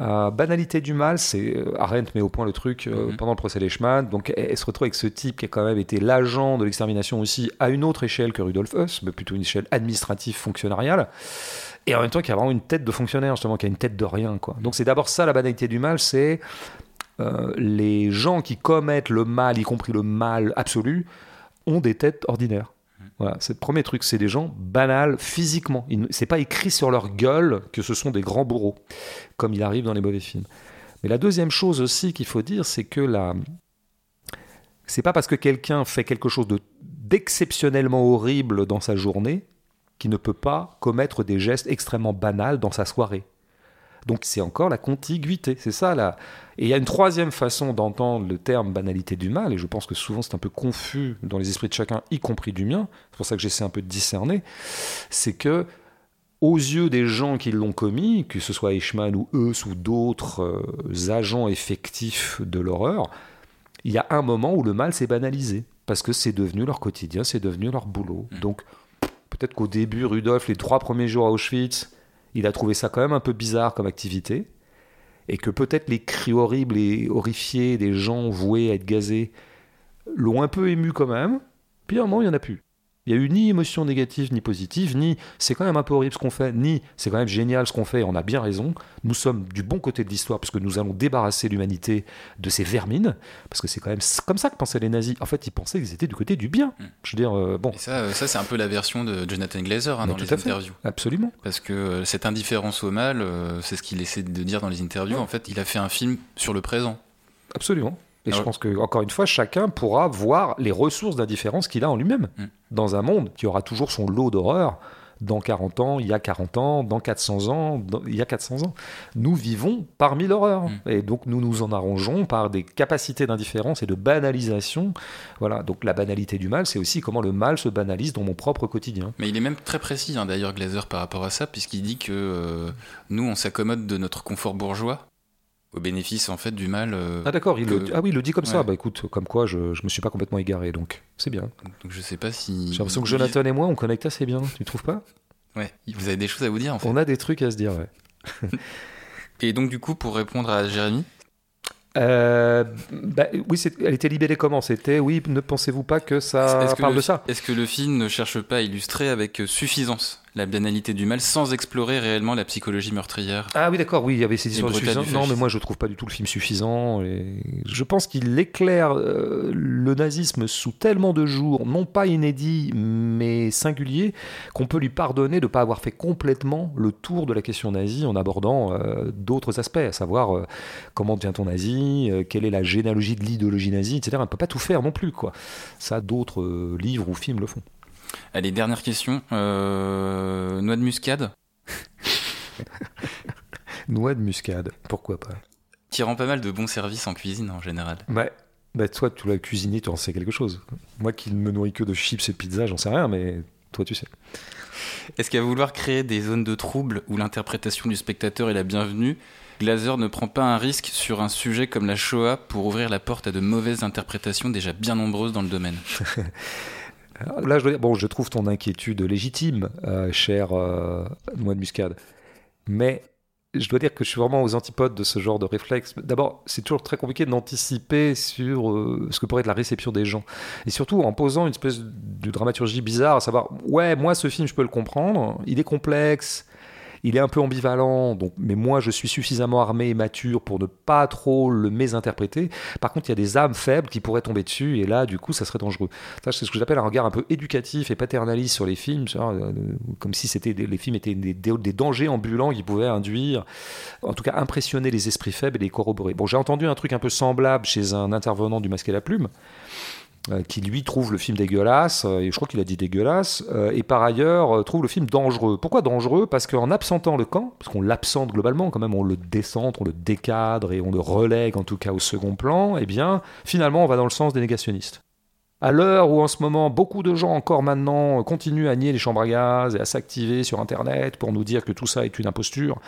Euh, banalité du mal, c'est euh, Arendt met au point le truc euh, Mhm. pendant le procès d'Eichmann. Donc, elle, elle se retrouve avec ce type qui a quand même été l'agent de l'extermination aussi à une autre échelle que Rudolf Heuss, mais plutôt une échelle administrative fonctionnariale. Et en même temps, qui a vraiment une tête de fonctionnaire, justement, qui a une tête de rien. Quoi. Donc, c'est d'abord ça la banalité du mal, c'est euh, les gens qui commettent le mal, y compris le mal absolu, ont des têtes ordinaires. Voilà, c'est le premier truc, c'est des gens banals physiquement. C'est pas écrit sur leur gueule que ce sont des grands bourreaux, comme il arrive dans les mauvais films. Mais la deuxième chose aussi qu'il faut dire, c'est que la... c'est pas parce que quelqu'un fait quelque chose de- d'exceptionnellement horrible dans sa journée qu'il ne peut pas commettre des gestes extrêmement banals dans sa soirée. Donc c'est encore la contiguïté, c'est ça là. Et il y a une troisième façon d'entendre le terme banalité du mal, et je pense que souvent c'est un peu confus dans les esprits de chacun, y compris du mien. C'est pour ça que j'essaie un peu de discerner. C'est que aux yeux des gens qui l'ont commis, que ce soit Eichmann ou eux ou d'autres euh, agents effectifs de l'horreur, il y a un moment où le mal s'est banalisé parce que c'est devenu leur quotidien, c'est devenu leur boulot. Donc peut-être qu'au début, Rudolf, les trois premiers jours à Auschwitz, il a trouvé ça quand même un peu bizarre comme activité, et que peut-être les cris horribles et horrifiés des gens voués à être gazés l'ont un peu ému quand même, puis à un moment, il n'y en a plus. Il y a eu ni émotion négative ni positive, ni c'est quand même un peu horrible ce qu'on fait, ni c'est quand même génial ce qu'on fait, on a bien raison. Nous sommes du bon côté de l'histoire puisque nous allons débarrasser l'humanité de ces vermines, parce que c'est quand même comme ça que pensaient les nazis. En fait, ils pensaient qu'ils étaient du côté du bien. Mm. Je veux dire, euh, bon. Et ça, euh, ça c'est un peu la version de Jonathan Glazer hein, dans les fait. interviews. Absolument. Parce que euh, cette indifférence au mal, euh, c'est ce qu'il essaie de dire dans les interviews. Ouais. En fait, il a fait un film sur le présent. Absolument. Et je Alors- pense que, encore une fois, chacun pourra voir les ressources d'indifférence qu'il a en lui-même. Mm. Dans un monde qui aura toujours son lot d'horreur, dans 40 ans, il y a 40 ans, dans 400 ans, dans- il y a 400 ans. Nous vivons parmi l'horreur. Mm. Et donc, nous nous en arrangeons par des capacités d'indifférence et de banalisation. Voilà. Donc, la banalité du mal, c'est aussi comment le mal se banalise dans mon propre quotidien. Mais il est même très précis, hein, d'ailleurs, Glazer, par rapport à ça, puisqu'il dit que euh, nous, on s'accommode de notre confort bourgeois au bénéfice, en fait, du mal. euh, Ah, d'accord. il que- le- Ah oui, il le dit comme ça. Bah écoute, comme quoi, je, je me suis pas complètement égaré. Donc, c'est bien. donc je sais pas si. J'ai l'impression que Jonathan et moi, on connecte assez bien. Tu trouves pas? Ouais, vous avez des choses à vous dire, en fait. On a des trucs à se dire, ouais. Et donc, du coup, pour répondre à Jérémy, Euh, bah, oui, elle était libellée comment? C'était, oui, ne pensez-vous pas que ça que, parle le, de ça? est-ce que le film ne cherche pas à illustrer avec suffisance la banalité du mal sans explorer réellement la psychologie meurtrière Ah oui, d'accord, oui, il y avait ces histoires de Non, mais moi, je trouve pas du tout le film suffisant. Et je pense qu'il éclaire euh, le nazisme sous tellement de jours, non pas inédits, mais singuliers, qu'on peut lui pardonner de ne pas avoir fait complètement le tour de la question nazie en abordant euh, d'autres aspects, à savoir euh, comment devient-on nazi, quelle est la généalogie de l'idéologie nazie, etc. On ne peut pas tout faire non plus, quoi. Ça, d'autres livres ou films le font. Allez, dernière question. Euh, noix de muscade, Noix de muscade, pourquoi pas qui rend pas mal de bons services en cuisine en général. Ouais. Bah, toi, tu l'as cuisiné, tu en sais quelque chose. Moi qui ne me nourris que de chips et de pizza, j'en sais rien, mais toi, tu sais. Est-ce qu'à vouloir créer des zones de trouble où l'interprétation du spectateur est la bienvenue, Glazer ne prend pas un risque sur un sujet comme la Shoah pour ouvrir la porte à de mauvaises interprétations déjà bien nombreuses dans le domaine? Là, je dois dire, bon, je trouve ton inquiétude légitime, euh, cher euh, de muscade. Mais je dois dire que je suis vraiment aux antipodes de ce genre de réflexe. D'abord, c'est toujours très compliqué d'anticiper sur euh, ce que pourrait être la réception des gens. Et surtout en posant une espèce de dramaturgie bizarre, à savoir, ouais, moi, ce film, je peux le comprendre, il est complexe. Il est un peu ambivalent, donc, mais moi je suis suffisamment armé et mature pour ne pas trop le mésinterpréter. Par contre, il y a des âmes faibles qui pourraient tomber dessus, et là, du coup, ça serait dangereux. Ça, c'est ce que j'appelle un regard un peu éducatif et paternaliste sur les films, vois, euh, comme si c'était des- les films étaient des, des- des dangers ambulants qui pouvaient induire, en tout cas impressionner les esprits faibles et les corroborer. Bon, j'ai entendu un truc un peu semblable chez un intervenant du Masque et la Plume, qui lui trouve le film dégueulasse, euh, et je crois qu'il a dit dégueulasse, euh, et par ailleurs euh, trouve le film dangereux. Pourquoi dangereux? Parce qu'en absentant le camp, parce qu'on l'absente globalement, quand même on le décentre, on le décadre et on le relègue en tout cas au second plan, eh bien finalement on va dans le sens des négationnistes. À l'heure où en ce moment beaucoup de gens encore maintenant continuent à nier les chambres à gaz et à s'activer sur Internet pour nous dire que tout ça est une imposture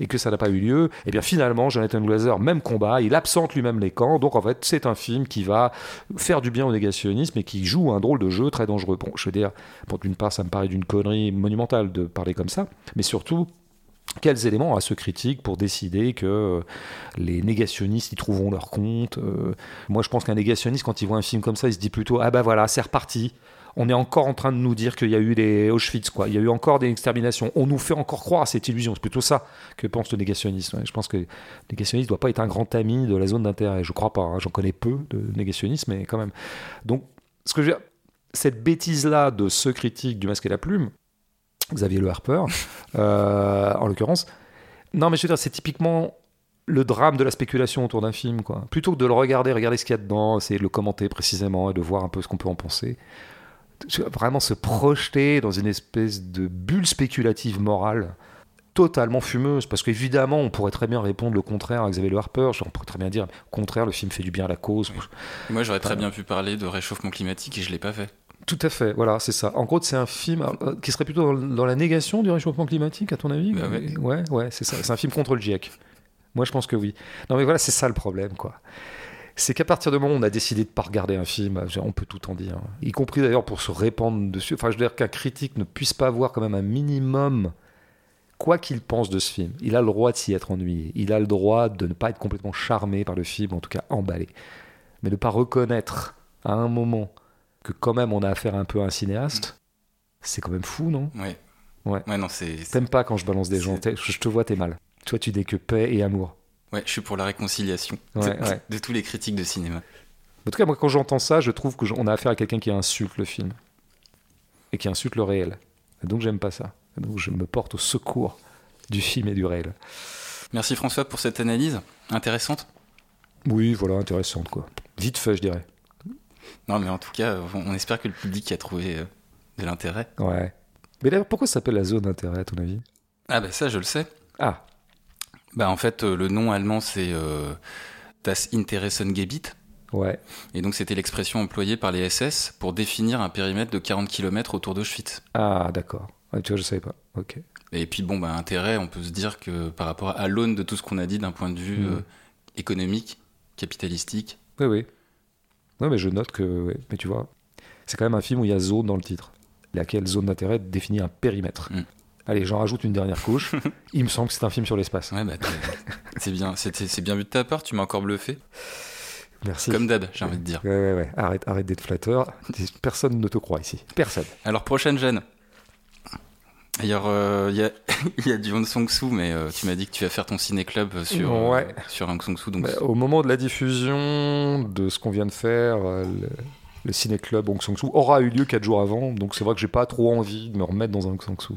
et que ça n'a pas eu lieu, eh bien finalement Jonathan Glazer, même combat, il absente lui-même les camps, donc en fait c'est un film qui va faire du bien au négationnisme et qui joue un drôle de jeu très dangereux. Bon, je veux dire, bon, d'une part ça me paraît d'une connerie monumentale de parler comme ça, mais surtout quels éléments a ce critique pour décider que euh, les négationnistes y trouveront leur compte euh, Moi, je pense qu'un négationniste, quand il voit un film comme ça, il se dit plutôt Ah bah voilà, c'est reparti. On est encore en train de nous dire qu'il y a eu des Auschwitz, quoi. Il y a eu encore des exterminations. On nous fait encore croire à cette illusion. C'est plutôt ça que pense le négationniste. Je pense que le négationniste ne doit pas être un grand ami de la zone d'intérêt. Je crois pas. hein. J'en connais peu de négationnistes, mais quand même. Donc, ce que je veux dire, cette bêtise-là de ce critique du masque et la plume, Xavier Le Harper, euh, en l'occurrence. Non, mais je veux dire, c'est typiquement le drame de la spéculation autour d'un film, quoi. Plutôt que de le regarder, regarder ce qu'il y a dedans, essayer de le commenter précisément et de voir un peu ce qu'on peut en penser. Vraiment se projeter dans une espèce de bulle spéculative morale totalement fumeuse, parce qu'évidemment, on pourrait très bien répondre le contraire à Xavier Le Harper. On pourrait très bien dire, au contraire, le film fait du bien à la cause. Moi, j'aurais très bien pu parler de réchauffement climatique et je l'ai pas fait. Tout à fait, voilà, c'est ça. En gros, c'est un film euh, qui serait plutôt dans, la négation du réchauffement climatique, à ton avis Bah ouais. ouais, ouais, c'est ça. C'est un film contre le GIEC. Moi, je pense que oui. Non, mais voilà, c'est ça le problème, quoi. C'est qu'à partir du moment où on a décidé de pas regarder un film, euh, on peut tout en dire, y compris d'ailleurs pour se répandre dessus. Enfin, je veux dire qu'un critique ne puisse pas avoir quand même un minimum, quoi qu'il pense de ce film. Il a le droit de s'y être ennuyé. Il a le droit de ne pas être complètement charmé par le film, en tout cas emballé. Mais de ne pas reconnaître à un moment que quand même on a affaire un peu à un cinéaste, C'est quand même fou, non Ouais. Ouais. Ouais, non, c'est. T'aimes pas quand je balance des gens. Je te vois, t'es mal. Toi, tu n'es que paix et amour. Ouais, je suis pour la réconciliation Ouais, de, ouais. de tous les critiques de cinéma. En tout cas, moi, quand j'entends ça, je trouve qu'on a affaire à quelqu'un qui insulte le film. Et qui insulte le réel. Et donc, j'aime pas ça. Et donc, je me porte au secours du film et du réel. Merci François pour cette analyse intéressante. Oui, voilà, intéressante, quoi. Vite fait, je dirais. Non, mais en tout cas, on espère que le public a trouvé euh, de l'intérêt. Ouais. Mais d'ailleurs, pourquoi ça s'appelle la zone d'intérêt, à ton avis? Ah, bah ça, je le sais. Ah, Bah, en fait, euh, le nom allemand, c'est euh, Das Interessengebiet. ouais. Et donc, c'était l'expression employée par les SS pour définir un périmètre de 40 km autour d'Auschwitz. Ah, d'accord. Ah, tu vois, je savais pas. Ok. Et puis, bon, bah, intérêt, on peut se dire que par rapport à l'aune de tout ce qu'on a dit d'un point de vue Mhm. euh, économique, capitalistique, Oui, oui. Non, mais je note que. ouais. Mais tu vois, c'est quand même un film où il y a zone dans le titre. Laquelle zone d'intérêt définit un périmètre. Mm. Allez, j'en rajoute une dernière couche. il me semble que c'est un film sur l'espace. ouais, bah, c'est bien, c'est c'est bien vu de ta part, tu m'as encore bluffé. Merci. Comme d'hab, j'ai envie de dire. Ouais, ouais, ouais. Arrête, arrête d'être flatteur. Personne ne te croit ici. Personne. Alors, prochaine gêne. D'ailleurs, euh, il y, a, y a du Hong Song-soo, mais euh, tu m'as dit que tu vas faire ton ciné-club sur, euh, Ouais. sur Hong Song-soo. Donc, Bah, au moment de la diffusion de ce qu'on vient de faire, euh, le, le ciné-club Hong Sang-soo aura eu lieu 4 jours avant. Donc c'est vrai que j'ai pas trop envie de me remettre dans un Hong Sang-soo.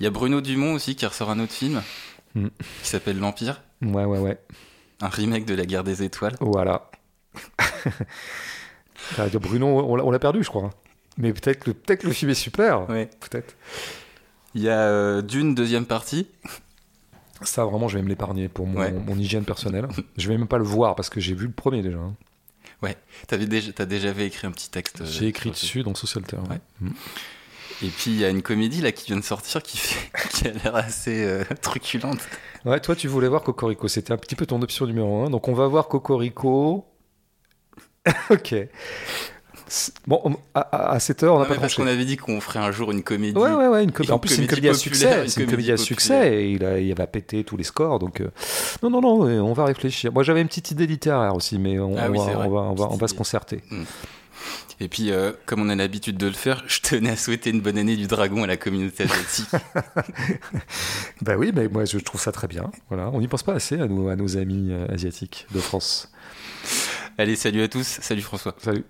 il y a Bruno Dumont aussi qui ressort un autre film Mm. qui s'appelle L'Empire, Ouais, ouais, ouais. un remake de La Guerre des Étoiles. Voilà. Bruno, on l'a- on l'a perdu, je crois. Mais peut-être que, peut que le film est super. Ouais. Peut-être. Il y a euh, Dune, deuxième partie. Ça, vraiment, je vais me l'épargner pour mon, Ouais. mon hygiène personnelle. je vais même pas le voir parce que j'ai vu le premier déjà. hein. T'avais déjà, t'as déjà écrit un petit texte. euh, J'ai écrit dessus dans Social Terror. Ouais. Et puis il y a une comédie là qui vient de sortir qui, fait, qui a l'air assez euh, truculente. Ouais, toi, tu voulais voir Cocorico. C'était un petit peu ton option numéro un. Donc, on va voir Cocorico. ok. Bon, on- à, cette heure, on n'a pas parce qu'on avait dit qu'on ferait un jour une comédie. Ouais, ouais, ouais. Une com- En plus, c'est une comédie à succès. C'est une comédie à succès. Et il, a, il va péter tous les scores. Donc, euh, non, non, non, euh, on va réfléchir. Moi, j'avais une petite idée littéraire aussi, mais on, Ah on oui, va, on va, on va, on va Petite se concerter. Et puis, euh, comme on a l'habitude de le faire, je tenais à souhaiter une bonne année du dragon à la communauté asiatique. Bah oui, mais moi, je trouve ça très bien. Voilà. On n'y pense pas assez à nos, à nos amis asiatiques de France. Allez, salut à tous. Salut François. Salut.